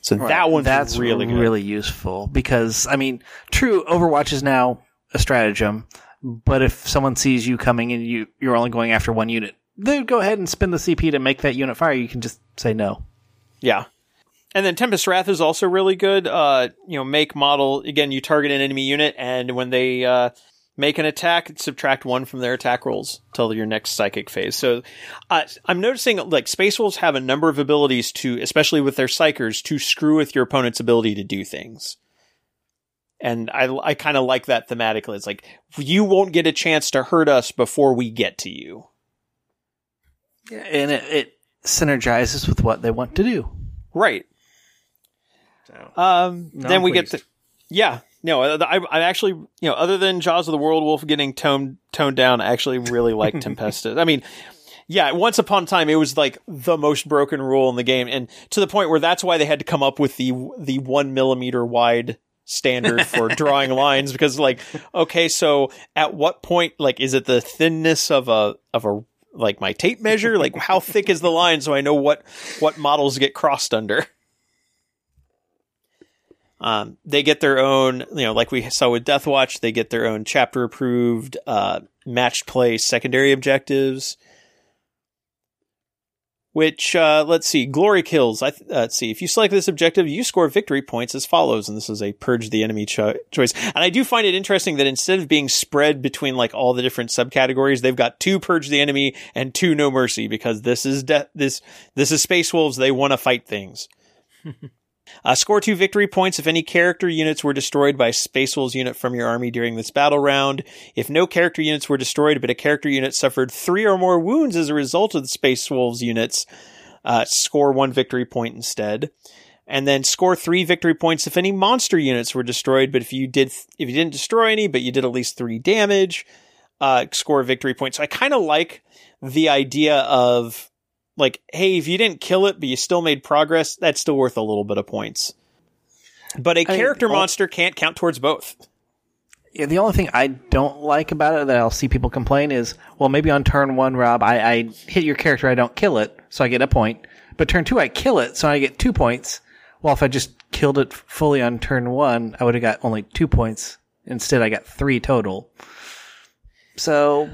So that one that's really good. really useful because I mean, true, Overwatch is now a stratagem, but if someone sees you coming and you you're only going after one unit, they go ahead and spend the CP to make that unit fire. You can just say no. Yeah. And then Tempest Wrath is also really good. Uh, you know, make model again. You target an enemy unit, and when they uh, make an attack, subtract one from their attack rolls till your next psychic phase. So, uh, I'm noticing like Space Wolves have a number of abilities to, especially with their psykers, to screw with your opponent's ability to do things. And I, I kind of like that thematically. It's like you won't get a chance to hurt us before we get to you. Yeah, And it, it synergizes with what they want to do. Right. Um, No, then I'm we get pleased. to, yeah, no, I, I I actually, you know, other than Jaws of the World Wolf getting toned, toned down, I actually really like Tempestas. I mean, yeah, once upon a time, it was like the most broken rule in the game. And to the point where that's why they had to come up with the, the one millimeter wide standard for drawing lines because like, okay, so at what point, like, is it the thinness of a, of a, like my tape measure? Like how thick is the line so I know what, what models get crossed under? Um, they get their own, you know, like we saw with Death Watch, they get their own chapter approved, uh, matched play secondary objectives. Which, uh, let's see, glory kills. I th- uh, let's see. If you select this objective, you score victory points as follows, and this is a purge the enemy cho- choice. And I do find it interesting that instead of being spread between like all the different subcategories, they've got two purge the enemy and two no mercy because this is de- this this is space wolves. They want to fight things. Uh, score two victory points if any character units were destroyed by Space Wolves unit from your army during this battle round. If no character units were destroyed, but a character unit suffered three or more wounds as a result of the Space Wolves units, uh, score one victory point instead. And then score three victory points if any monster units were destroyed, but if you did, if you didn't destroy any, but you did at least three damage, uh, score victory point. So I kind of like the idea of like, hey, if you didn't kill it, but you still made progress, that's still worth a little bit of points. But a I mean, character all- monster can't count towards both. Yeah, the only thing I don't like about it that I'll see people complain is, well, maybe on turn one, Rob, I, I hit your character, I don't kill it, so I get a point. But turn two, I kill it, so I get two points. Well, if I just killed it fully on turn one, I would have got only two points. Instead, I got three total. So,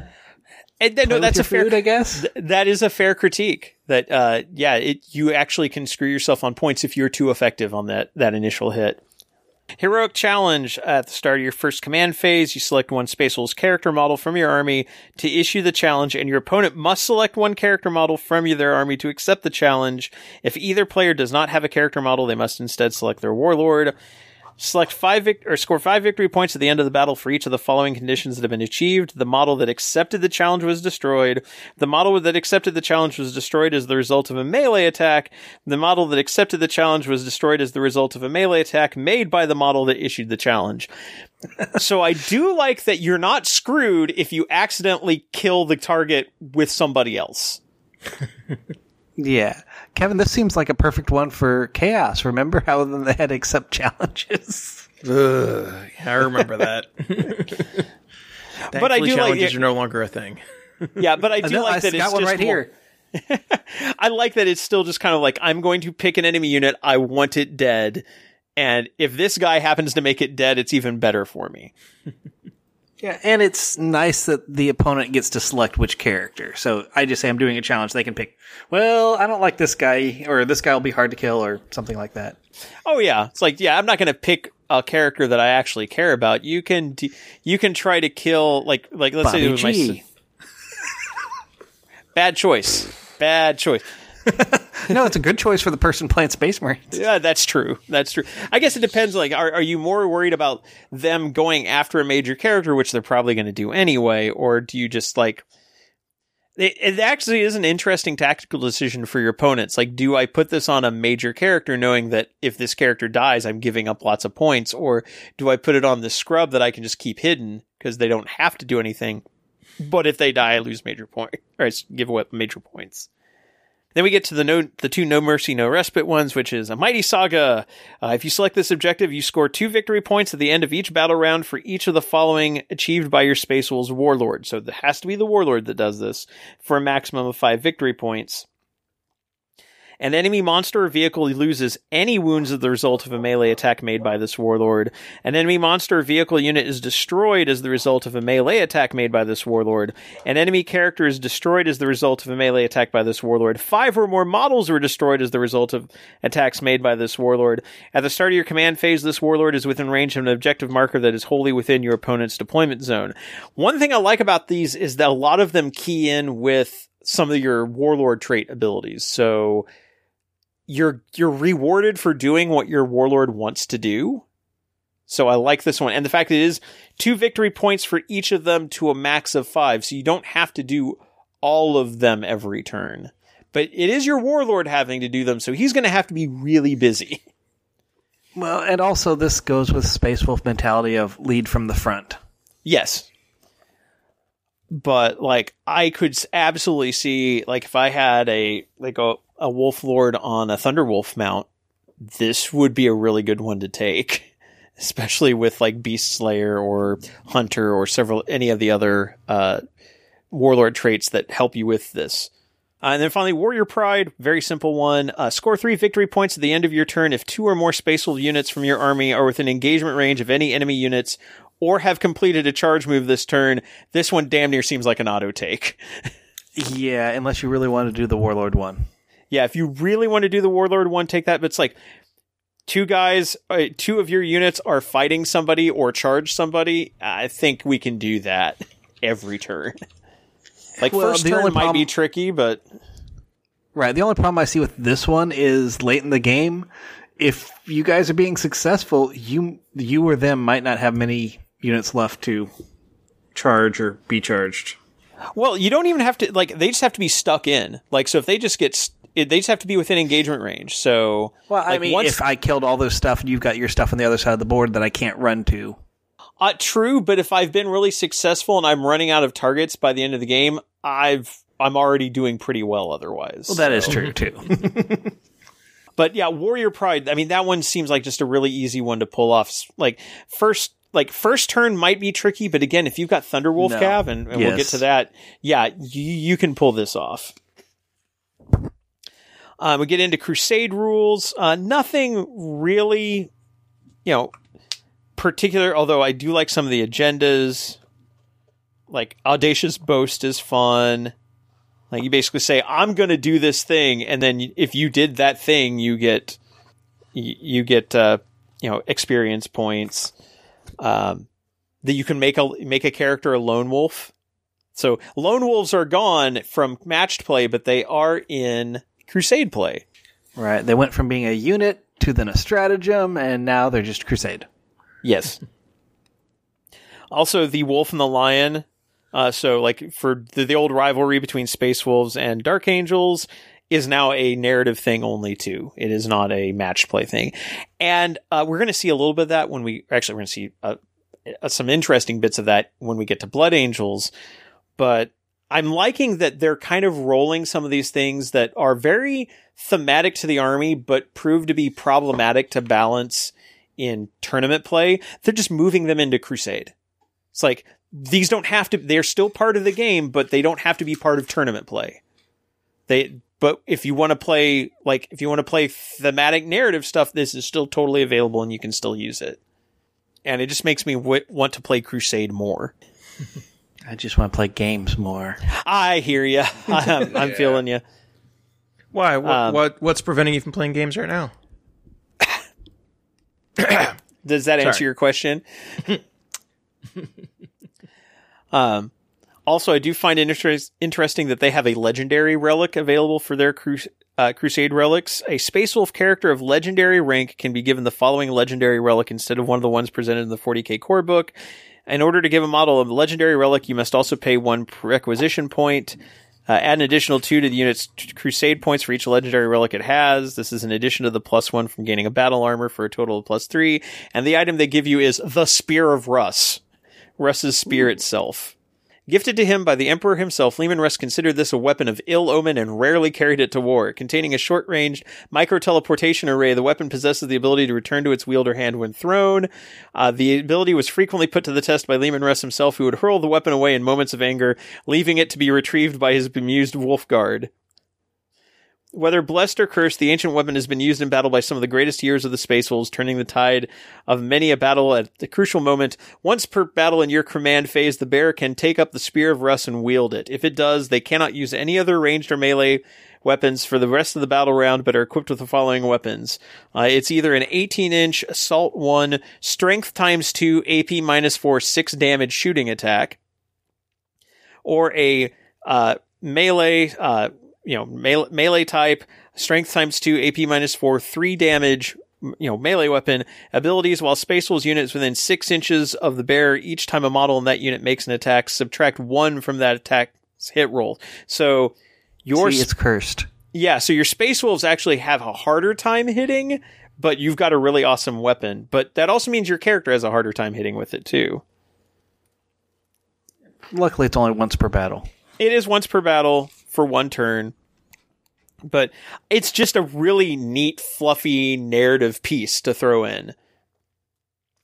And then, no, that's a fair. food, I guess. th- that is a fair critique. That uh, yeah, it you actually can screw yourself on points if you're too effective on that that initial hit. Heroic challenge at the start of your first command phase. You select one Space Wolves character model from your army to issue the challenge, and your opponent must select one character model from their army to accept the challenge. If either player does not have a character model, they must instead select their warlord. Select five vic- or score five victory points at the end of the battle for each of the following conditions that have been achieved. The model that accepted the challenge was destroyed. The model that accepted the challenge was destroyed as the result of a melee attack. The model that accepted the challenge was destroyed as the result of a melee attack made by the model that issued the challenge. so I do like that you're not screwed if you accidentally kill the target with somebody else. Yeah. Kevin, this seems like a perfect one for chaos. Remember how they had to accept challenges? Ugh, I remember that. But I Thankfully, do challenges it- are no longer a thing. Yeah, but I do No, like I that it's got one just right more- here. I like that it's still just kind of like I'm going to pick an enemy unit. I want it dead, and if this guy happens to make it dead, it's even better for me. Yeah, and it's nice that the opponent gets to select which character. So I just say I'm doing a challenge. They can pick, well, I don't like this guy, or this guy will be hard to kill, or something like that. Oh yeah, it's like yeah, I'm not going to pick a character that I actually care about. You can you can try to kill like like let's say it Bobby was my G. s- bad choice, bad choice. No, it's a good choice for the person playing Space Marines. Yeah, that's true. That's true. I guess it depends. Like, are are you more worried about them going after a major character, which they're probably going to do anyway, or do you just like? It, actually is an interesting tactical decision for your opponents. Like, do I put this on a major character, knowing that if this character dies, I'm giving up lots of points, or do I put it on the scrub that I can just keep hidden because they don't have to do anything, but if they die, I lose major point or I give away major points. Then we get to the no, the two no mercy, no respite ones, which is a mighty saga. Uh, if you select this objective, you score two victory points at the end of each battle round for each of the following achieved by your Space Wolves warlord. So it has to be the warlord that does this for a maximum of five victory points. An enemy monster or vehicle loses any wounds as the result of a melee attack made by this warlord. An enemy monster or vehicle unit is destroyed as the result of a melee attack made by this warlord. An enemy character is destroyed as the result of a melee attack by this warlord. Five or more models were destroyed as the result of attacks made by this warlord. At the start of your command phase, this warlord is within range of an objective marker that is wholly within your opponent's deployment zone. One thing I like about these is that a lot of them key in with some of your warlord trait abilities. So you're you're rewarded for doing what your warlord wants to do. So I like this one. And the fact that it is two victory points for each of them to a max of five. So you don't have to do all of them every turn. But it is your warlord having to do them, so he's going to have to be really busy. Well, and also this goes with Space Wolf mentality of lead from the front. Yes. But like I could absolutely see like if I had a like a, a wolf lord on a thunderwolf mount, this would be a really good one to take. Especially with like Beast Slayer or Hunter or several any of the other uh warlord traits that help you with this. Uh, and then finally, Warrior Pride, very simple one. Uh, score three victory points at the end of your turn if two or more Space Wolf units from your army are within engagement range of any enemy units or have completed a charge move this turn. This one damn near seems like an auto take. Yeah, unless you really want to do the Warlord one. Yeah, if you really want to do the Warlord one, take that. But it's like two guys, uh, two of your units are fighting somebody or charge somebody. I think we can do that every turn. Like Well, first turn might be tricky, but Right. The only problem I see with this one is late in the game. If you guys are being successful, you you or them might not have many units left to charge or be charged. Well, you don't even have to like they just have to be stuck in. Like so if they just get it- they just have to be within engagement range. So Well, I like, mean, once- if I killed all those stuff and you've got your stuff on the other side of the board that I can't run to, uh, true, but if I've been really successful and I'm running out of targets by the end of the game, I've I'm already doing pretty well otherwise. well, that is So- true too. But yeah, Warrior Pride, I mean that one seems like just a really easy one to pull off. Like first like first turn might be tricky, but again, if you've got Thunderwolf No. Cav and, and we'll get to that, yeah, you you can pull this off. Um, we get into Crusade rules. Uh, nothing really, you know, particular. Although I do like some of the agendas. Like Audacious Boast is fun. Like you basically say, "I'm going to do this thing," and then if you did that thing, you get you, get uh, you know experience points. Um, that you can make a make a character a lone wolf. So lone wolves are gone from matched play, but they are in crusade play. right. They went from being a unit to then a stratagem, and now they're just Crusade. Yes. also, the Wolf and the Lion. Uh, so, like for the, the old rivalry between Space Wolves and Dark Angels is now a narrative thing only too. It is not a match play thing, and uh, we're going to see a little bit of that when we actually we're going to see uh, uh, some interesting bits of that when we get to Blood Angels. But I'm liking that they're kind of rolling some of these things that are very thematic to the army, but prove to be problematic to balance in tournament play. They're just moving them into Crusade. It's like these don't have to, they're still part of the game, but they don't have to be part of tournament play. They, but if you want to play, like, if you want to play thematic narrative stuff, this is still totally available and you can still use it. And it just makes me w- want to play Crusade more. I just want to play games more. I hear you. I'm, I'm Yeah. feeling you. Why? What, Um, what? What's preventing you from playing games right now? Does that answer your question? um, also, I do find it interest- interesting that they have a legendary relic available for their cru- uh, Crusade relics. A Space Wolf character of legendary rank can be given the following legendary relic instead of one of the ones presented in the 40k core book. In order to give a model a legendary relic, you must also pay one requisition point. Uh, add an additional two to the unit's crusade points for each legendary relic it has. This is in addition to the plus one from gaining a battle armor for a total of plus three. And the item they give you is the Spear of Russ. Russ's spear itself. Gifted to him by the Emperor himself, Leman Russ considered this a weapon of ill omen and rarely carried it to war. Containing a short range micro teleportation array, the weapon possesses the ability to return to its wielder hand when thrown. Uh, the ability was frequently put to the test by Leman Russ himself, who would hurl the weapon away in moments of anger, leaving it to be retrieved by his bemused wolf guard. Whether blessed or cursed, the ancient weapon has been used in battle by some of the greatest years of the Space Wolves, turning the tide of many a battle at the crucial moment. Once per battle in your command phase, the bear can take up the Spear of Russ and wield it. If it does, they cannot use any other ranged or melee weapons for the rest of the battle round, but are equipped with the following weapons. Uh, it's either an 18 inch assault 1, strength times 2, AP minus 4, 6 damage shooting attack, or a uh, melee, uh, you know, melee, melee type, strength times 2, AP minus 4, 3 damage, you know, melee weapon abilities while Space Wolves units within 6 inches of the bear each time a model in that unit makes an attack, subtract 1 from that attack's hit roll. So, your See, it's cursed. yeah, so your Space Wolves actually have a harder time hitting, but you've got a really awesome weapon. But that also means your character has a harder time hitting with it too. Luckily, it's only once per battle. It is once per battle for one turn, but it's just a really neat, fluffy narrative piece to throw in.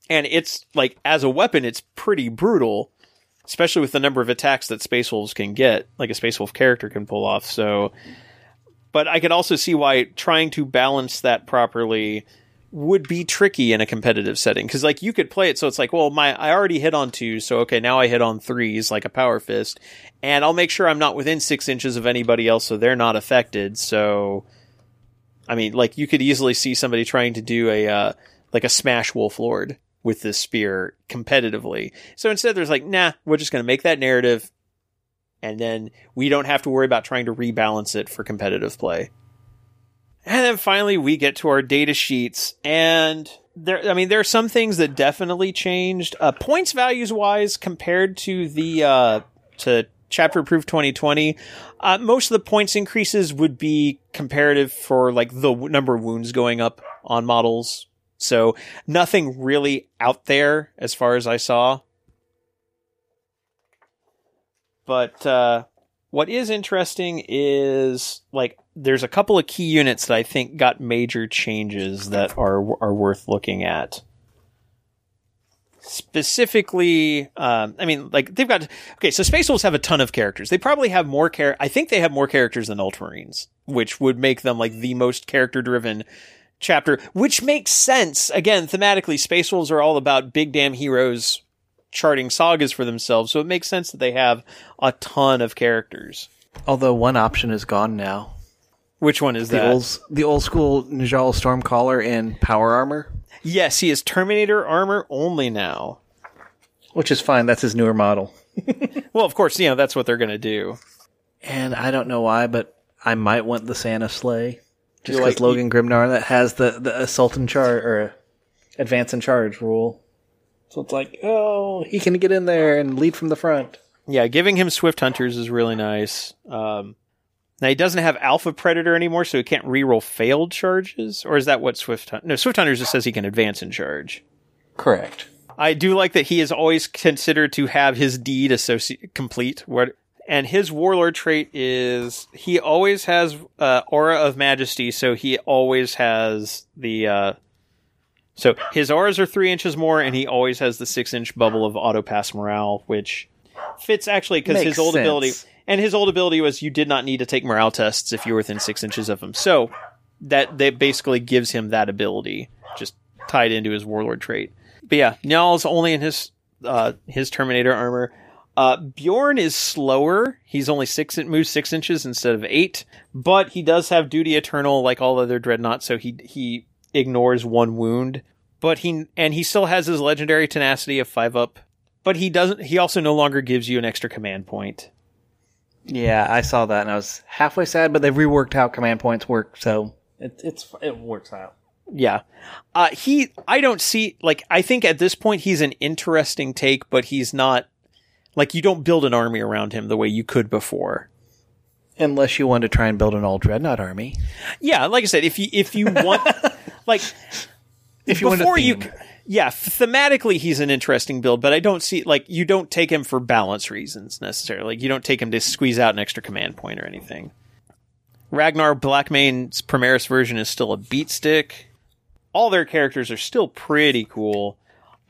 And it's like, as a weapon, it's pretty brutal, especially with the number of attacks that Space Wolves can get, like a Space Wolf character can pull off. So, but I could also see why trying to balance that properly would be tricky in a competitive setting. Because like you could play it so it's like well my i already hit on two so okay now i hit on threes like a power fist and i'll make sure i'm not within six inches of anybody else so they're not affected so i mean like you could easily see somebody trying to do a uh, like a smash wolf lord with this spear competitively. So instead there's like nah we're just going to make that narrative and then we don't have to worry about trying to rebalance it for competitive play and then finally, we get to our data sheets, and there. I mean, there are some things that definitely changed. Uh, points values wise, compared to the uh, to chapter approved 2020, uh, most of the points increases would be comparative for like the w- number of wounds going up on models. So nothing really out there as far as I saw. But uh, what is interesting is like there's a couple of key units that I think got major changes that are are worth looking at. Specifically, um, I mean, like they've got okay. So Space Wolves have a ton of characters. They probably have more char. I think they have more characters than Ultramarines, which would make them like the most character driven chapter. Which makes sense. Again, thematically, Space Wolves are all about big damn heroes charting sagas for themselves. So it makes sense that they have a ton of characters. Although one option is gone now. Which one is The that? old, the old school Njal Stormcaller in power armor, Yes, he is Terminator armor only now. which is fine. That's his newer model. Well, of course, you know that's what they're going to do. And I don't know why, but I might want the Santa sleigh. Just because like- Logan Grimnar that has the the assault in charge or advance in charge rule. So it's like, oh, he can get in there and lead from the front. Yeah, giving him Swift Hunters is really nice. Um, now he doesn't have Alpha Predator anymore, so he can't reroll failed charges. Or is that what Swift Hunt? No, Swift Hunters just says he can advance in charge. Correct. I do like that he is always considered to have his deed associate complete. What and his warlord trait is he always has uh, aura of majesty, so he always has the. Uh, so his auras are three inches more, and he always has the six inch bubble of auto pass morale, which fits actually because his old sense. ability and his old ability was you did not need to take morale tests if you were within six inches of him. So that that basically gives him that ability, just tied into his warlord trait. But yeah, Njal's only in his uh, his Terminator armor. Uh, Bjorn is slower. He's only six it moves six inches instead of eight, but he does have duty eternal like all other dreadnoughts, so he he ignores one wound. But he and he still has his legendary tenacity of five up. But he doesn't. He also no longer gives you an extra command point. Yeah, I saw that and I was halfway sad, but they've reworked how command points work, so it, it's it works out. Yeah. Uh, he, I don't see, like, I think at this point he's an interesting take, but he's not, like, you don't build an army around him the way you could before. Unless you want to try and build an all dreadnought army. Yeah, like I said, if you, if you want, like, If you want before you. Yeah, thematically he's an interesting build, but I don't see, like, you don't take him for balance reasons necessarily. Like, you don't take him to squeeze out an extra command point or anything. Ragnar Blackmane's Primaris version is still a beat stick. All their characters are still pretty cool.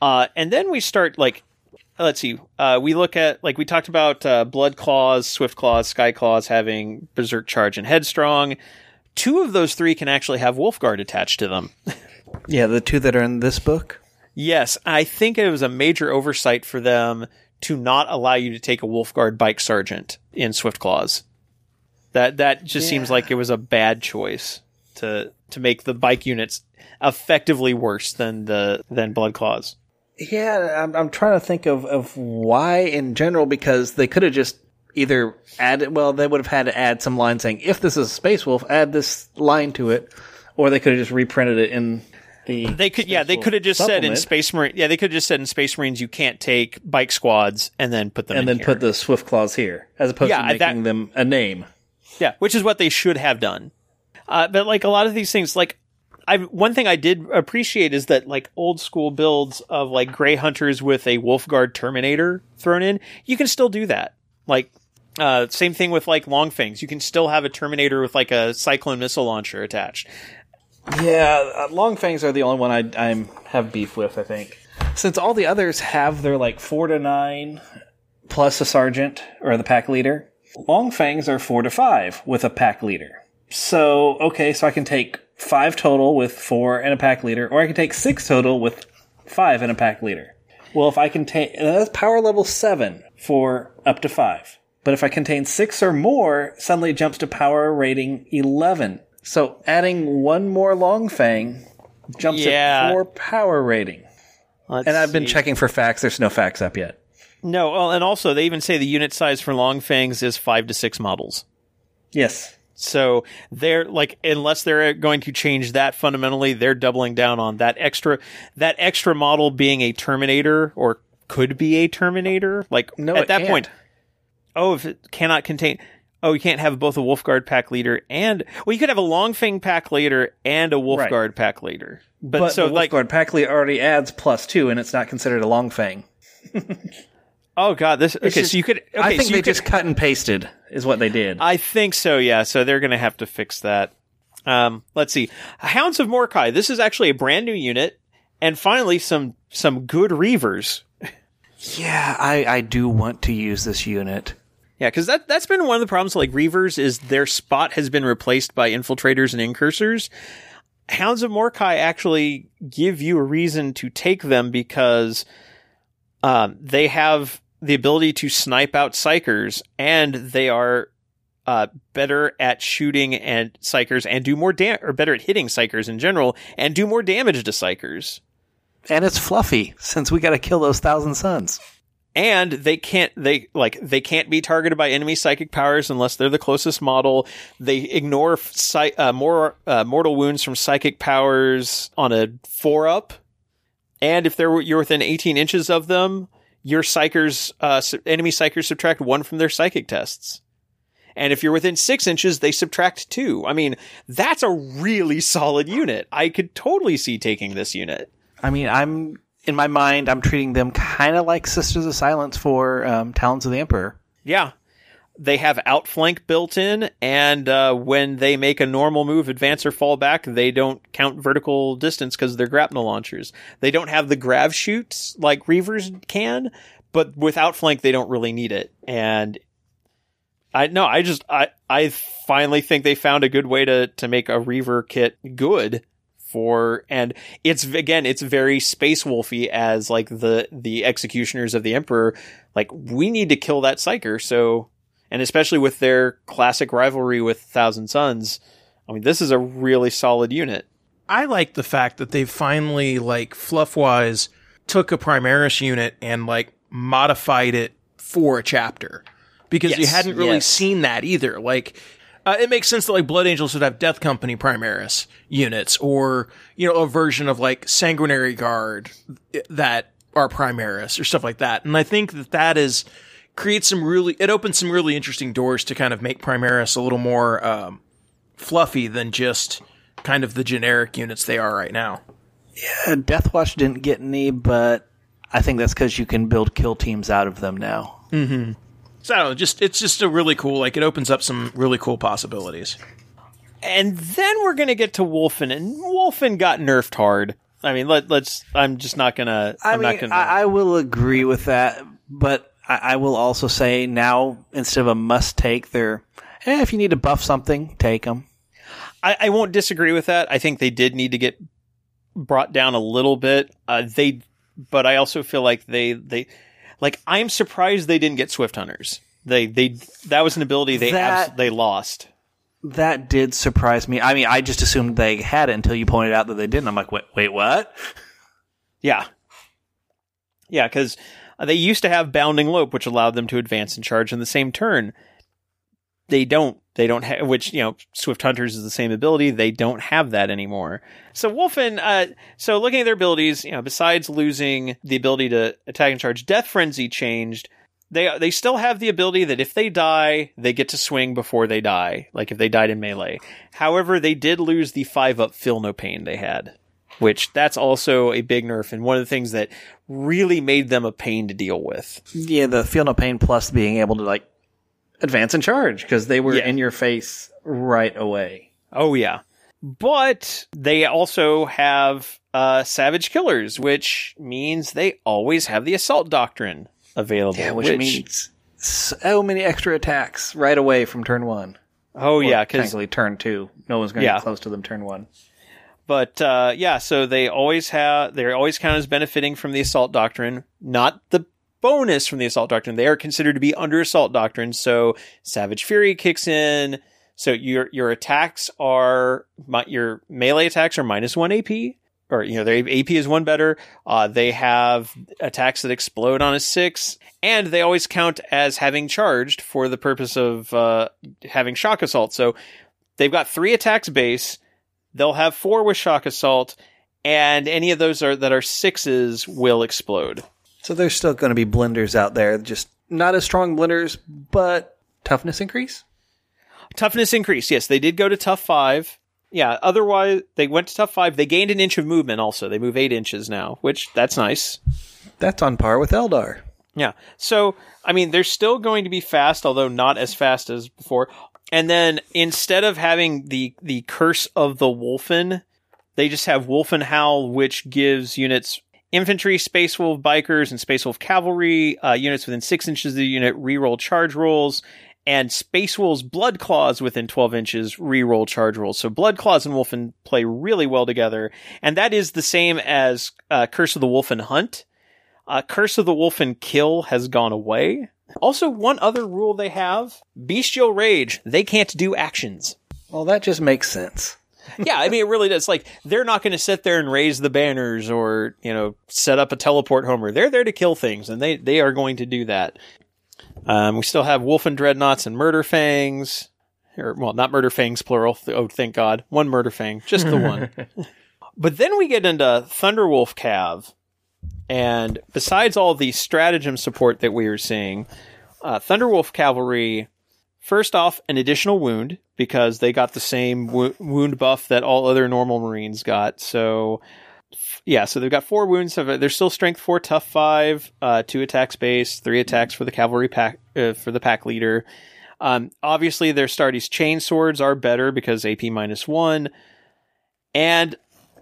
Uh, and then we start like, let's see, uh, we look at like we talked about uh, Blood Claws, Swift Claws, Sky Claws having Berserk Charge and Headstrong. Two of those three can actually have Wolfguard attached to them. Yeah, the two that are in this book. Yes, I think it was a major oversight for them to not allow you to take a Wolfguard Bike Sergeant in Swift Claws. That that just seems like it was a bad choice to to make the bike units effectively worse than the than Blood Claws. Yeah, I'm, I'm trying to think of, of why in general because they could have just either added. Well, they would have had to add some line saying if this is a Space Wolf, add this line to it, or they could have just reprinted it in the. They could yeah, they could have just said in. Space Marine yeah, they could have just said in Space Marines you can't take bike squads and then put them and then here. put the Swift Claws here, as opposed Yeah, to making that- them a name. Yeah, which is what they should have done. Uh, but like a lot of these things, like I one thing I did appreciate is that like old school builds of like Grey Hunters with a Wolfguard Terminator thrown in, you can still do that. Like uh, same thing with like Longfangs, you can still have a Terminator with like a Cyclone missile launcher attached. Yeah, uh, long fangs are the only one I I'm have beef with. I think since all the others have their like four to nine plus a sergeant or the pack leader, long fangs are four to five with a pack leader. So okay, so I can take five total with four and a pack leader, or I can take six total with five and a pack leader. Well, if I contain that's power level seven for up to five. But if I contain six or more, suddenly it jumps to power rating eleven. So adding one more long fang jumps Yeah. it four power rating. Let's And I've been checking for facts. There's no facts up yet. No, well, and also they even say the unit size for long fangs is five to six models. Yes. So they're like, unless they're going to change that fundamentally, they're doubling down on that extra, that extra model being a Terminator or could be a Terminator. Like No, at that can't. point, oh, if it cannot contain, oh, you can't have both a Wolfguard pack leader and well, you could have a Longfang pack leader and a Wolfguard pack leader. But, But so the like, Wolfguard pack leader already adds plus two, and it's not considered a long fang. oh god, this okay. just- so you could, okay, I think so they could- just cut and pasted is what they did. I think so, yeah. So they're going to have to fix that. Um, let's see. Hounds of Morkai. This is actually a brand new unit. And finally, some some good Reivers. yeah, I, I do want to use this unit. Yeah, because that that's been one of the problems. Like Reivers is their spot has been replaced by infiltrators and incursors. Hounds of Morkai actually give you a reason to take them because um, they have the ability to snipe out psykers, and they are uh, better at shooting and psykers, and do more dam or better at hitting psykers in general, and do more damage to psykers. And it's fluffy, since we got to kill those thousand suns. And they can't they like they can't be targeted by enemy psychic powers unless they're the closest model. They ignore uh, more uh, mortal wounds from psychic powers on a four up, and if they're you're within 18 inches of them, your psykers uh, enemy psykers subtract one from their psychic tests. And if you're within six inches, they subtract two. I mean, that's a really solid unit. I could totally see taking this unit. I mean, I'm in my mind, I'm treating them kind of like Sisters of Silence for um, Talons of the Emperor. Yeah. They have outflank built in, and uh, when they make a normal move, advance or fall back, they don't count vertical distance because they're grapnel launchers. They don't have the grav chutes like Reivers can, but with outflank, they don't really need it. And I no, I just I I finally think they found a good way to to make a Reiver kit good for and it's again it's very space wolfy as like the the executioners of the emperor like we need to kill that psyker so and especially with their classic rivalry with Thousand Suns I mean this is a really solid unit I like the fact that they finally, like, fluff wise, took a Primaris unit and, like, modified it for a chapter. Because you hadn't really yes. seen that either. Like, uh, it makes sense that, like, Blood Angels would have Death Company Primaris units, or, you know, a version of, like, Sanguinary Guard that are Primaris, or stuff like that. And I think that that is, creates some really, it opens some really interesting doors to kind of make Primaris a little more, um, fluffy than just kind of the generic units they are right now. Uh, Deathwatch didn't get any, but I think that's because you can build kill teams out of them now. So I don't know, just it's just a really cool like it opens up some really cool possibilities. and then we're gonna get to Wulfen and Wulfen got nerfed hard I mean let let's I'm just not gonna I I'm mean, not gonna I, I will agree with that, but I, I will also say now instead of a must take, they're eh, if you need to buff something, take them. I, I won't disagree with that. I think they did need to get brought down a little bit. Uh, they, but I also feel like they they like I'm surprised they didn't get Swift Hunters. They they that was an ability they That- abs- they lost. That did surprise me. I mean, I just assumed they had it until you pointed out that they didn't. I'm like, wait, wait, what? Yeah, yeah, because they used to have Bounding Lope, which allowed them to advance and charge in the same turn. They don't. They don't have. Which you know, Swift Hunters is the same ability. They don't have that anymore. So Wulfen. Uh, so looking at their abilities, you know, besides losing the ability to attack and charge, Death Frenzy changed. They they still have the ability that if they die, they get to swing before they die, like if they died in melee. However, they did lose the five up Feel No Pain they had which that's also a big nerf and one of the things that really made them a pain to deal with. Yeah, the feel no pain plus being able to like advance and charge because they were Yeah. in your face right away. Oh yeah. But they also have uh, Savage Killers, which means they always have the Assault Doctrine available. Yeah, which, means so many extra attacks right away from turn one. oh Or yeah, because turn two. No one's going to Yeah. get close to them turn one. But uh, yeah, so they always have they're always count as benefiting from the assault doctrine, not the bonus from the assault doctrine. They are considered to be under assault doctrine. So Savage Fury kicks in. So your your attacks are your melee attacks are minus one AP, or you know their AP is one better. Uh, they have attacks that explode on a six, and they always count as having charged for the purpose of uh, having shock assault. So they've got three attacks base. They'll have four with shock assault, and any of those are that are sixes will explode. So there's still going to be blenders out there, just not as strong blenders, but toughness increase. Toughness increase. Yes, they did go to tough five. Yeah. Otherwise, they went to tough five. They gained an inch of movement. Also, they move eight inches now, which that's nice. That's on par with Eldar. Yeah. So, I mean, they're still going to be fast, although not as fast as before. And then instead of having the the curse of the Wulfen, they just have Wulfen Howl, which gives units infantry, Space Wolf bikers, and Space Wolf cavalry uh, units within six inches of the unit reroll charge rolls, and Space Wolves Blood Claws within twelve inches reroll charge rolls. So Blood Claws and Wulfen play really well together, and that is the same as uh, Curse of the Wulfen Hunt. Uh, Curse of the Wulfen Kill has gone away. Also, one other rule they have: Bestial Rage. They can't do actions. Well, that just makes sense. Yeah, I mean, it really does. Like, they're not going to sit there and raise the banners or, you know, set up a teleport homer. They're there to kill things, and they, they are going to do that. Um, we still have Wulfen Dreadnoughts and Murder Fangs. Or, well, not Murder Fangs, plural. Oh, thank God. One Murder Fang. Just the one. but then we get into Thunderwolf Cav. And besides all the stratagem support that we are seeing, uh, Thunderwolf Cavalry, first off, an additional wound because they got the same wo- wound buff that all other normal Marines got. So, yeah, so they've got four wounds. They're still strength four, tough five, uh, two attacks base, three attacks for the cavalry pack uh, for the pack leader. Um, obviously, their Stardy's chain swords are better because AP minus one, and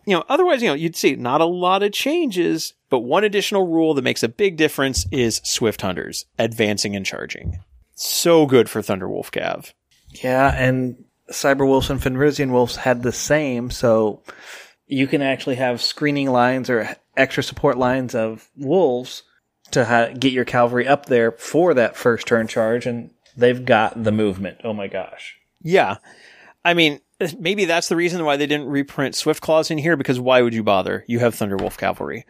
you know otherwise, you know you'd see not a lot of changes, but one additional rule that makes a big difference is Swift Hunters advancing and charging. So good for Thunderwolf Cav. Yeah, and Cyber Wolves and Fenrisian Wolves had the same, so you can actually have screening lines or extra support lines of wolves to ha- get your cavalry up there for that first turn charge, and they've got the movement. Oh my gosh. Yeah. I mean, maybe that's the reason why they didn't reprint Swift Claws in here because why would you bother? You have Thunderwolf Cavalry.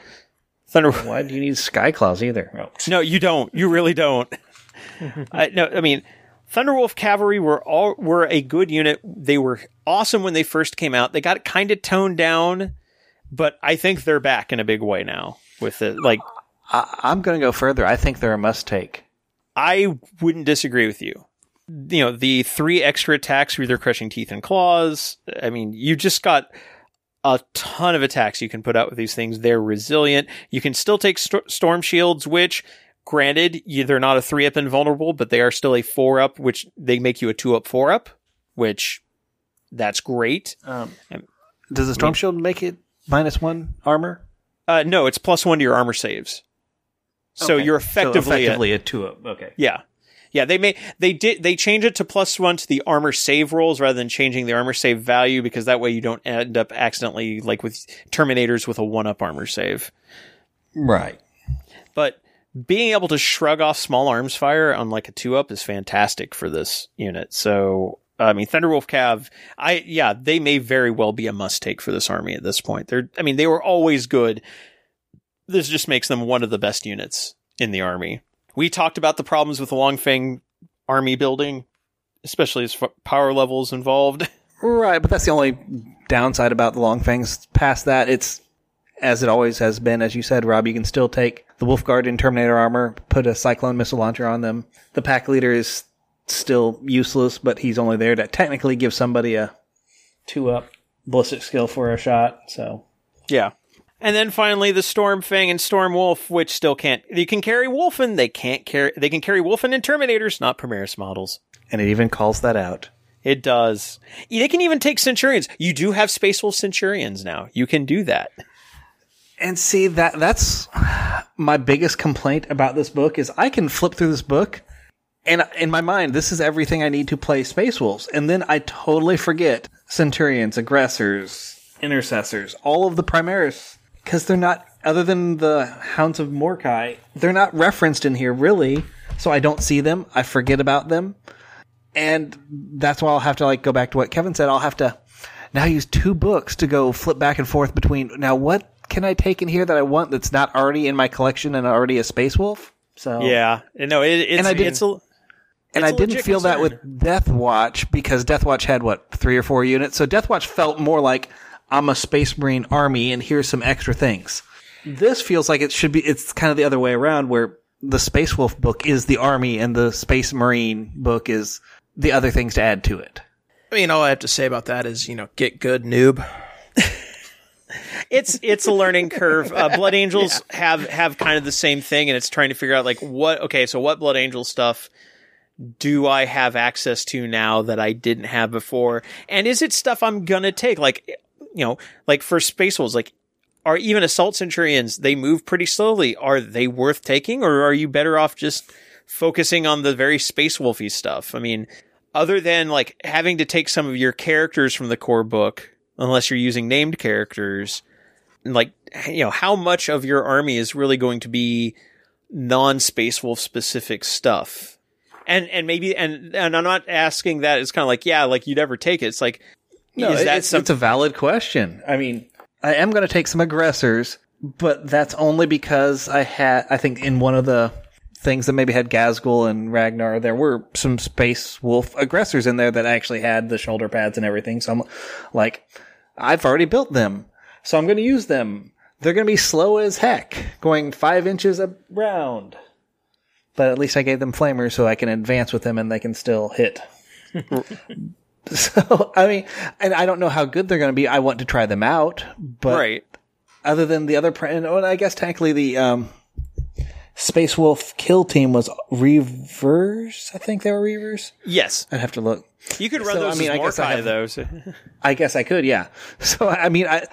Thunder. Why do you need Sky Claws either? Oh. No, you don't. You really don't. I, no, I mean, Thunderwolf Cavalry were all were a good unit. They were awesome when they first came out. They got kind of toned down, but I think they're back in a big way now with it. Like, I- I'm going to go further. I think they're a must take. I wouldn't disagree with you. You know, the three extra attacks with their crushing teeth and claws. I mean, you just got a ton of attacks you can put out with these things. They're resilient. You can still take st- storm shields, which, granted, you, they're not a three up invulnerable, but they are still a four up, which they make you a two up, four up, which that's great. Um, does the Storm Shield make it minus one armor? Uh, no, it's plus one to your armor saves. So Okay. you're effectively, so a- effectively a two up. Okay. Yeah. Yeah, they may they did they change it to plus one to the armor save rolls rather than changing the armor save value because that way you don't end up accidentally like with Terminators with a one up armor save. Right. But being able to shrug off small arms fire on like a two up is fantastic for this unit. So I mean Thunderwolf Cav, I yeah, they may very well be a must take for this army at this point. They're I mean they were always good. This just makes them one of the best units in the army. We talked about the problems with the Longfang army building, especially as power levels involved. Right, but that's the only downside about the Long Fangs. Past that, it's as it always has been. As you said, Rob, you can still take the Wolf Guardian Terminator armor, put a Cyclone missile launcher on them. The pack leader is still useless, but he's only there to technically give somebody a two up ballistic skill for a shot. So Yeah. And then finally the Stormfang and Stormwolf, which still can't you can carry Wulfen, they can't carry they can carry Wulfen and Terminators, not Primaris models. and it even calls that out. It does. They can even take Centurions. You do have Space Wolf Centurions now. You can do that. And see that that's my biggest complaint about this book is I can flip through this book and in my mind this is everything I need to play Space Wolves and then I totally forget Centurions, aggressors, intercessors, all of the Primaris cuz they're not other than the Hounds of Morkai, they're not referenced in here really. So I don't see them, I forget about them. And that's why I'll have to like go back to what Kevin said. I'll have to now use two books to go flip back and forth between now what can I take in here that I want that's not already in my collection and already a Space Wolf? So Yeah. No, it, it's And I didn't- it's a and it's I a didn't legit feel that with Death Watch because Death Watch had what three or four units. So Death Watch felt more like I'm a Space Marine army and here's some extra things. This feels like it should be. It's kind of the other way around where the Space Wolf book is the army and the Space Marine book is the other things to add to it. I mean, all I have to say about that is, you know, get good, noob. It's it's a learning curve. Uh, Blood Angels have have kind of the same thing, and it's trying to figure out like what. Okay, so what Blood Angel stuff do I have access to now that I didn't have before, and is it stuff I'm gonna take? Like, you know, like for Space Wolves, like are even Assault Centurions they move pretty slowly? Are they worth taking, or are you better off just focusing on the very Space Wolfy stuff? I mean. Other than like having to take some of your characters from the core book, unless you're using named characters, like you know how much of your army is really going to be non space wolf specific stuff and and maybe and and i'm not asking that it's kind of like yeah like you'd ever take it it's like No, is that it's, some- it's a valid question. I mean, I am going to take some aggressors, but that's only because I had, I think in one of the things that maybe had Ghazghkull and Ragnar, there were some Space Wolf aggressors in there that actually had the shoulder pads and everything. So I'm like, I've already built them. So I'm going to use them. They're going to be slow as heck, going five inches around. But at least I gave them flamers so I can advance with them and they can still hit. so, I mean, and I don't know how good they're going to be. I want to try them out. But right. other than the other, and oh, I guess technically the um, Space Wolf kill team was reverse. I think they were reivers. Yes. I'd have to look. You could run So, those I mean, as I guess I have- though. so- I guess I could, yeah. So I mean, I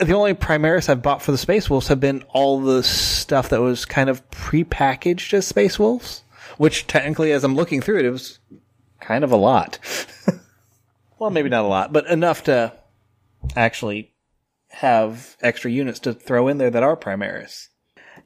the only Primaris I've bought for the Space Wolves have been all the stuff that was kind of pre-packaged as Space Wolves, which technically, as I'm looking through it, it was kind of a lot. well, maybe not a lot, but enough to actually have extra units to throw in there that are Primaris.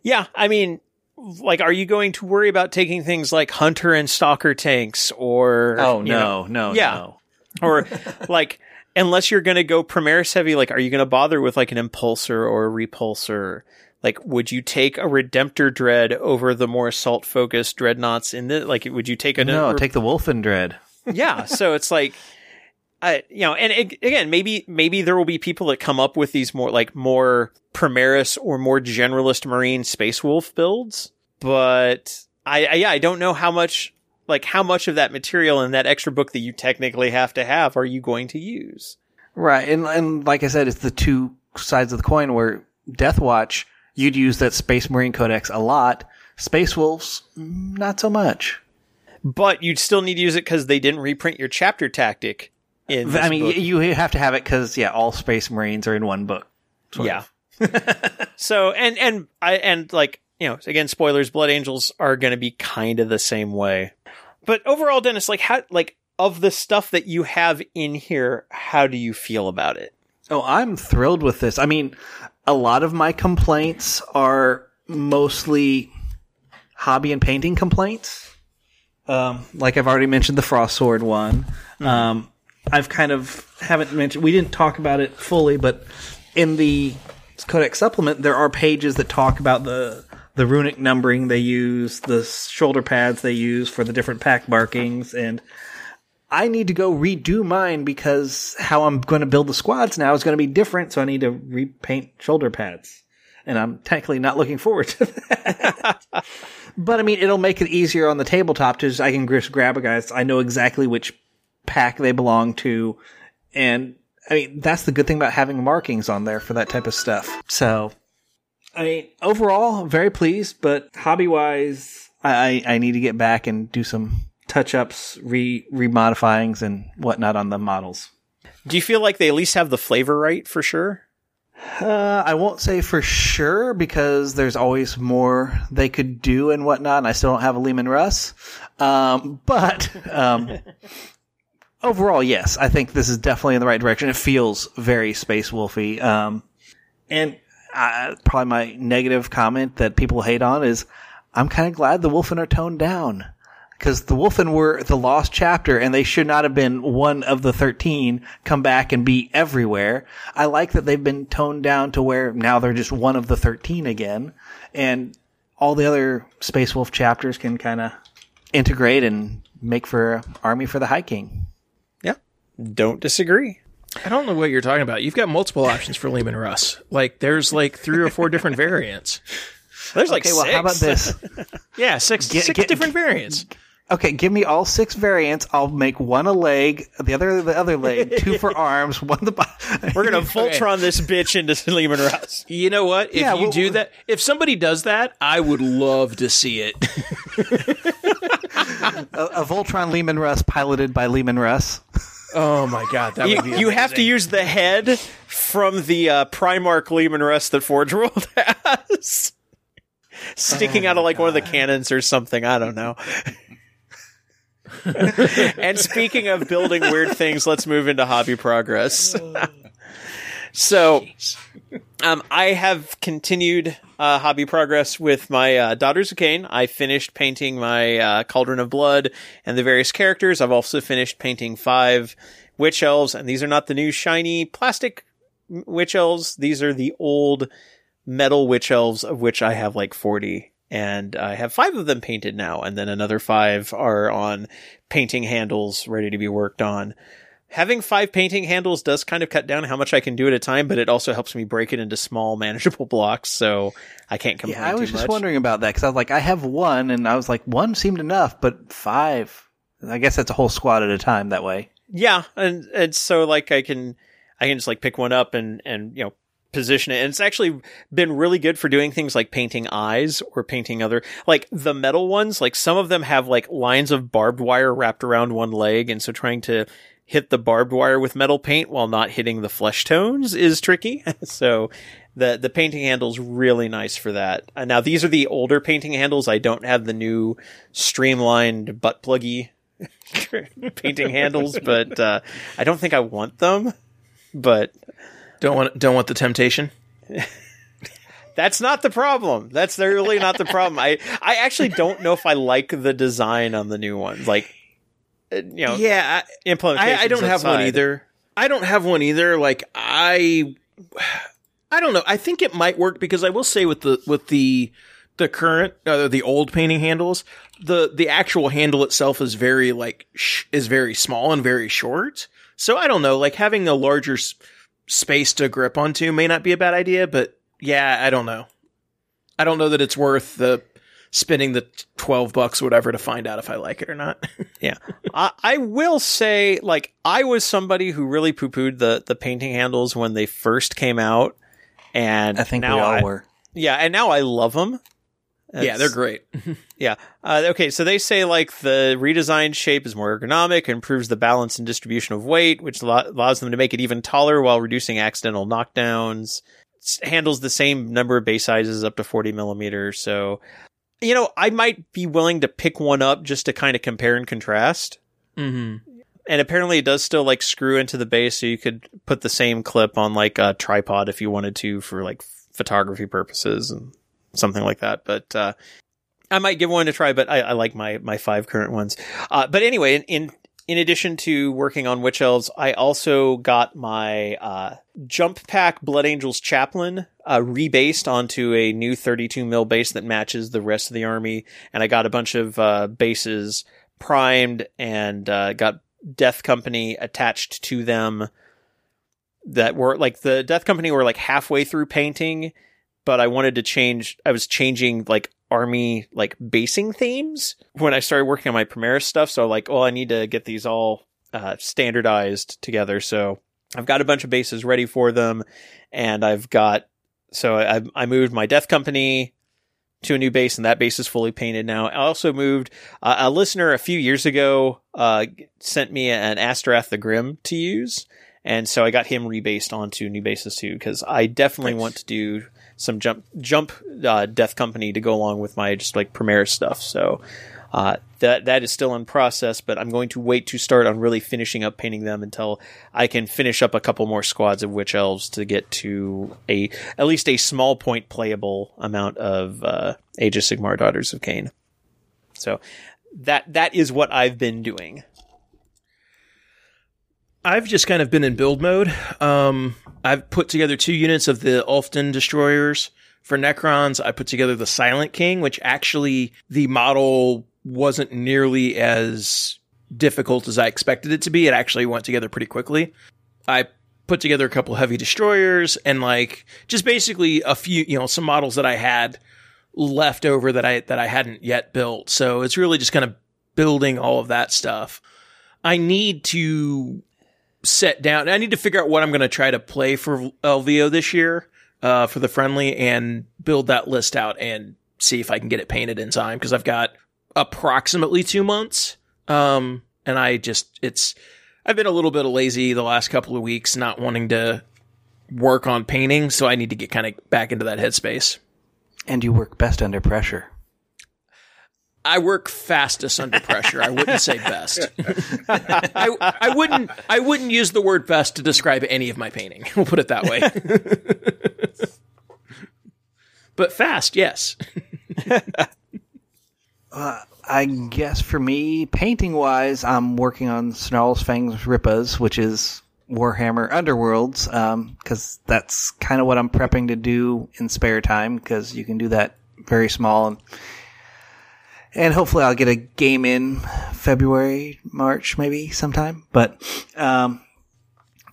Yeah, I mean, like, are you going to worry about taking things like Hunter and Stalker tanks or? Oh you know, no, no, Yeah. no. or like, unless you're going to go Primaris heavy, like, are you going to bother with like an Impulsor or a Repulsor? Like, would you take a Redemptor Dread over the more assault focused Dreadnoughts in the, like, would you take a, No, uh, take the Wolfendread. yeah so it's like I, you know and it, again maybe maybe there will be people that come up with these more like more primaris or more generalist marine space wolf builds but I, I yeah i don't know how much like how much of that material in that extra book that you technically have to have are you going to use Right, and and like I said, it's the two sides of the coin. Where Death Watch, you'd use that Space Marine Codex a lot. Space Wolves, mm, not so much. but you'd still need to use it because they didn't reprint your chapter tactic in I mean, book. you have to have it because yeah, all Space Marines are in one book. yeah. so and and I and like you know again spoilers, Blood Angels are going to be kind of the same way. But overall, Dennis, like how like of the stuff that you have in here, how do you feel about it? Oh, I'm thrilled with this. I mean, a lot of my complaints are mostly hobby and painting complaints. Um, like I've already mentioned the Frost Sword one. Um, I've kind of haven't mentioned. We didn't talk about it fully, but in the Codex supplement, there are pages that talk about the the runic numbering they use, the shoulder pads they use for the different pack markings, and I need to go redo mine because how I'm going to build the squads now is going to be different. So I need to repaint shoulder pads. And I'm technically not looking forward to that. but I mean, it'll make it easier on the tabletop to just, I can just grab a guys. I know exactly which pack they belong to. And I mean, that's the good thing about having markings on there for that type of stuff. So, I mean, overall, very pleased, but hobby wise, I, I I need to get back and do some touch ups, re remodifyings and whatnot on the models. Do you feel like they at least have the flavor right for sure? Uh, I won't say for sure because there's always more they could do and whatnot, and I still don't have a Leman Russ. Um, but um, overall, yes, I think this is definitely in the right direction. It feels very Space Wolfy. Um, and uh, probably my negative comment that people hate on is I'm kind of glad the Wulfen are toned down. Because the Wulfen were the lost chapter and they should not have been one of the 13 come back and be everywhere. I like that they've been toned down to where now they're just one of the 13 again. And all the other Space Wolf chapters can kind of integrate and make for army for the High King. Yeah. Don't disagree. I don't know what you're talking about. You've got multiple options for Leman Russ. Like there's like three or four different variants. There's like Okay, well, how about this? Yeah, six Get- six get- different variants. Okay, give me all six variants. I'll make one a leg, the other the other leg, two for arms, one the. bo- We're gonna Voltron this bitch into Leman Russ. You know what? If Yeah, you well- do that, if somebody does that, I would love to see it. a, a Voltron Leman Russ piloted by Leman Russ. Oh my god, that You, would be you have to use the head from the uh, Primarch Leman Russ that Forge World has. Sticking out of like one of the cannons or something. I don't know. and speaking of building weird things, let's move into hobby progress. so, um, I have continued uh, hobby progress with my uh, Daughters of Khaine. I finished painting my uh, Cauldron of Blood and the various characters. I've also finished painting five witch elves, and these are not the new shiny plastic witch elves. These are the old metal witch elves, of which I have like 40. And I have five of them painted now, and then another five are on painting handles ready to be worked on. Having five painting handles does kind of cut down how much I can do at a time, but it also helps me break it into small, manageable blocks, so I can't complain Yeah, I was just much. wondering about that because I was like, I have one, and I was like, one seemed enough, but five. I guess that's a whole squad at a time that way. Yeah, and and so like I can I can just like pick one up and and you know position it. And it's actually been really good for doing things like painting eyes or painting other like the metal ones, like some of them have like lines of barbed wire wrapped around one leg and so trying to hit the barbed wire with metal paint while not hitting the flesh tones is tricky. so the the painting handle's really nice for that. Uh, now these are the older painting handles. I don't have the new streamlined butt pluggy painting handles, but uh, I don't think I want them. But Don't want don't want the temptation. that's not the problem. That's really not the problem. I I actually don't know if I like the design on the new ones. Like, you know, Yeah, I, implementation. I, I don't have one either. I don't have one either. Like I, I don't know. I think it might work because I will say with the with the the current uh, the old painting handles, the the actual handle itself is very like sh- is very small and very short. So I don't know. Like having a larger s- space to grip onto may not be a bad idea. But yeah, I don't know. I don't know that it's worth the spending the twelve bucks or whatever to find out if I like it or not. Yeah. I, I will say, like, I was somebody who really poo pooed the the painting handles when they first came out, and I think now we all I, were. Yeah, and now I love them. yeah, they're great. Yeah. Uh, okay, so they say like the redesigned shape is more ergonomic, improves the balance and distribution of weight, which allo- allows them to make it even taller while reducing accidental knockdowns. Handles the same number of base sizes up to 40 millimeters. So, you know, I might be willing to pick one up just to kind of compare and contrast. Mm-hmm. And apparently it does still like screw into the base, so you could put the same clip on like a tripod if you wanted to for like photography purposes and something like that. But uh, I might give one a try, but I, I like my my five current ones. Uh, but anyway, in, in in addition to working on Witch Elves, I also got my uh, Jump Pack Blood Angels Chaplain uh, rebased onto a new 32 mil base that matches the rest of the army, and I got a bunch of uh, bases primed and uh, got Death Company attached to them. That were like the Death Company were like halfway through painting, but I wanted to change. I was changing like army like basing themes when I started working on my Primaris stuff. So like, oh, I need to get these all uh, standardized together. So I've got a bunch of bases ready for them, and I've got so I, I moved my Death Company to a new base, and that base is fully painted now. I also moved uh, a listener a few years ago uh, sent me an Astorath the Grim to use. And so I got him rebased onto new bases too, because I definitely want to do some jump jump uh, Death Company to go along with my just like Premiere stuff. So uh, that that is still in process, but I'm going to wait to start on really finishing up painting them until I can finish up a couple more squads of Witch Elves to get to a at least a small point playable amount of uh, Age of Sigmar Daughters of Khaine. So that that is what I've been doing. I've just kind of been in build mode. Um, I've put together two units of the Ulfton destroyers. For Necrons, I put together the Silent King, which actually the model wasn't nearly as difficult as I expected it to be. It actually went together pretty quickly. I put together a couple heavy destroyers and like just basically a few, you know, some models that I had left over that I that I hadn't yet built. So it's really just kind of building all of that stuff. I need to set down. I need to figure out what I'm going to try to play for LVO this year uh, for the friendly and build that list out and see if I can get it painted in time because I've got approximately two months. Um, and I just it's I've been a little bit lazy the last couple of weeks, not wanting to work on painting, so I need to get kind of back into that headspace. And you work best under pressure. I work fastest under pressure. I wouldn't say best. I, I wouldn't I wouldn't use the word best to describe any of my painting. We'll put it that way. but fast, yes. Uh, I guess for me, painting wise, I'm working on Snarl's Fangs Rippas, which is Warhammer Underworlds, um, because that's kind of what I'm prepping to do in spare time, because you can do that very small and and hopefully I'll get a game in February, March, maybe sometime. But um,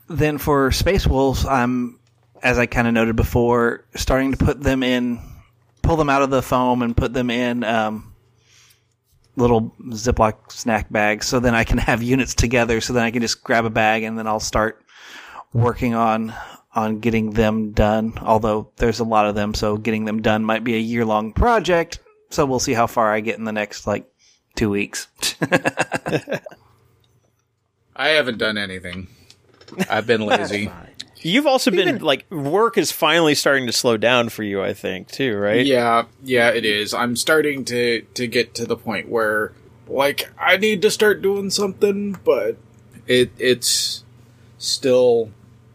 then for Space Wolves, I'm, as I kind of noted before, starting to put them in, pull them out of the foam and put them in um, little Ziploc snack bags, so then I can have units together. So then I can just grab a bag and then I'll start working on on getting them done. Although there's a lot of them, so getting them done might be a year long project so we'll see how far I get in the next like two weeks. I haven't done anything. I've been lazy. You've also been like work is finally starting to slow down for you, I think, too, right? Yeah, yeah, it is. I'm starting to to get to the point where like I need to start doing something, but it it's still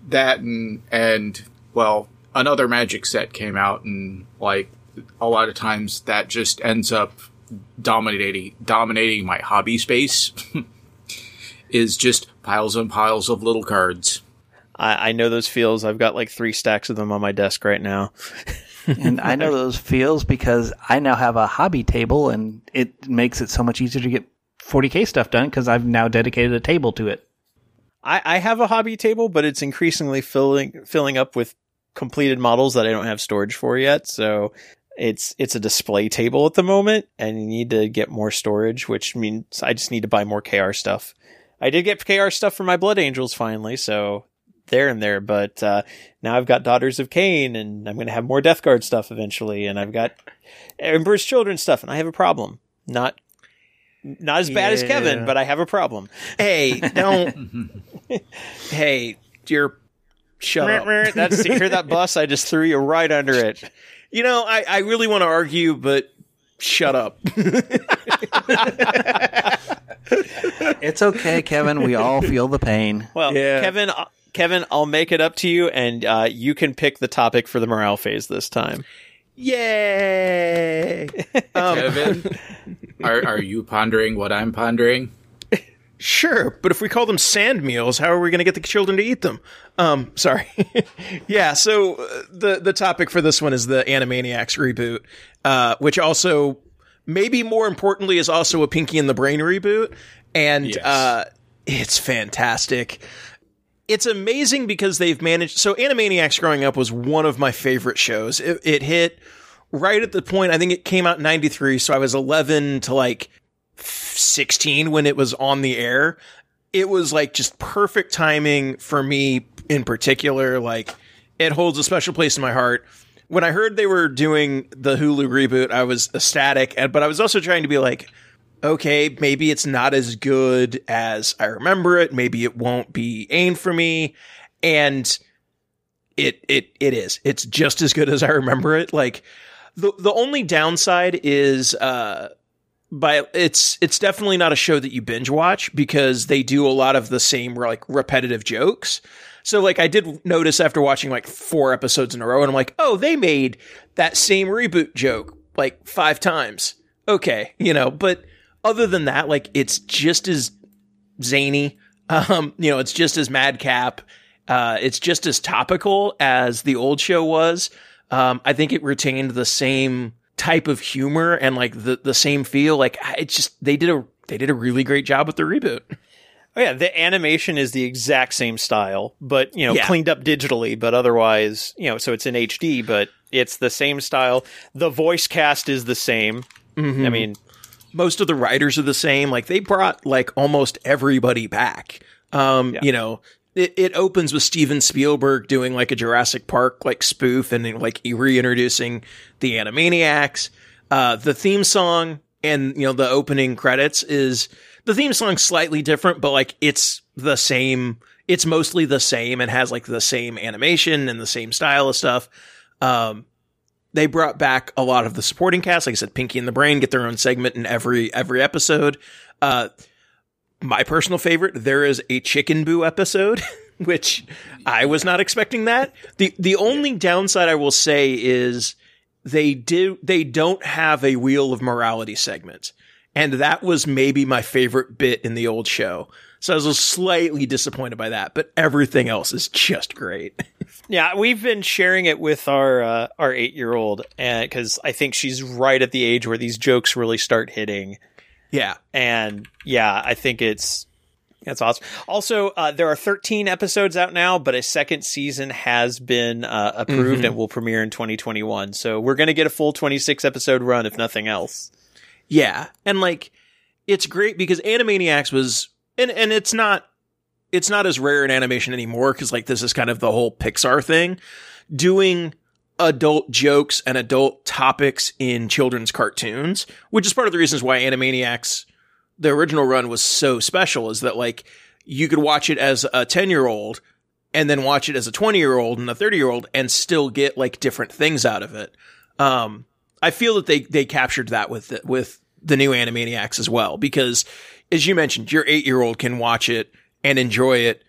that and and well, another magic set came out and like a lot of times that just ends up dominating dominating my hobby space is just piles and piles of little cards. I, I know those feels. I've got like three stacks of them on my desk right now. and I know those feels because I now have a hobby table and it makes it so much easier to get 40k stuff done because I've now dedicated a table to it. I, I have a hobby table, but it's increasingly filling filling up with completed models that I don't have storage for yet. So it's it's a display table at the moment, and you need to get more storage, which means I just need to buy more KR stuff. I did get KR stuff for my Blood Angels finally, so there and there. But uh, now I've got Daughters of Khaine, and I'm going to have more Death Guard stuff eventually, and I've got Emperor's Children stuff, and I have a problem. Not not as bad as Kevin, but I have a problem. Hey, don't. hey, you're. Shut up. That's hear that bus? I just threw you right under it. You know, I, I really want to argue, but shut up. It's okay, Kevin. We all feel the pain. Well, Yeah. Kevin, uh, Kevin, I'll make it up to you, and uh, you can pick the topic for the morale phase this time. Yay! Um, Kevin, are are you pondering what I'm pondering? Sure, but if we call them sand meals, how are we going to get the children to eat them? Um, sorry. yeah, so uh, the the topic for this one is the Animaniacs reboot, uh, which also maybe more importantly is also a Pinky and the Brain reboot, and Yes. uh, it's fantastic. It's amazing because they've managed. So Animaniacs growing up was one of my favorite shows. It, it hit right at the point. I think it came out in '93, so I was 11 to like 16 when it was on the air. It was like just perfect timing for me in particular. Like it holds a special place in my heart. When I heard they were doing the Hulu reboot, I was ecstatic, and- but I was also trying to be like, okay, maybe it's not as good as I remember it. Maybe it won't be aimed for me. And it it it is. It's just as good as I remember it. Like the the only downside is uh by it's it's definitely not a show that you binge watch because they do a lot of the same like repetitive jokes. So like I did notice after watching like four episodes in a row and I'm like, "Oh, they made that same reboot joke like 5 times." Okay, you know, but other than that like it's just as zany. Um, you know, it's just as madcap. Uh, it's just as topical as the old show was. Um, I think it retained the same type of humor and like the, the same feel. Like it's just they did a they did a really great job with the reboot. Oh yeah, the animation is the exact same style, but you know, Yeah. cleaned up digitally, but otherwise, you know, so it's in HD, but it's the same style. The voice cast is the same. I mean, Most of the writers are the same. Like they brought like almost everybody back. Um, Yeah. you know, it, it opens with Steven Spielberg doing like a Jurassic Park like spoof and like reintroducing the Animaniacs. Uh, the theme song and you know the opening credits is the theme song slightly different, but like it's the same. It's mostly the same and has like the same animation and the same style of stuff. Um, they brought back a lot of the supporting cast. Like I said, Pinky and the Brain get their own segment in every every episode. Uh, my personal favorite, there is a Chicken Boo episode, which I was not expecting that. the The only downside I will say is they do they don't have a Wheel of Morality segment, And that was maybe my favorite bit in the old show. So I was slightly disappointed by that, but everything else is just great. Yeah, we've been sharing it with our uh, our eight year old, and because I think she's right at the age where these jokes really start hitting. Yeah. And yeah, I think it's that's awesome. Also, uh, there are 13 episodes out now, but a second season has been uh, approved Mhm. and will premiere in 2021. So we're going to get a full 26 episode run, if nothing else. Yeah. And like it's great because Animaniacs was and and it's not it's not as rare in animation anymore cuz like this is kind of the whole Pixar thing doing adult jokes and adult topics in children's cartoons, which is part of the reasons why Animaniacs the original run was so special is that like you could watch it as a 10-year-old and then watch it as a 20-year-old and a 30-year-old and still get like different things out of it. Um I feel that they they captured that with the, with the new Animaniacs as well because as you mentioned, your 8-year-old can watch it and enjoy it.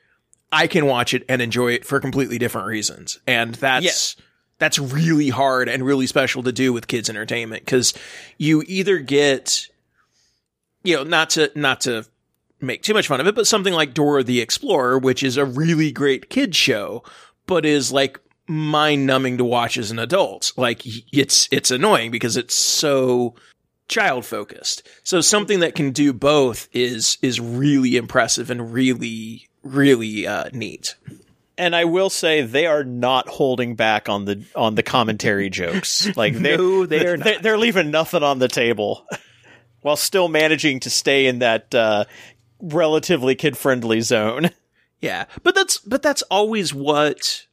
I can watch it and enjoy it for completely different reasons. And that's Yes. That's really hard and really special to do with kids entertainment cuz you either get you know, not to not to make too much fun of it, but something like Dora the Explorer, which is a really great kids show, but is like mind numbing to watch as an adult. Like it's it's annoying because it's so child focused. So something that can do both is is really impressive and really really uh, neat. And I will say they are not holding back on the on the commentary jokes. Like they, No, they are They're, not. they're leaving nothing on the table, while still managing to stay in that uh, relatively kid friendly zone. Yeah, but that's but that's always what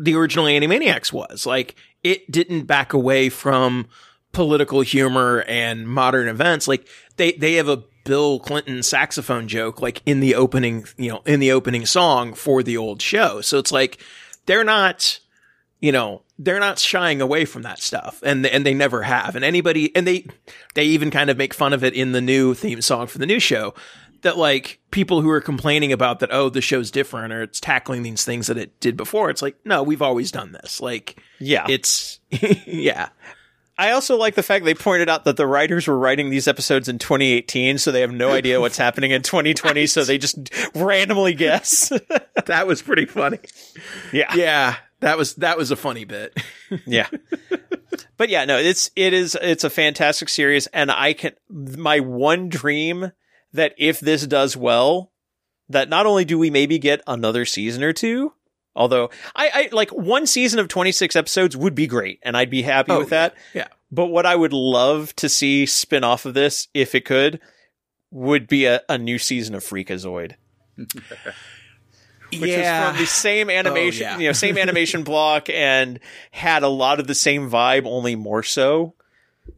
the original Animaniacs was. Like it didn't back away from political humor and modern events. Like they they have a Bill Clinton saxophone joke like in the opening, you know, in the opening song for the old show. So it's like they're not you know, they're not shying away from that stuff and and they never have. And anybody and they they even kind of make fun of it in the new theme song for the new show that like people who are complaining about that oh the show's different or it's tackling these things that it did before it's like no we've always done this like Yeah, it's yeah I also like the fact they pointed out that the writers were writing these episodes in 2018, so they have no idea what's happening in 2020, so they just randomly guess. that was pretty funny yeah, yeah that was that was a funny bit yeah. But yeah, no, it's it is it's a fantastic series, and I can my one dream that if this does well, that not only do we maybe get another season or two, although I, I like one season of 26 episodes would be great, and I'd be happy Oh, with that. yeah. But what I would love to see spin off of this, if it could, would be a, a new season of Freakazoid. Which is from the same oh, animation, yeah. you know, same animation block and had a lot of the same vibe, only more so.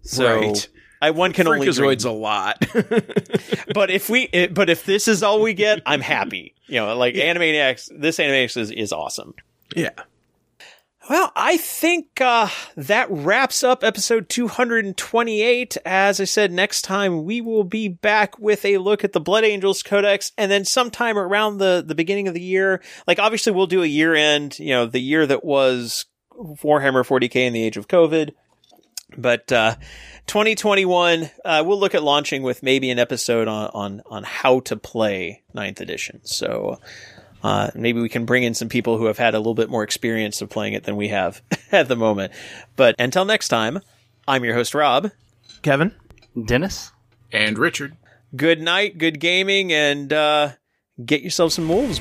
So Right. I one can only dream. A lot But if we, it, but if this is all we get, I'm happy. You know, like Animaniacs, this Animaniacs is, is awesome. yeah Well, I think uh, that wraps up episode 228. As I said, next time we will be back with a look at the Blood Angels Codex, and then sometime around the the beginning of the year, like obviously we'll do a year end. You know, the year that was Warhammer 40k in the age of COVID. But uh, 2021, uh, we'll look at launching with maybe an episode on on on how to play Ninth Edition. So. Uh, maybe we can bring in some people who have had a little bit more experience of playing it than we have at the moment. But until next time, I'm your host, Rob. Kevin Dennis? And Richard. Good night, good gaming, and uh, get yourself some wolves.